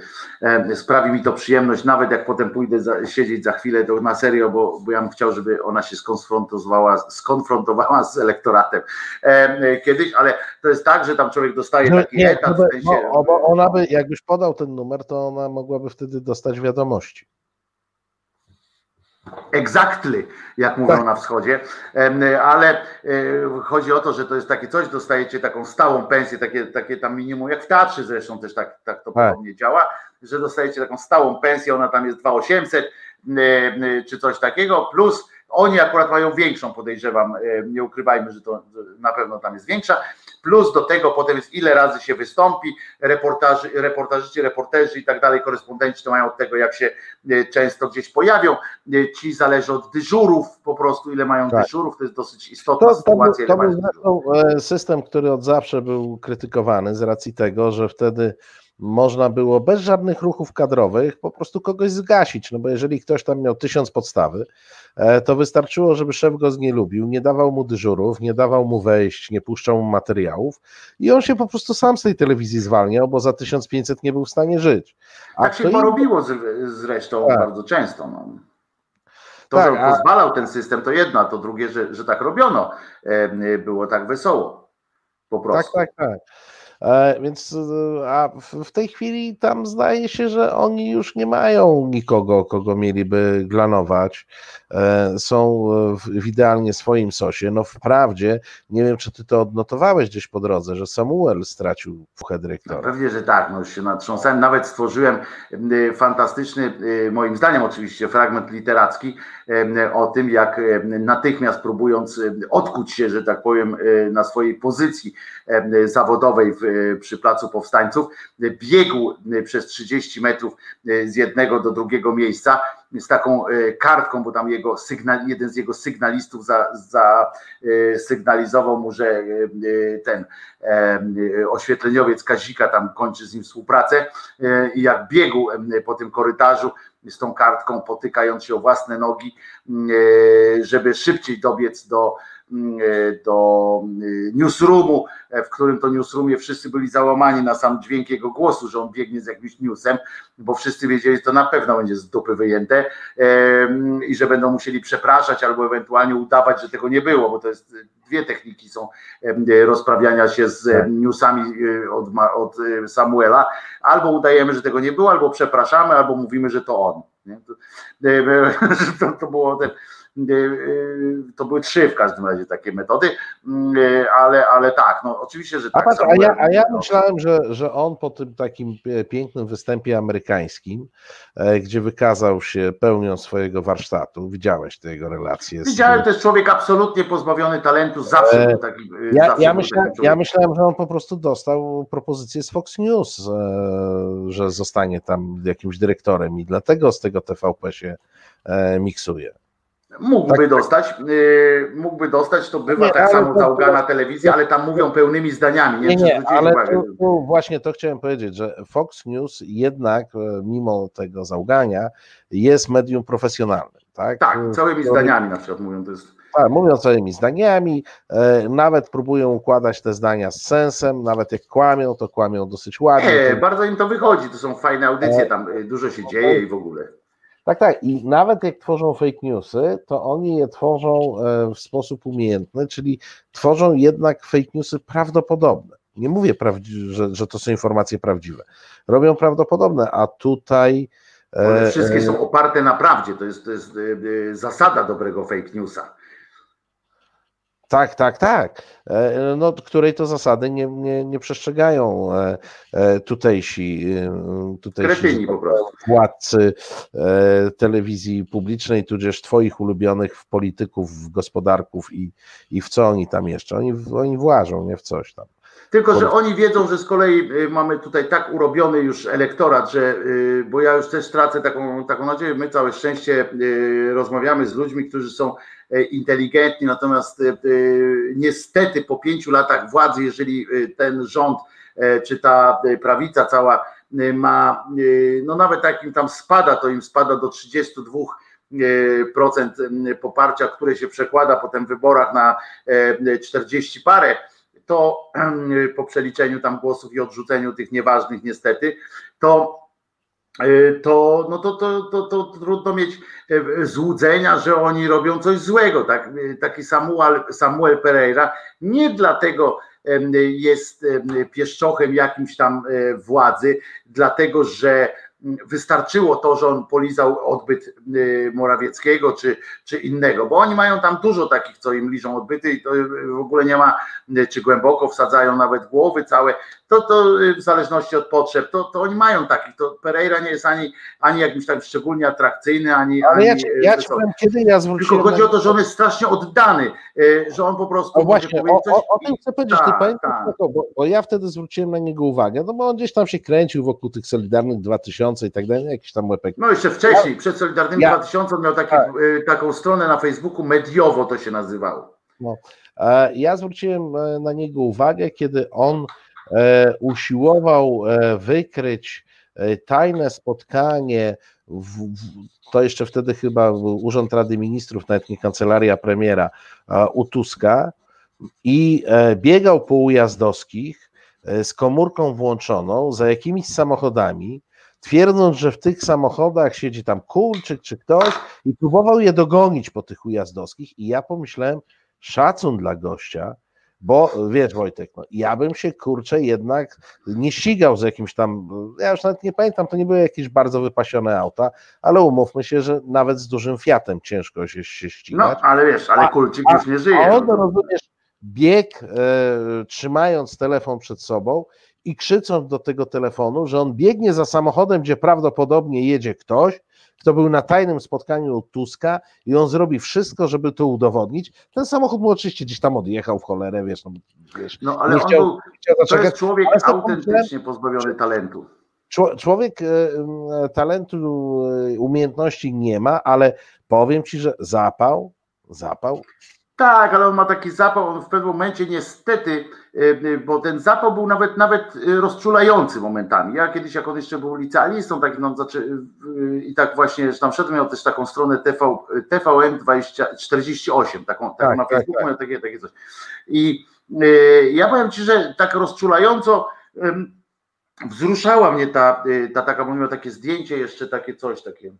sprawi mi to przyjemność, nawet jak potem pójdę za, siedzieć za chwilę, to na serio, bo, bo ja bym chciał, żeby ona się skonfrontowała, skonfrontowała z elektoratem y, kiedyś, ale to jest tak, że tam człowiek dostaje Że- taki etat, no, w sensie, no, bo ona by, jakbyś podał ten numer, to ona mogłaby wtedy dostać wiadomości. Exactly, jak mówią Tak. na wschodzie, ale e, chodzi o to, że to jest takie coś, dostajecie taką stałą pensję, takie, takie tam minimum, jak w teatrze zresztą też tak, tak to Tak. podobnie działa, że dostajecie taką stałą pensję, ona tam jest 2800 e, e, czy coś takiego, plus Oni akurat mają większą, podejrzewam, nie ukrywajmy, że to na pewno tam jest większa. Plus do tego potem jest ile razy się wystąpi, reportaży, reportażyści, reporterzy i tak dalej, korespondenci to mają od tego, jak się często gdzieś pojawią. Ci zależy od dyżurów po prostu, ile mają tak. dyżurów, to jest dosyć istotna to, sytuacja. To, był, to był system, który od zawsze był krytykowany z racji tego, że wtedy można było bez żadnych ruchów kadrowych po prostu kogoś zgasić, no bo jeżeli ktoś tam miał tysiąc podstawy, e, to wystarczyło, żeby szef go nie lubił, nie dawał mu dyżurów, nie dawał mu wejść, nie puszczał mu materiałów i on się po prostu sam z tej telewizji zwalniał, bo za 1500 nie był w stanie żyć. A tak się porobiło z, zresztą tak. bardzo często. No. To, tak, że a... pozwalał ten system, to jedno, a to drugie, że, że tak robiono. E, było tak wesoło. Po prostu. Tak, tak, tak. E, więc e, a w tej chwili tam zdaje się, że oni już nie mają nikogo, kogo mieliby glanować. E, są w idealnie swoim sosie. No wprawdzie, nie wiem, czy ty to odnotowałeś gdzieś po drodze, że Samuel stracił fuchę dyrektora. No pewnie, że tak, no już się natrząsałem. Nawet stworzyłem fantastyczny, moim zdaniem oczywiście, fragment literacki o tym, jak natychmiast próbując odkuć się, że tak powiem, na swojej pozycji zawodowej w przy Placu Powstańców, biegł przez 30 metrów z jednego do drugiego miejsca z taką kartką, bo tam jego sygnal, jeden z jego sygnalistów zasygnalizował za, mu, że ten oświetleniowiec Kazika tam kończy z nim współpracę i jak biegł po tym korytarzu z tą kartką, potykając się o własne nogi, żeby szybciej dobiec do e, do e, newsroomu, e, w którym to newsroomie wszyscy byli załamani na sam dźwięk jego głosu, że on biegnie z jakimś newsem, bo wszyscy wiedzieli, że to na pewno będzie z dupy wyjęte i że będą musieli przepraszać albo ewentualnie udawać, że tego nie było, bo to jest dwie techniki są rozprawiania się z tak. newsami od, od Samuela. Albo udajemy, że tego nie było, albo przepraszamy, albo mówimy, że to on. [laughs] To, to, było ten to były trzy w każdym razie takie metody, y, ale, ale tak, no oczywiście, że tak. A, patrz, a, ja, a ja myślałem, że, że on po tym takim pięknym występie amerykańskim, e, gdzie wykazał się pełnią swojego warsztatu, widziałeś te jego relacje. Z... Widziałem, to jest człowiek absolutnie pozbawiony talentu, zawsze e, był taki. Ja, zawsze ja, myślałem, ja myślałem, że on po prostu dostał propozycję z Fox News, e, że zostanie tam jakimś dyrektorem i dlatego z tego TVP się miksuje. Mógłby tak, dostać, yy, mógłby dostać, to bywa nie, tak samo to, załgana telewizja, ale tam mówią pełnymi zdaniami. Nie, nie, nie ale tu, tu właśnie to chciałem powiedzieć, że Fox News jednak e, mimo tego załgania jest medium profesjonalnym. Tak, tak całymi to, zdaniami na przykład mówią, to jest... Tak, mówią całymi zdaniami, e, nawet próbują układać te zdania z sensem, nawet jak kłamią, to kłamią dosyć ładnie. Nie, bardzo im to wychodzi, to są fajne audycje, e, tam dużo się dzieje i w ogóle. Tak, tak. I nawet jak tworzą fake newsy, to oni je tworzą e, w sposób umiejętny, czyli tworzą jednak fake newsy prawdopodobne. Nie mówię, że, że to są informacje prawdziwe. Robią prawdopodobne, a tutaj. E, One wszystkie są oparte na prawdzie. To jest, to jest e, zasada dobrego fake newsa. Tak, tak, tak. E, no, której to zasady nie, nie, nie przestrzegają e, e, tutejsi, tutejsi po prostu. władcy telewizji publicznej, tudzież twoich ulubionych w polityków, w gospodarków i, i w co oni tam jeszcze. Oni, oni włażą, nie w coś tam. Tylko, że oni wiedzą, że z kolei mamy tutaj tak urobiony już elektorat, że, bo ja już też tracę taką, taką nadzieję, my całe szczęście rozmawiamy z ludźmi, którzy są inteligentni, natomiast e, e, niestety po pięciu latach władzy, jeżeli ten rząd czy ta prawica cała ma, no nawet jak im tam spada, to im spada do 32% poparcia, które się przekłada po tym wyborach na 40 parę, to po przeliczeniu tam głosów i odrzuceniu tych nieważnych niestety, to to, no to, to, to, to trudno mieć e, złudzenia, że oni robią coś złego. Tak? Y, taki Samuel, Samuel Pereira nie dlatego jest pieszczochem jakimś tam e, władzy, dlatego że wystarczyło to, że on polizał odbyt Morawieckiego czy, czy innego, bo oni mają tam dużo takich, co im liżą odbyty i to w ogóle nie ma, czy głęboko wsadzają nawet głowy całe, to, to w zależności od potrzeb, to, to oni mają takich, to Pereira nie jest ani, ani jakimś tak szczególnie atrakcyjny, ani... Ale ani ja, ci- ja ci powiem, kiedy ja zwróciłem... tylko chodzi o to, że on jest strasznie oddany, że on po prostu O właśnie, może o, o, o tym chcę powiedzieć, ty tak, pamiętasz, tak. Spoko, bo, bo ja wtedy zwróciłem na niego uwagę, no bo on gdzieś tam się kręcił wokół tych Solidarnych 2000 i tak dalej, jakiś tam łepek. No jeszcze wcześniej, przed Solidarnymi Ja- 2000 on miał takie, Tak. y, taką stronę na Facebooku, Mediowo to się nazywało. E, Ja zwróciłem e, na niego uwagę, kiedy on e, usiłował wykryć tajne spotkanie, w, to jeszcze wtedy chyba Urząd Rady Ministrów, nawet nie kancelaria premiera, u Tuska i biegał po ujazdowskich z komórką włączoną za jakimiś samochodami, twierdząc, że w tych samochodach siedzi tam Kulczyk czy ktoś i próbował je dogonić po tych ujazdowskich i ja pomyślałem, szacun dla gościa, bo wiesz Wojtek, no, ja bym się kurczę jednak nie ścigał z jakimś tam, ja już nawet nie pamiętam, to nie były jakieś bardzo wypasione auta, ale umówmy się, że nawet z dużym Fiatem ciężko się, się No, ścigać. ale wiesz, ale A- Kulczyk a- już nie żyje. A on, no. rozumiesz, bieg e, trzymając telefon przed sobą i krzycząc do tego telefonu, że on biegnie za samochodem, gdzie prawdopodobnie jedzie ktoś, kto był na tajnym spotkaniu u Tuska i on zrobi wszystko, żeby to udowodnić. Ten samochód mu oczywiście gdzieś tam odjechał w cholerę, wiesz, no, wiesz No ale on chciał- był, chciał to jest człowiek Ale autentycznie pozbawiony talentu. Czło- Człowiek e, m, talentu, e, umiejętności nie ma, ale powiem ci, że zapał, zapał. Tak, ale on ma taki zapał, on w pewnym momencie niestety, bo ten zapał był nawet nawet y, rozczulający momentami. Ja kiedyś, jak on jeszcze był licealistą, tak, no, zaczę, y, i tak właśnie, że tam szedł, miał też taką stronę TV, TVN 20, 48, taką, taką Tak, na tak, Facebooku, tak. miał takie, takie coś. I y, ja powiem Ci, że tak rozczulająco ym, wzruszała mnie ta, y, ta taka, bo miał takie zdjęcie jeszcze, takie coś, takie.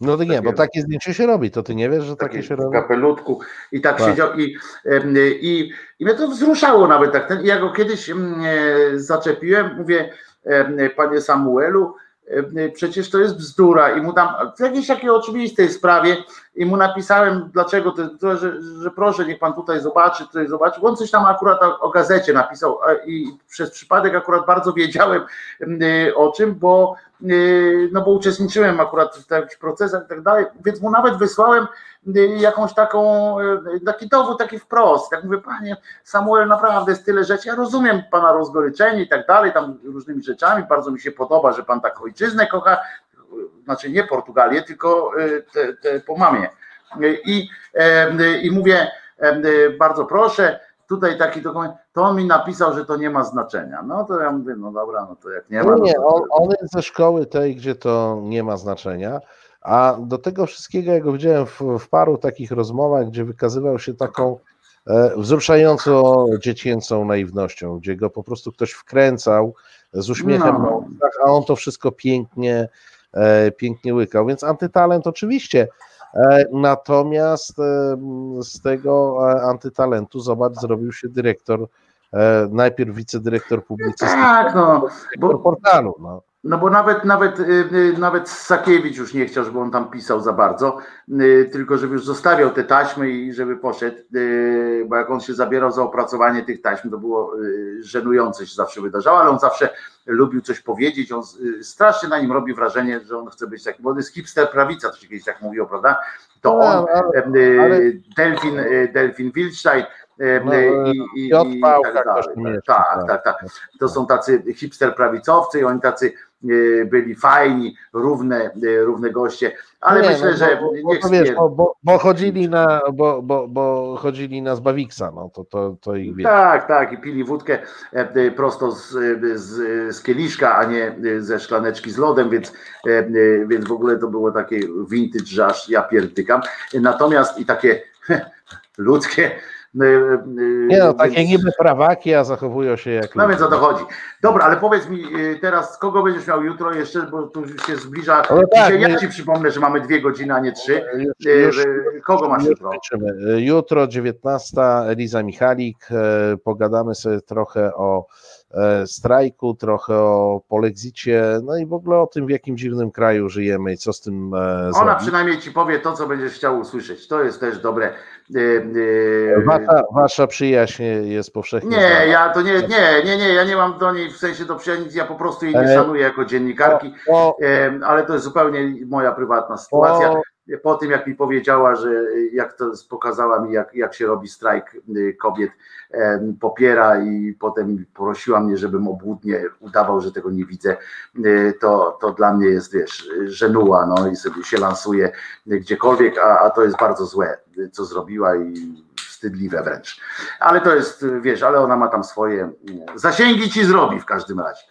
No to nie, Takie- bo takie zdjęcie się robi, to ty nie wiesz, że takie taki się w robi? kapelutku i tak, Tak. siedział i, em, i, i mnie to wzruszało nawet tak. Ten, ja go kiedyś e, zaczepiłem, mówię, panie Samuelu, em, przecież to jest bzdura i mu tam w jakiejś takiej oczywistej sprawie i mu napisałem, dlaczego to, że, że proszę, niech pan tutaj zobaczy, tutaj zobaczy. On coś tam akurat o, gazecie napisał i przez przypadek akurat bardzo wiedziałem em, e, o czym, bo no bo uczestniczyłem akurat w takich procesach i tak dalej, więc mu nawet wysłałem y, jakąś taką, y, taki dowód taki wprost. Tak mówię, panie Samuel, naprawdę jest tyle rzeczy. Ja rozumiem pana rozgoryczenie i tak dalej, tam różnymi rzeczami. Bardzo mi się podoba, że pan tak ojczyznę kocha. Znaczy nie Portugalię, tylko y, te, te po mamie. Y, I, y, I mówię, y, bardzo proszę, tutaj taki dokument, to on mi napisał, że to nie ma znaczenia. No to ja mówię, no dobra, no to jak nie ma. Nie, no nie, on, on jest ze szkoły tej, gdzie to nie ma znaczenia, a do tego wszystkiego, jak go widziałem w, w paru takich rozmowach, gdzie wykazywał się taką e, wzruszająco dziecięcą naiwnością, gdzie go po prostu ktoś wkręcał z uśmiechem No. a on to wszystko pięknie, e, pięknie łykał, więc antytalent oczywiście, natomiast e, z tego e, antytalentu, zobacz, zrobił się dyrektor, e, najpierw wicedyrektor publicystyki, tak, no, bo, portalu, no. No bo nawet nawet y, y, nawet Sakiewicz już nie chciał, żeby on tam pisał za bardzo, y, tylko żeby już zostawiał te taśmy i żeby poszedł, bo jak on się zabierał za opracowanie tych taśm, to było żenujące się zawsze wydarzało, ale on zawsze lubił coś powiedzieć, on strasznie na nim robi wrażenie, że on chce być taki, bo on jest hipster prawica, to się kiedyś tak mówiło, prawda? To No, on, ale- Delfin, Delfin No, y, i, i, i tak dalej. Tak, tak. tak, tak. To są tacy hipster prawicowcy i oni tacy e, byli fajni, równe, e, równe goście, ale Nie, myślę, no, że bo, bo, niech to wiesz, bo, bo, bo chodzili na, bo, bo, bo chodzili na Zbawiksa, no to, to, to ich wie. Tak, tak, i pili wódkę e, e, prosto z, e, z, z kieliszka, a nie e, ze szklaneczki z lodem, więc, e, e, więc w ogóle to było takie vintage, że aż ja pierdykam. Natomiast i takie [laughs] ludzkie. E, e, Nie no, takie więc- niby prawaki, a zachowują się jak No więc o to chodzi. Dobra, ale powiedz mi y, teraz, kogo będziesz miał jutro jeszcze, bo tu już się zbliża. No tak, Dzisiaj ja my- ci przypomnę, że mamy dwie godziny, a nie trzy. Już, Y, już, y, Kogo masz jutro? Jutro 19, Eliza Michalik, pogadamy sobie trochę o strajku, trochę o polexicie, no i w ogóle o tym, w jakim dziwnym kraju żyjemy i co z tym e, Ona zrobić. przynajmniej ci powie to, co będziesz chciał usłyszeć. To jest też dobre. E, e, Wasza, wasza przyjaźń jest powszechnie Nie, znana. ja to nie, nie, nie, nie, ja nie mam do niej w sensie do przyjaźni, ja po prostu jej nie E, szanuję jako dziennikarki, O, e, ale to jest zupełnie moja prywatna sytuacja. o, Po tym, jak mi powiedziała, że jak to pokazała mi, jak, jak się robi strajk y, kobiet, popiera i potem prosiła mnie, żebym obłudnie udawał, że tego nie widzę, y, to, to dla mnie jest, wiesz, żenuła, no i sobie się lansuje gdziekolwiek, a, a to jest bardzo złe, co zrobiła i wstydliwe wręcz. Ale to jest, wiesz, ale ona ma tam swoje y, zasięgi ci zrobi w każdym razie.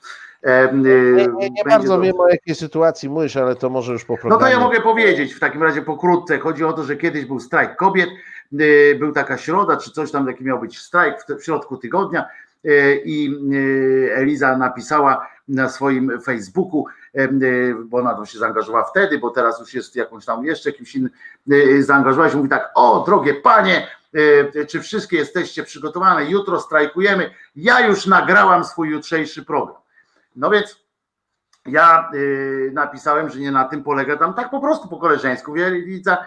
Nie, nie, nie bardzo dobrze. wiem o jakiej sytuacji mówisz, ale to może już po No programie. to ja mogę powiedzieć w takim razie pokrótce. Chodzi o to, że kiedyś był strajk kobiet, y, był taka środa, czy coś tam taki miał być strajk w, środku tygodnia y, i y, Eliza napisała na swoim Facebooku, bo ona to się zaangażowała wtedy, bo teraz już jest jakąś tam jeszcze kimś innym zaangażowała się, mówi tak, o drogie panie, czy wszystkie jesteście przygotowane, jutro strajkujemy, ja już nagrałam swój jutrzejszy program. No więc ja y, napisałem, że nie na tym polega tam tak po prostu po koleżeńsku. Wielica,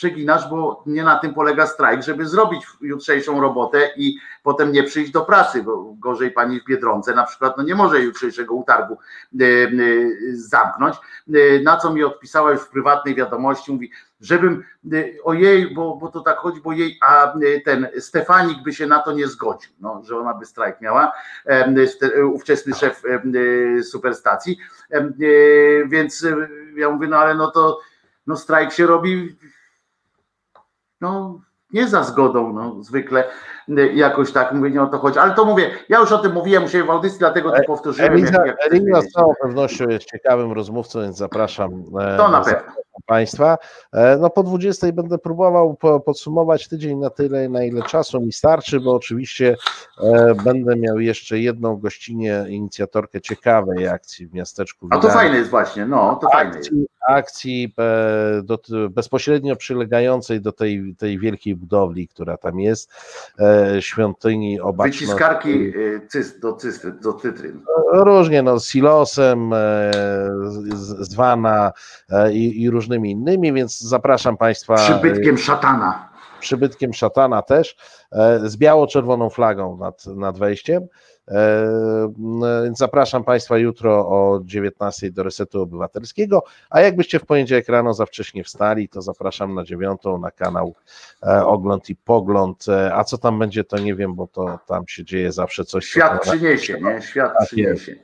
przeginasz, bo nie na tym polega strajk, żeby zrobić jutrzejszą robotę i potem nie przyjść do pracy, bo gorzej pani w Biedronce na przykład no nie może jutrzejszego utargu y, y, zamknąć. Y, na co mi odpisała już w prywatnej wiadomości, mówi, żebym ojej, bo, bo to tak chodzi, bo jej, a ten Stefanik by się na to nie zgodził, no, że ona by strajk miała, ówczesny szef superstacji, więc ja mówię, no ale no to no strajk się robi no nie za zgodą, no zwykle y, jakoś tak mówię, nie o to chodzi, ale to mówię, ja już o tym mówiłem siebie w audycji, dlatego to powtórzyłem. Jak- jak chcesz Eliza wiedzieć. z całą pewnością jest ciekawym rozmówcą, więc zapraszam. e, To na pewno. Państwa. E, No po 20 będę próbował po- podsumować tydzień na tyle, na ile czasu mi starczy, bo oczywiście e, będę miał jeszcze jedną gościnę, inicjatorkę ciekawej akcji w miasteczku A to fajne jest właśnie, no to fajne jest. akcji, e, do, bezpośrednio przylegającej do tej, tej wielkiej budowli, która tam jest, e, świątyni obaczności. Wyciskarki cyst, do, cysty, do cytryn. Różnie, no, z silosem, z, z wana e, i, i różnymi innymi, więc zapraszam Państwa. Przybytkiem szatana. e, Przybytkiem szatana też, e, z biało-czerwoną flagą nad, nad wejściem. E, Więc zapraszam Państwa jutro o 19 do Resetu Obywatelskiego, a jakbyście w poniedziałek rano za wcześnie wstali, to zapraszam na dziewiątą na kanał e, Ogląd i Pogląd. E, A co tam będzie, to nie wiem, bo to tam się dzieje zawsze coś. co Świat przyniesie, nie? Świat Tak przyniesie.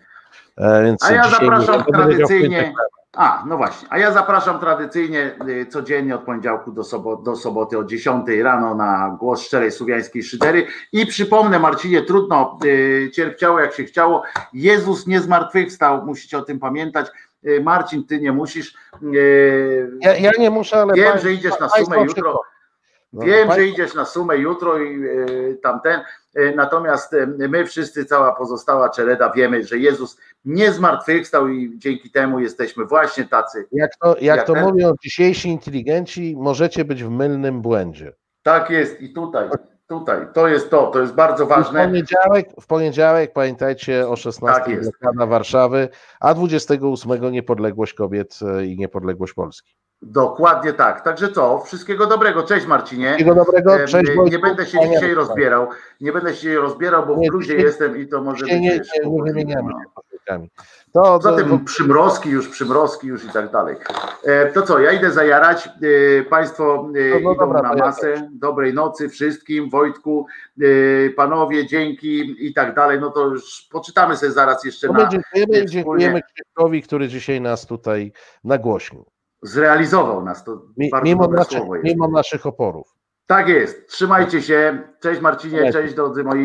E, Więc A ja zapraszam tradycyjnie. A, no właśnie. A ja zapraszam tradycyjnie y, codziennie od poniedziałku do, do soboty o 10 rano na głos szczerej słowiańskiej szydery. I przypomnę, Marcinie, trudno, y, cierpiało jak się chciało. Jezus nie zmartwychwstał, musicie o tym pamiętać. Y, Marcin, ty nie musisz. Ja, ja nie muszę, ale. Wiem, że idziesz na sumę jutro. Wiem, że idziesz na sumę jutro i tamten. Natomiast my wszyscy, cała pozostała czereda, wiemy, że Jezus nie zmartwychwstał i dzięki temu jesteśmy właśnie tacy. Jak to, jak Jak to ten? mówią dzisiejsi inteligenci, możecie być w mylnym błędzie. Tak jest i tutaj, tutaj, to jest to, to jest bardzo W ważne. poniedziałek, w poniedziałek pamiętajcie o 16 Tak blokada Warszawy, a 28 niepodległość kobiet i niepodległość Polski. Dokładnie tak. Także co, wszystkiego dobrego. Cześć Marcinie. Wszystkiego dobrego, cześć nie Wojtku. będę się dzisiaj rozbierał. Nie będę się rozbierał, bo w Nie, bluzie dzisiaj- jestem i to może Dzisiaj być nie, wiesz, nie, nie kłopotliwe, wymieniamy no. się koszulkami. To, to, Poza to, tym przymrozki już, przymrozki już i tak dalej. E, To co, ja idę zajarać. E, Państwo e, No, no idą dobra, na to ja masę. Dobrej nocy wszystkim. Wojtku, e, panowie, dzięki i tak dalej. No to już poczytamy sobie zaraz jeszcze to na. my dziękujemy dziękujemy Krzysztofowi, który dzisiaj nas tutaj nagłośnił. Zrealizował nas. To Mi- bardzo Mimo, dobre naszych, słowo jest. mimo naszych oporów. Tak jest. Trzymajcie się. Cześć Marcinie, Cześć. cześć drodzy moi.